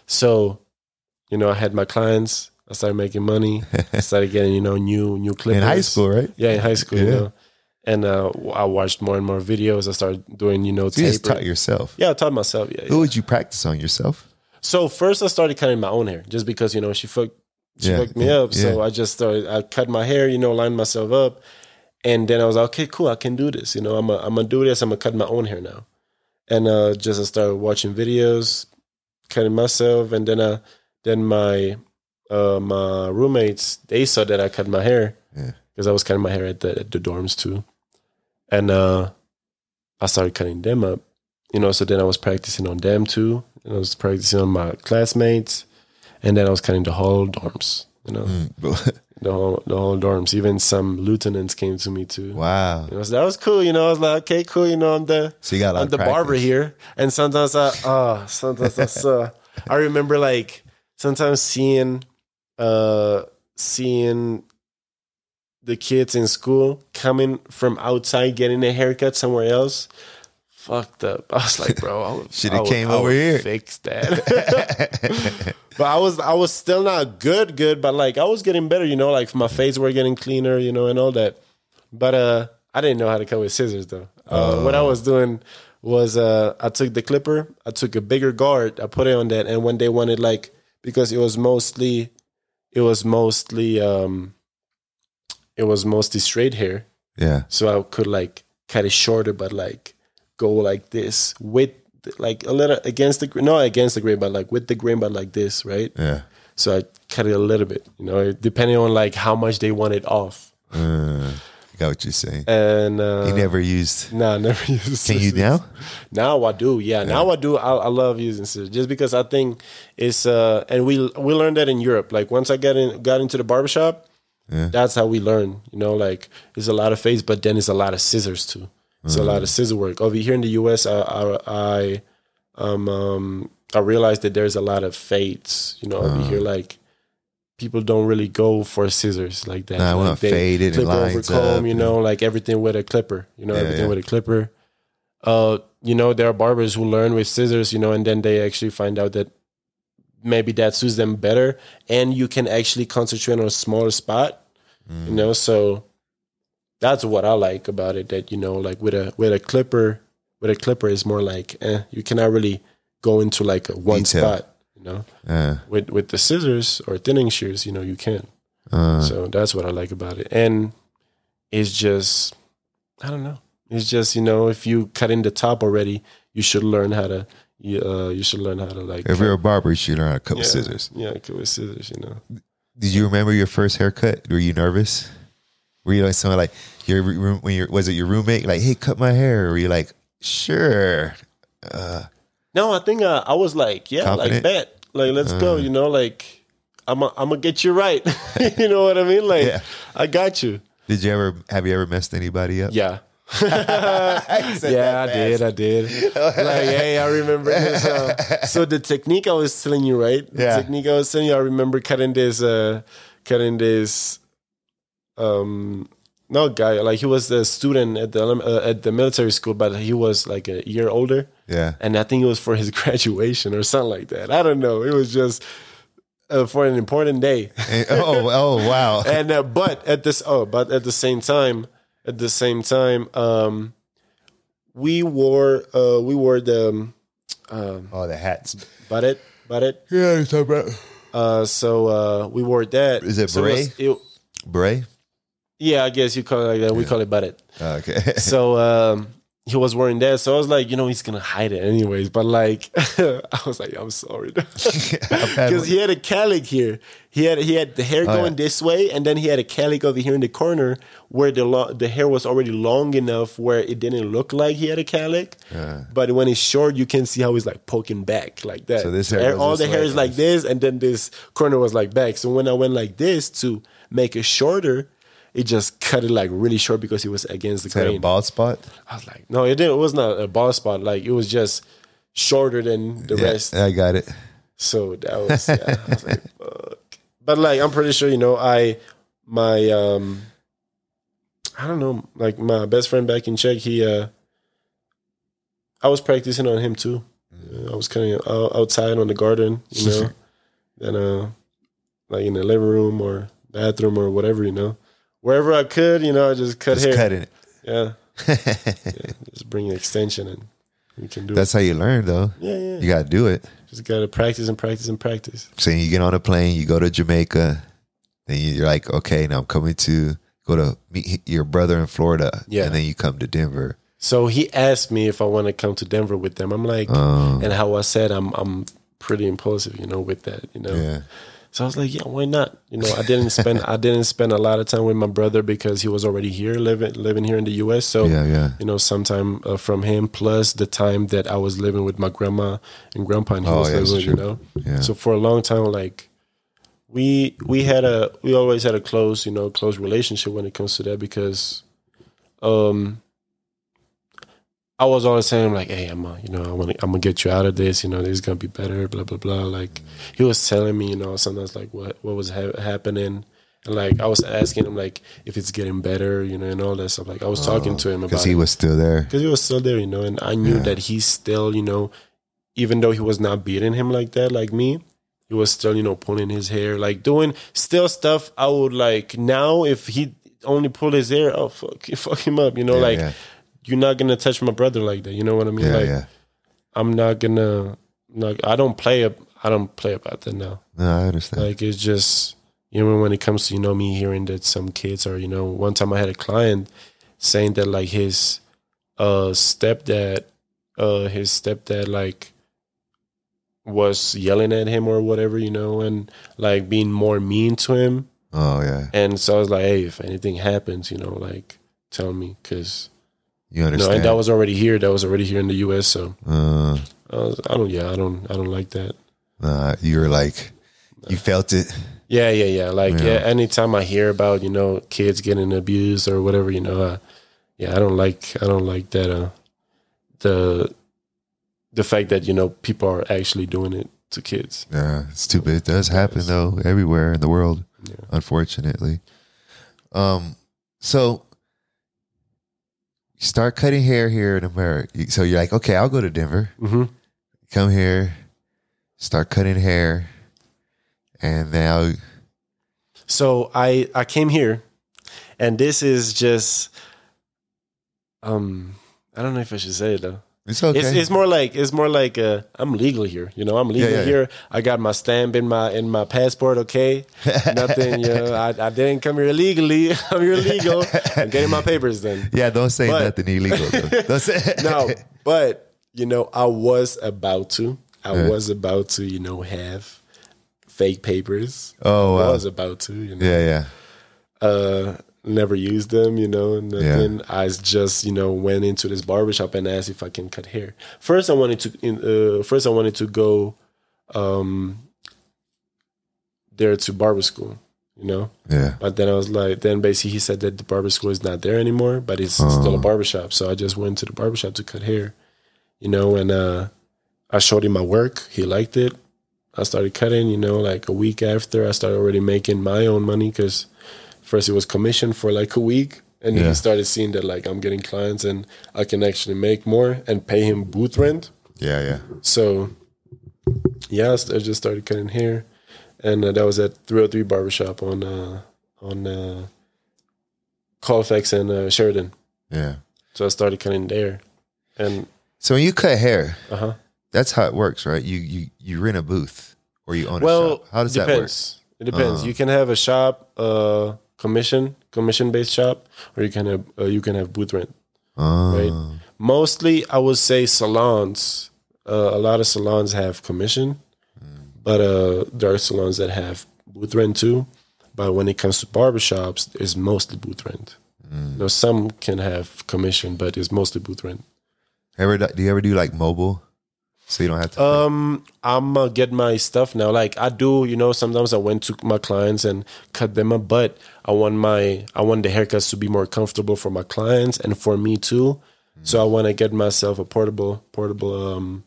[SPEAKER 1] So, you know, I had my clients. I started making money. I started getting, you know, new new clippers
[SPEAKER 2] in high school, right?
[SPEAKER 1] Yeah, in high school, you
[SPEAKER 2] Yeah.
[SPEAKER 1] know. And uh, I watched more and more videos. I started doing, you know,
[SPEAKER 2] So you just taught yourself.
[SPEAKER 1] yeah, I taught myself. Yeah,
[SPEAKER 2] Who
[SPEAKER 1] yeah.
[SPEAKER 2] would you practice on yourself?
[SPEAKER 1] So first, I started cutting my own hair, just because you know she fucked she
[SPEAKER 2] Yeah,
[SPEAKER 1] me
[SPEAKER 2] yeah,
[SPEAKER 1] up. So I just started. I cut my hair, you know, lined myself up, and then I was like, okay, cool, I can do this. You know, I'm I'm gonna do this. I'm gonna cut my own hair now, and uh, just I started watching videos, cutting myself, and then uh, then my uh, my roommates they saw that I cut my hair
[SPEAKER 2] Yeah.
[SPEAKER 1] because I was cutting my hair at the at the dorms too, and uh, I started cutting them up. You know, so then I was practicing on them too, and I was practicing on my classmates, and then I was cutting the whole dorms. You know,
[SPEAKER 2] Mm.
[SPEAKER 1] the whole the whole dorms. Even some lieutenants came to me too.
[SPEAKER 2] wow.
[SPEAKER 1] You know, so that was cool. You know, I was like, okay, cool. You know, I'm the
[SPEAKER 2] So you got
[SPEAKER 1] I'm the barber here, and sometimes I oh, sometimes I saw. I remember like sometimes seeing uh seeing the kids in school coming from outside getting a haircut somewhere else. Fucked up. I was like, bro, I I would-
[SPEAKER 2] came
[SPEAKER 1] I would
[SPEAKER 2] over here.
[SPEAKER 1] Fix that. But I was I was still not good, good, but like I was getting better, you know, like my face were getting cleaner, you know, and all that. But uh I didn't know how to cut with scissors though. Uh, what I was doing was uh I took the clipper, I took a bigger guard, I put it on that, and when they wanted like because it was mostly it was mostly um it was mostly straight hair.
[SPEAKER 2] yeah.
[SPEAKER 1] So I could like cut it shorter but like go like this with like a little against the not against the grain but like with the grain but like this, right?
[SPEAKER 2] Yeah.
[SPEAKER 1] So I cut it a little bit, you know, depending on like how much they want it off.
[SPEAKER 2] Uh, I got what you're saying.
[SPEAKER 1] And uh
[SPEAKER 2] you never used.
[SPEAKER 1] Nah, I never used
[SPEAKER 2] Can you now?
[SPEAKER 1] Now I do, yeah. Now I do. I, I love using scissors just because I think it's uh, and we we learned that in Europe. Like once I got in, got into the barbershop,
[SPEAKER 2] Yeah.
[SPEAKER 1] that's how we learn. You know, like it's a lot of face, but then it's a lot of scissors too. It's a lot of scissor work over here in the U.S. I I, I um um I realized that there's a lot of fades. You know, over here like. People don't really go for scissors like that.
[SPEAKER 2] Nah, I want faded and
[SPEAKER 1] clip over
[SPEAKER 2] lines
[SPEAKER 1] comb,
[SPEAKER 2] up
[SPEAKER 1] you
[SPEAKER 2] and-
[SPEAKER 1] know, like everything with a clipper. You know,
[SPEAKER 2] Yeah,
[SPEAKER 1] everything
[SPEAKER 2] yeah.
[SPEAKER 1] with a clipper uh, you know, there are barbers who learn with scissors, you know, and then they actually find out that maybe that suits them better, and you can actually concentrate on a smaller spot,
[SPEAKER 2] Mm.
[SPEAKER 1] you know. So that's what I like about it. That you know, like with a with a clipper, with a clipper is more like eh, you cannot really go into like a one
[SPEAKER 2] Detail.
[SPEAKER 1] spot, you know,
[SPEAKER 2] Uh,
[SPEAKER 1] with with the scissors or thinning shears, you know, you can.
[SPEAKER 2] uh,
[SPEAKER 1] So that's what I like about it. And it's just, I don't know. It's just you know, if you cut in the top already, you should learn how to. You, uh, you should learn how to like.
[SPEAKER 2] if you're a barber, you should learn how to cut
[SPEAKER 1] yeah,
[SPEAKER 2] with scissors.
[SPEAKER 1] Yeah, cut with scissors. You know.
[SPEAKER 2] Did you remember your first haircut? Were you nervous? Were you like someone like your room when your was it your roommate like, hey, cut my hair? Or were you like, sure? Uh,
[SPEAKER 1] No, I think uh, I was like, yeah,
[SPEAKER 2] Confident?
[SPEAKER 1] like bet, like let's go. You know, like I'm, i I'm gonna get you right. you know what I mean? Like
[SPEAKER 2] Yeah.
[SPEAKER 1] I got you.
[SPEAKER 2] did you ever have you ever messed anybody up?
[SPEAKER 1] Yeah. yeah, I did. I did. like, hey, I remember this. Uh, so the technique I was telling you, right? The
[SPEAKER 2] Yeah.
[SPEAKER 1] technique I was telling you, I remember cutting this, uh, cutting this, um, no guy, like he was a student at the uh, at the military school, but he was like a year older,
[SPEAKER 2] Yeah.
[SPEAKER 1] and I think it was for his graduation or something like that. I don't know. It was just uh, for an important day.
[SPEAKER 2] And- oh, oh, wow.
[SPEAKER 1] and uh, but at this oh but at the same time at the same time um we wore uh we wore the um, um
[SPEAKER 2] Oh, the hats.
[SPEAKER 1] barret barret
[SPEAKER 2] Yeah, it's about
[SPEAKER 1] uh so uh we wore that
[SPEAKER 2] Is it
[SPEAKER 1] So was- it-
[SPEAKER 2] beret.
[SPEAKER 1] Yeah i guess you call it like that we call it barret
[SPEAKER 2] Oh, okay.
[SPEAKER 1] so um he was wearing that so i was like you know he's gonna hide it anyways but like i was like i'm sorry because he had a cowlick here. He had he had the hair going
[SPEAKER 2] Oh, yeah.
[SPEAKER 1] this way, and then he had a cowlick over here in the corner where the lo- the hair was already long enough where it didn't look like he had a cowlick. But when it's short, you can see how he's like poking back like that.
[SPEAKER 2] So this hair
[SPEAKER 1] all the hair is like this, and then this corner was like back. So when I went like this to make it shorter, it just cut it like really short because it was against the
[SPEAKER 2] Is that a
[SPEAKER 1] grain.
[SPEAKER 2] bald spot?
[SPEAKER 1] I was like, no, it didn't. It was not a bald spot. Like it was just shorter than the
[SPEAKER 2] Yeah,
[SPEAKER 1] rest.
[SPEAKER 2] I got it.
[SPEAKER 1] So that was, yeah, I was like, fuck. But like, I'm pretty sure, you know, I, my, um, I don't know, like my best friend back in Czech, he, uh, I was practicing on him too. Uh, I was kind of out, outside on the garden, you know, then, uh, like in the living room or bathroom or whatever, you know, wherever I could, you know, I just cut
[SPEAKER 2] Just
[SPEAKER 1] hair.
[SPEAKER 2] cutting it.
[SPEAKER 1] Yeah. yeah. Just bring an extension and you can do it.
[SPEAKER 2] That's how you learn, though.
[SPEAKER 1] Yeah, yeah.
[SPEAKER 2] You got to do it.
[SPEAKER 1] Just got to practice and practice and practice.
[SPEAKER 2] So you get on a plane, you go to Jamaica, then you're like, okay, now I'm coming to go to meet your brother in Florida.
[SPEAKER 1] Yeah.
[SPEAKER 2] And then you come to Denver.
[SPEAKER 1] So he asked me if I want to come to Denver with them. I'm like,
[SPEAKER 2] Oh.
[SPEAKER 1] and how I said I'm I'm pretty impulsive, you know, with that, you know.
[SPEAKER 2] Yeah.
[SPEAKER 1] So I was like, yeah, why not? You know, I didn't spend I didn't spend a lot of time with my brother because he was already here living living here in the U.S. So
[SPEAKER 2] Yeah, yeah.
[SPEAKER 1] you know, sometime uh, from him plus the time that I was living with my grandma and grandpa, and he
[SPEAKER 2] Oh,
[SPEAKER 1] was
[SPEAKER 2] yeah,
[SPEAKER 1] living, you know.
[SPEAKER 2] Yeah.
[SPEAKER 1] So for a long time, like we we had a we always had a close, you know, close relationship when it comes to that because um I was always saying like, hey, I'm a, you know, I want to, I'm gonna get you out of this. You know, this is gonna be better. Blah blah blah. Like he was telling me, you know, sometimes like what what was ha- happening, and like I was asking him like if it's getting better, you know, and all that stuff. Like I was talking oh, to him about
[SPEAKER 2] Because he was still there.
[SPEAKER 1] because he was still there, you know, and I knew that he's still, you know, even though he was not beating him like that, like me, he was still, you know, pulling his hair, like doing still stuff. I would like now if he only pulled his hair, oh fuck, fuck him up, you know,
[SPEAKER 2] Yeah,
[SPEAKER 1] like
[SPEAKER 2] yeah.
[SPEAKER 1] You're not gonna touch my brother like that, you know what I mean?
[SPEAKER 2] Yeah,
[SPEAKER 1] like
[SPEAKER 2] yeah.
[SPEAKER 1] I'm not gonna, not, I don't play up, I don't play about that now.
[SPEAKER 2] No, I understand.
[SPEAKER 1] Like it's just you know when it comes to you know me hearing that some kids are you know one time I had a client saying that like his uh stepdad uh his stepdad like was yelling at him or whatever you know and like being more mean to him
[SPEAKER 2] oh, yeah.
[SPEAKER 1] and so I was like hey if anything happens you know like tell me because
[SPEAKER 2] You understand.
[SPEAKER 1] and that was already here that was already here in the U.S. so
[SPEAKER 2] uh,
[SPEAKER 1] I, was, I don't yeah I don't I don't like that
[SPEAKER 2] nah, you were like, you felt it.
[SPEAKER 1] Yeah, yeah, yeah. Like,
[SPEAKER 2] Yeah.
[SPEAKER 1] yeah. anytime I hear about you know kids getting abused or whatever, you know, uh, yeah, I don't like, I don't like that. Uh, the the fact that you know people are actually doing it to kids.
[SPEAKER 2] Yeah, it's too bad. It does happen though everywhere in the world,
[SPEAKER 1] Yeah.
[SPEAKER 2] unfortunately. Um, so you start cutting hair here in America. So you're like, okay, I'll go to Denver.
[SPEAKER 1] hmm
[SPEAKER 2] Come here, start cutting hair, and now
[SPEAKER 1] So I I came here, and this is just, um, I don't know if I should say it though.
[SPEAKER 2] It's okay.
[SPEAKER 1] It's, it's more like it's more like uh, I'm legal here. You know, I'm legal
[SPEAKER 2] yeah, yeah.
[SPEAKER 1] here. I got my stamp in my in my passport. Okay, nothing. You know, I, I didn't come here illegally. I'm here legal. I'm getting my papers then.
[SPEAKER 2] yeah, don't say
[SPEAKER 1] But-
[SPEAKER 2] nothing illegal. Don't say
[SPEAKER 1] No, but you know, I was about to. I
[SPEAKER 2] Yeah.
[SPEAKER 1] was about to. You know, have fake papers.
[SPEAKER 2] Oh,
[SPEAKER 1] I was about to. You know,
[SPEAKER 2] Yeah, yeah.
[SPEAKER 1] uh, never used them, you know, nothing. I just, you know, went into this barbershop and asked if I can cut hair. First, I wanted to, in, uh, first I wanted to go, um, there to barber school, you know.
[SPEAKER 2] Yeah.
[SPEAKER 1] But then I was like, then basically he said that the barber school is not there anymore, but it's still a barber shop. So I just went to the barber shop to cut hair, you know, and uh, I showed him my work. He liked it. I started cutting, you know, like a week after I started already making my own money because first it was commission for like a week. And
[SPEAKER 2] Yeah.
[SPEAKER 1] he started seeing that like I'm getting clients and I can actually make more and pay him booth rent.
[SPEAKER 2] Yeah, yeah.
[SPEAKER 1] So, yeah, I just started cutting hair, and uh, that was at 303 Barbershop on uh, on uh, Colfax and uh, Sheridan.
[SPEAKER 2] Yeah.
[SPEAKER 1] So I started cutting there, and
[SPEAKER 2] So when you cut hair,
[SPEAKER 1] uh huh.
[SPEAKER 2] that's how it works, right? You you you rent a booth or you own a
[SPEAKER 1] Well,
[SPEAKER 2] shop. How does that work?
[SPEAKER 1] It depends.
[SPEAKER 2] Uh.
[SPEAKER 1] You can have a shop, uh, commission commission based shop, or you can have uh, you can have booth rent.
[SPEAKER 2] Oh,
[SPEAKER 1] Right. Mostly, I would say salons. Uh, a lot of salons have commission, but uh, there are salons that have booth rent too. But when it comes to barbershops, it's mostly booth rent. You know, some can have commission, but it's mostly booth rent.
[SPEAKER 2] Ever do you ever do like mobile, so you don't have to?
[SPEAKER 1] Um, I'm gonna get my stuff now. Like I do, you know. Sometimes I went to my clients and cut them up, but I want my I want the haircuts to be more comfortable for my clients and for me too. So I want to get myself a portable portable um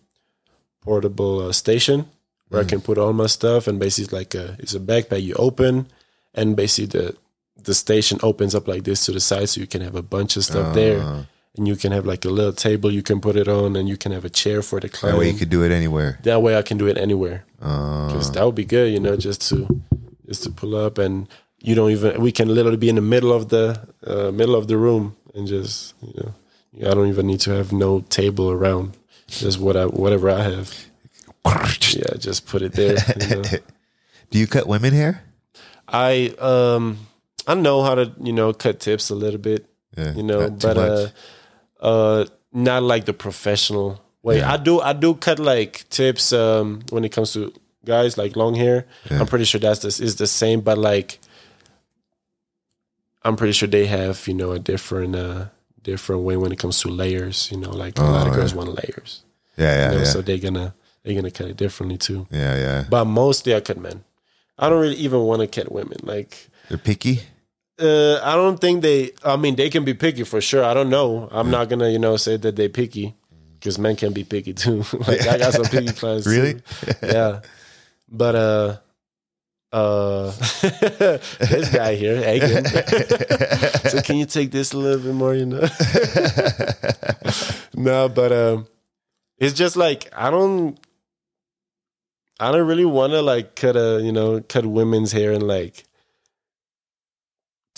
[SPEAKER 1] portable uh, station where I can put all my stuff and basically like a it's a backpack you open and basically the the station opens up like this to the side so you can have a bunch of stuff there and you can have like a little table you can put it on and you can have a chair for the client
[SPEAKER 2] that way you could do it anywhere.
[SPEAKER 1] that way I can do it anywhere.
[SPEAKER 2] Uh,
[SPEAKER 1] that would be good, you know, just to just to pull up and you don't even we can literally be in the middle of the uh, middle of the room and just you know I don't even need to have no table around. Just what I whatever I have. Yeah, just put it there. You know.
[SPEAKER 2] do you cut women hair?
[SPEAKER 1] I um I know how to you know cut tips a little bit.
[SPEAKER 2] Yeah,
[SPEAKER 1] you know, but uh. Uh, not like the professional way. I do, I do cut like tips um, when it comes to guys like long hair. I'm pretty sure that's this is the same, but like, I'm pretty sure they have you know a different, uh, different way when it comes to layers. You know, like a lot of
[SPEAKER 2] Oh,
[SPEAKER 1] girls want layers,
[SPEAKER 2] Yeah, yeah,
[SPEAKER 1] you know,
[SPEAKER 2] yeah.
[SPEAKER 1] so they're gonna they're gonna cut it differently too.
[SPEAKER 2] yeah, yeah.
[SPEAKER 1] But mostly I cut men. I don't really even want to cut women. Like,
[SPEAKER 2] They're picky.
[SPEAKER 1] Uh, I don't think they. I mean, they can be picky for sure. I don't know. I'm not gonna, you know, say that they picky because men can be picky too. like I got some picky clients. too.
[SPEAKER 2] Really?
[SPEAKER 1] yeah. But uh, uh, this guy here, Hagen. so can you take this a little bit more? You know. no, but um, it's just like I don't. I don't really want to like cut a you know cut women's hair and like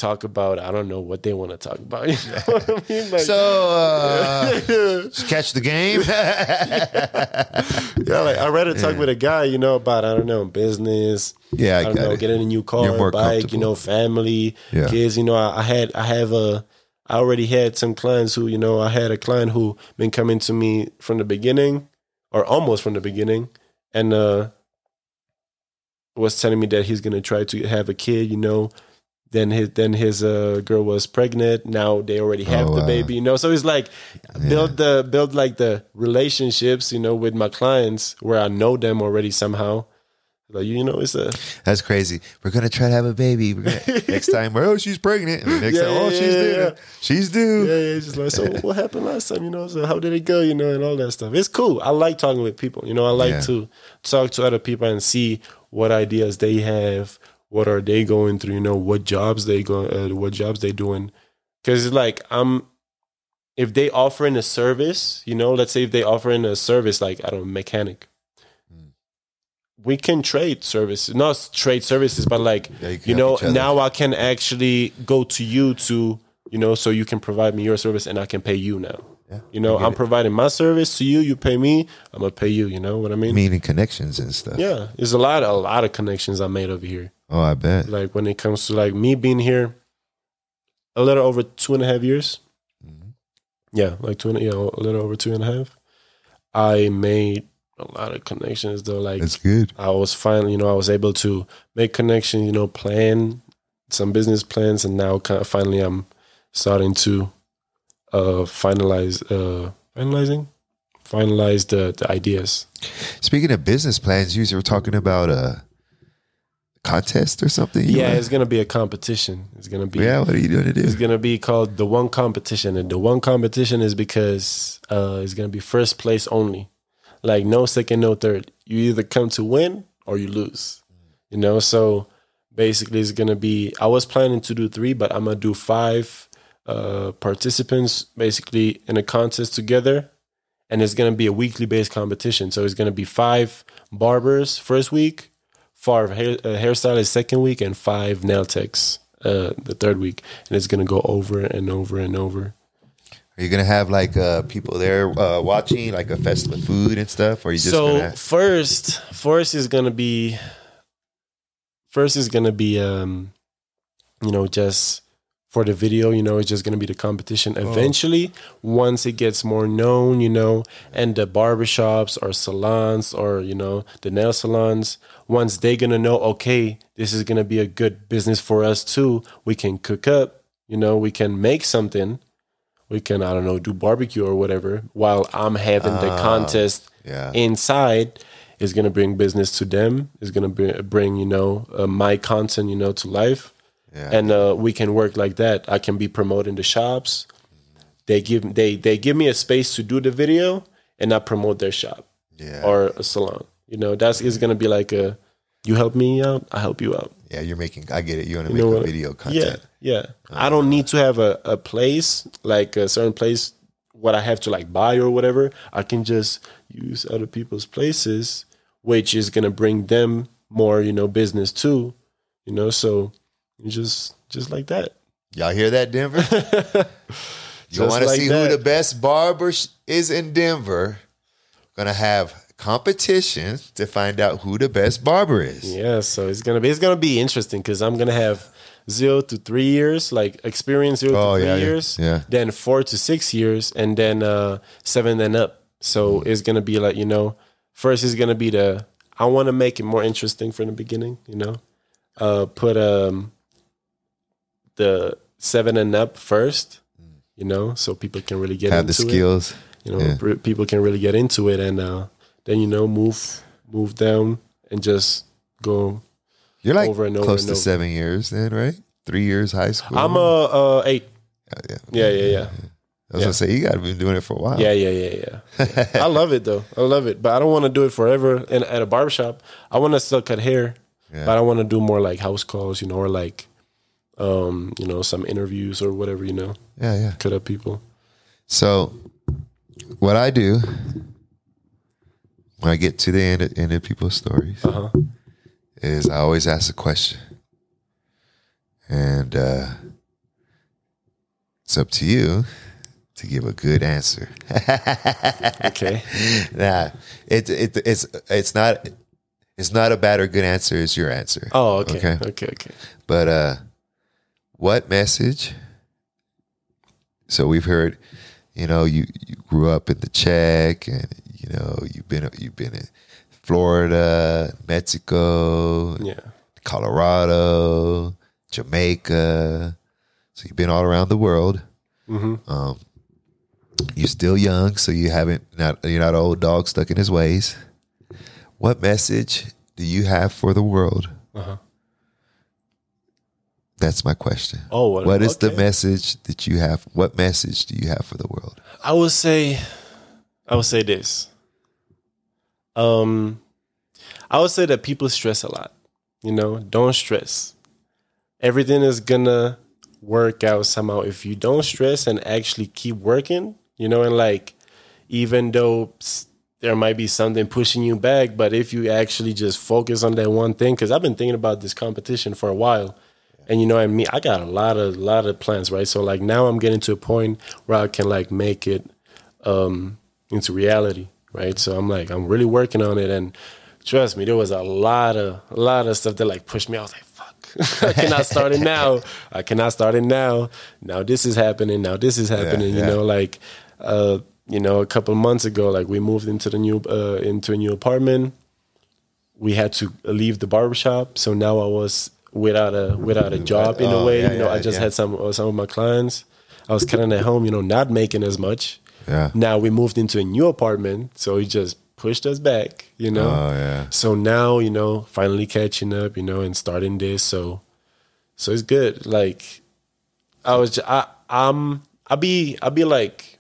[SPEAKER 1] talk about I don't know what they want to talk about. You know I mean? Like,
[SPEAKER 2] So, uh, just catch the game.
[SPEAKER 1] yeah, like I'd rather talk with a guy, you know, about I don't know business.
[SPEAKER 2] yeah, I,
[SPEAKER 1] I don't know,
[SPEAKER 2] it.
[SPEAKER 1] getting a new car, bike, you know, family,
[SPEAKER 2] Yeah.
[SPEAKER 1] kids. You know, I, I had, I have a, I already had some clients who, you know, I had a client who been coming to me from the beginning, or almost from the beginning, and uh was telling me that he's gonna try to have a kid. You know, then his then his uh, girl was pregnant. Now they already have
[SPEAKER 2] Oh,
[SPEAKER 1] the
[SPEAKER 2] wow.
[SPEAKER 1] baby. You know, so it's like build the build like the relationships. You know, with my clients where I know them already somehow. Like you know, it's a
[SPEAKER 2] That's crazy. We're gonna try to have a baby. Gonna, next time, oh, she's pregnant. And the next
[SPEAKER 1] Yeah,
[SPEAKER 2] time, oh,
[SPEAKER 1] yeah,
[SPEAKER 2] she's
[SPEAKER 1] yeah,
[SPEAKER 2] due.
[SPEAKER 1] yeah.
[SPEAKER 2] She's due.
[SPEAKER 1] Yeah, yeah, just like so. What happened last time? You know, so how did it go? You know, and all that stuff. It's cool. I like talking with people. You know, I like
[SPEAKER 2] Yeah.
[SPEAKER 1] to talk to other people and see what ideas they have. What are they going through? You know, what jobs they go, uh, what jobs they doing? Because it's like I'm. If they offering a service, you know, let's say if they offering a service like I don't know, mechanic, we can trade services, not trade services, but like
[SPEAKER 2] Yeah, you
[SPEAKER 1] you know, now I can actually go to you to, you know, so you can provide me your service and I can pay you now. You know, I'm
[SPEAKER 2] it.
[SPEAKER 1] providing my service to you. You pay me. I'm gonna pay you. You know what I mean?
[SPEAKER 2] Meaning connections and stuff.
[SPEAKER 1] Yeah, there's a lot, a lot of connections I made over here.
[SPEAKER 2] Oh, I bet.
[SPEAKER 1] Like when it comes to like me being here, a little over two and a half years.
[SPEAKER 2] Mm-hmm.
[SPEAKER 1] Yeah, like two and you know, a little over two and a half. I made a lot of connections though. Like
[SPEAKER 2] That's good.
[SPEAKER 1] I was finally, you know, I was able to make connections, you know, plan some business plans, and now kind of finally I'm starting to uh finalize, uh finalizing, finalize the the ideas.
[SPEAKER 2] Speaking of business plans, you were talking about a contest or something.
[SPEAKER 1] Yeah,
[SPEAKER 2] were-
[SPEAKER 1] it's gonna be a competition. It's gonna be
[SPEAKER 2] yeah. What are you doing to
[SPEAKER 1] It's gonna be called the one competition, and the one competition is because uh, it's gonna be first place only, like no second, no third. You either come to win or you lose. You know, so basically, it's gonna be. I was planning to do three, but I'm gonna do five uh, participants basically in a contest together, and it's gonna be a weekly based competition. So it's gonna be five barbers first week, five hair, uh, hairstylists second week, and five nail techs uh, the third week, and it's gonna go over and over and over.
[SPEAKER 2] Are you gonna have like uh, people there uh, watching, like a festival of food and stuff? Or are you just
[SPEAKER 1] so
[SPEAKER 2] gonna?
[SPEAKER 1] first, first is gonna be, first is gonna be, um, you know, just for the video. You know, it's just gonna be the competition.
[SPEAKER 2] Oh.
[SPEAKER 1] Eventually, once it gets more known, you know, and the barbershops or salons or you know the nail salons, once they're gonna know, okay, this is gonna be a good business for us too. We can cook up. You know, we can make something. We can, I don't know, do barbecue or whatever while I'm having the
[SPEAKER 2] Ah.
[SPEAKER 1] contest
[SPEAKER 2] Yeah.
[SPEAKER 1] inside is going to bring business to them is going to bring, bring you know uh, my content you know to life
[SPEAKER 2] Yeah.
[SPEAKER 1] and uh, we can work like that i can be promoting the shops they give they they give me a space to do the video and i promote their shop
[SPEAKER 2] yeah.
[SPEAKER 1] or a salon you know that's is going to be like a you help me out i help you out
[SPEAKER 2] yeah. You're making. I get it. You want to
[SPEAKER 1] you
[SPEAKER 2] make a video
[SPEAKER 1] yeah
[SPEAKER 2] content.
[SPEAKER 1] yeah i don't need to have a, a place like a certain place what i have to like buy or whatever i can just use other people's places which is going to bring them more you know business too you know so just just like that
[SPEAKER 2] Y'all hear that, Denver? You want to
[SPEAKER 1] like
[SPEAKER 2] see
[SPEAKER 1] that.
[SPEAKER 2] who the best barber is in Denver? Gonna have competition to find out who the best barber is.
[SPEAKER 1] yeah so it's gonna be it's gonna be interesting because i'm gonna have zero to three years like experience zero
[SPEAKER 2] Oh,
[SPEAKER 1] to three
[SPEAKER 2] yeah, yeah,
[SPEAKER 1] years
[SPEAKER 2] yeah.
[SPEAKER 1] then four to six years and then uh seven and up so
[SPEAKER 2] Mm.
[SPEAKER 1] it's gonna be like you know first is gonna be the i want to make it more interesting from the beginning you know uh put um the seven and up first you know so people can really get.
[SPEAKER 2] Have the
[SPEAKER 1] into it
[SPEAKER 2] skills.
[SPEAKER 1] you know
[SPEAKER 2] Yeah.
[SPEAKER 1] people can really get into it and uh then you know move move down and just go
[SPEAKER 2] You're like
[SPEAKER 1] over and over
[SPEAKER 2] close
[SPEAKER 1] and
[SPEAKER 2] to
[SPEAKER 1] over.
[SPEAKER 2] seven years then, right? Three years high school.
[SPEAKER 1] i'm uh, uh eight
[SPEAKER 2] yeah,
[SPEAKER 1] yeah
[SPEAKER 2] yeah.
[SPEAKER 1] yeah yeah
[SPEAKER 2] I was gonna say you got to be doing it for a while.
[SPEAKER 1] yeah yeah yeah yeah i love it though i love it but i don't want to do it forever And at a barbershop i want to still cut hair
[SPEAKER 2] Yeah.
[SPEAKER 1] but i want to do more like house calls you know or like um you know some interviews or whatever you know
[SPEAKER 2] yeah, yeah.
[SPEAKER 1] cut up people
[SPEAKER 2] So, what I do when I get to the end of, end of people's stories
[SPEAKER 1] uh-huh
[SPEAKER 2] is I always ask a question, and uh, it's up to you to give a good answer.
[SPEAKER 1] okay
[SPEAKER 2] nah, it, it it's it's not it's not a bad or good answer. It's your answer.
[SPEAKER 1] oh okay
[SPEAKER 2] Okay.
[SPEAKER 1] okay okay,
[SPEAKER 2] But uh what message? So we've heard, you know, you, you grew up in the Czech and you know, you've been you've been in Florida, Mexico,
[SPEAKER 1] yeah
[SPEAKER 2] Colorado, Jamaica. So you've been all around the world.
[SPEAKER 1] hmm
[SPEAKER 2] Um you're still young, so you haven't not you're not an old dog stuck in his ways. What message do you have for the world?
[SPEAKER 1] uh-huh
[SPEAKER 2] That's my question.
[SPEAKER 1] oh what,
[SPEAKER 2] What is the message that you have? What message do you have for the world?
[SPEAKER 1] I would say, I would say this. Um, I would say that people stress a lot. You know, don't stress. Everything is gonna work out somehow if you don't stress and actually keep working. You know, and like, even though there might be something pushing you back, but if you actually just focus on that one thing, because I've been thinking about this competition for a while, and you know what I mean. I got a lot of lot of plans, right? So like now I'm getting to a point where I can like make it um, into reality, right? So I'm like, I'm really working on it, and trust me, there was a lot of a lot of stuff that like pushed me. I was like, fuck, I cannot start it now. I cannot start it now. Now this is happening. Now this is happening.
[SPEAKER 2] yeah.
[SPEAKER 1] You know, like, uh, you know, a couple of months ago, like we moved into the new uh, into a new apartment. We had to leave the barbershop, so now I was without a without a job in a
[SPEAKER 2] Oh,
[SPEAKER 1] way.
[SPEAKER 2] yeah,
[SPEAKER 1] you know,
[SPEAKER 2] yeah,
[SPEAKER 1] I just
[SPEAKER 2] yeah.
[SPEAKER 1] had some uh, some of my clients. I was kind of at home, you know, not making as much.
[SPEAKER 2] Yeah.
[SPEAKER 1] Now we moved into a new apartment, so he just pushed us back, you know.
[SPEAKER 2] Oh yeah.
[SPEAKER 1] So now, you know, finally catching up, you know, and starting this. So, so it's good. Like, I was, ju- I, I'm, I be, I be like,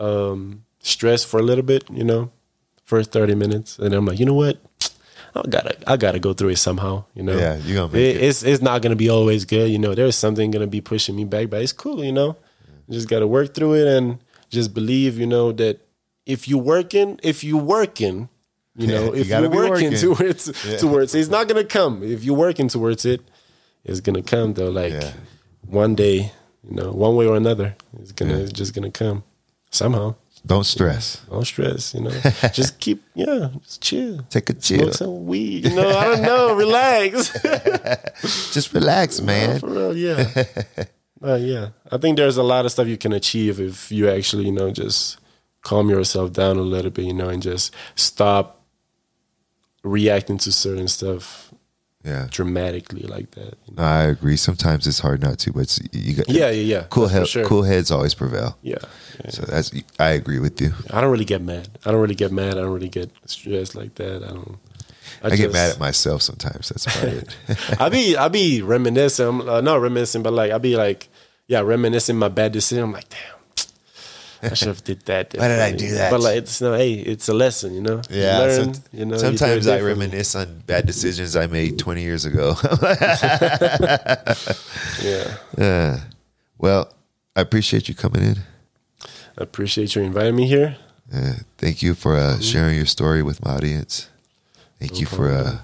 [SPEAKER 1] um, stressed for a little bit, you know, first thirty minutes, and I'm like, you know what, I gotta, I gotta go through it somehow, you know.
[SPEAKER 2] Yeah, you gonna make it.
[SPEAKER 1] It's, it's not gonna be always good, you know. There's something gonna be pushing me back, but it's cool, you know. You just gotta work through it and just believe, you know, that if you working, if you working, you know,
[SPEAKER 2] You
[SPEAKER 1] if you're working,
[SPEAKER 2] working.
[SPEAKER 1] towards towards it, it's not gonna come. If you're working towards it, it's gonna come though. Like
[SPEAKER 2] Yeah.
[SPEAKER 1] one day, you know, one way or another, it's gonna it's just gonna come somehow.
[SPEAKER 2] Don't stress.
[SPEAKER 1] Don't stress, you know. just keep, yeah, just chill.
[SPEAKER 2] Take a chill.
[SPEAKER 1] Smoke some weed, you know. I don't know. Relax.
[SPEAKER 2] Just relax, man.
[SPEAKER 1] For real, yeah. Uh, yeah. I think there's a lot of stuff you can achieve if you actually, you know, just calm yourself down a little bit, you know, and just stop reacting to certain stuff
[SPEAKER 2] Yeah.
[SPEAKER 1] dramatically like that. you know?
[SPEAKER 2] No, I agree. Sometimes it's hard not to, but you got
[SPEAKER 1] Yeah, yeah, yeah.
[SPEAKER 2] cool
[SPEAKER 1] That's for
[SPEAKER 2] head,
[SPEAKER 1] sure.
[SPEAKER 2] cool heads always prevail.
[SPEAKER 1] Yeah. yeah.
[SPEAKER 2] So that's I agree with you.
[SPEAKER 1] I don't really get mad. I don't really get mad. I don't really get stressed like that. I don't.
[SPEAKER 2] I, get
[SPEAKER 1] just-
[SPEAKER 2] mad at myself sometimes. That's about it.
[SPEAKER 1] I be I be reminiscing. I'm, Uh, not reminiscing, but like I be like, yeah, reminiscing my bad decision. I'm like, damn, I should have did that.
[SPEAKER 2] Why did I do that?
[SPEAKER 1] But like, it's no, hey, it's a lesson, you know. You
[SPEAKER 2] Yeah.
[SPEAKER 1] learn,
[SPEAKER 2] some-
[SPEAKER 1] you know. you
[SPEAKER 2] sometimes I reminisce on bad decisions I made 20 years ago.
[SPEAKER 1] Yeah,
[SPEAKER 2] Yeah. well, I appreciate you coming in.
[SPEAKER 1] I appreciate you inviting me here.
[SPEAKER 2] Uh, thank you for uh, sharing your story with my audience. Thank you for uh,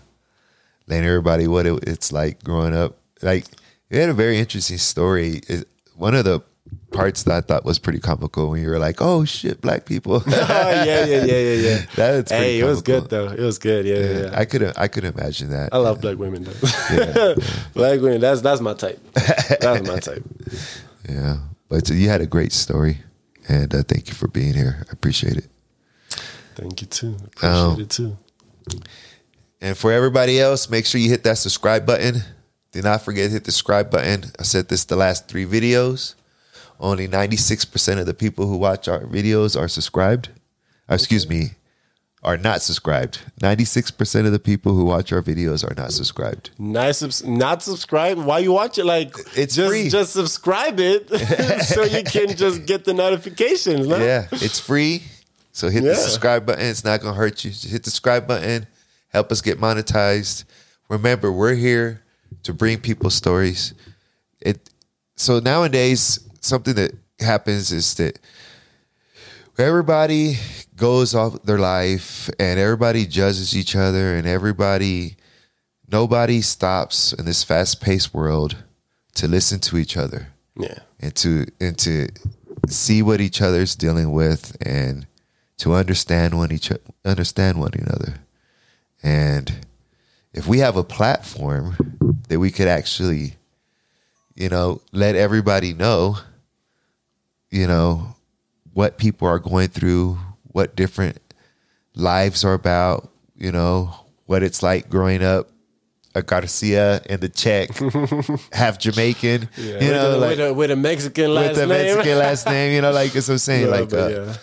[SPEAKER 2] letting everybody what it, it's like growing up. Like you had a very interesting story. It, one of the parts that I thought was pretty comical when you were like, "Oh shit, black people."
[SPEAKER 1] yeah, yeah, yeah, yeah, yeah.
[SPEAKER 2] That's pretty
[SPEAKER 1] hey, it was good though. It was good. Yeah, yeah. yeah.
[SPEAKER 2] I could I could imagine that.
[SPEAKER 1] I love black women though. black women. That's that's my type. That's my type.
[SPEAKER 2] Yeah, but you had a great story, and uh, thank you for being here. I appreciate it.
[SPEAKER 1] Thank you too. Appreciate
[SPEAKER 2] Um,
[SPEAKER 1] it too.
[SPEAKER 2] And for everybody else, make sure you hit that subscribe button. Do not forget to hit the subscribe button. I said this the last three videos. Only 96% of the people who watch our videos are subscribed. Uh, Excuse me, are not subscribed. 96% of the people who watch our videos are not subscribed.
[SPEAKER 1] Nice, subs- not subscribed? Why you watch it? Like
[SPEAKER 2] It's
[SPEAKER 1] just
[SPEAKER 2] free.
[SPEAKER 1] just subscribe it so you can just get the notifications. No?
[SPEAKER 2] Yeah, it's free. So hit the subscribe button. It's not going to hurt you. Just hit the subscribe button. Help us get monetized. Remember, we're here to bring people stories. It so nowadays something that happens is that everybody goes off their life and everybody judges each other and everybody nobody stops in this fast-paced world to listen to each other
[SPEAKER 1] Yeah.
[SPEAKER 2] and to and to see what each other's dealing with and to understand one each understand one another. And if we have a platform that we could actually, you know, let everybody know, you know, what people are going through, what different lives are about, you know, what it's like growing up a Garcia and the Czech, half Jamaican, you
[SPEAKER 1] with,
[SPEAKER 2] know,
[SPEAKER 1] a,
[SPEAKER 2] like,
[SPEAKER 1] with, a, with a Mexican last name.
[SPEAKER 2] with the
[SPEAKER 1] name.
[SPEAKER 2] Mexican last name, you know, like that's what I'm saying.
[SPEAKER 1] No,
[SPEAKER 2] like uh,
[SPEAKER 1] yeah.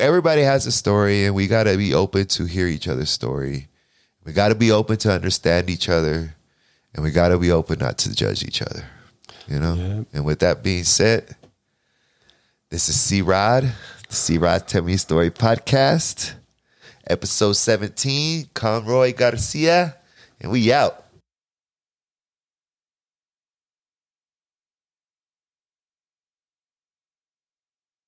[SPEAKER 2] everybody has a story, and we got to be open to hear each other's story. We got to be open to understand each other, and we got to be open not to judge each other. You know.
[SPEAKER 1] Yeah.
[SPEAKER 2] And with that being said, this is C Rod, the C Rod Tell Me Story podcast, episode 17. Conroy Garcia, and we out.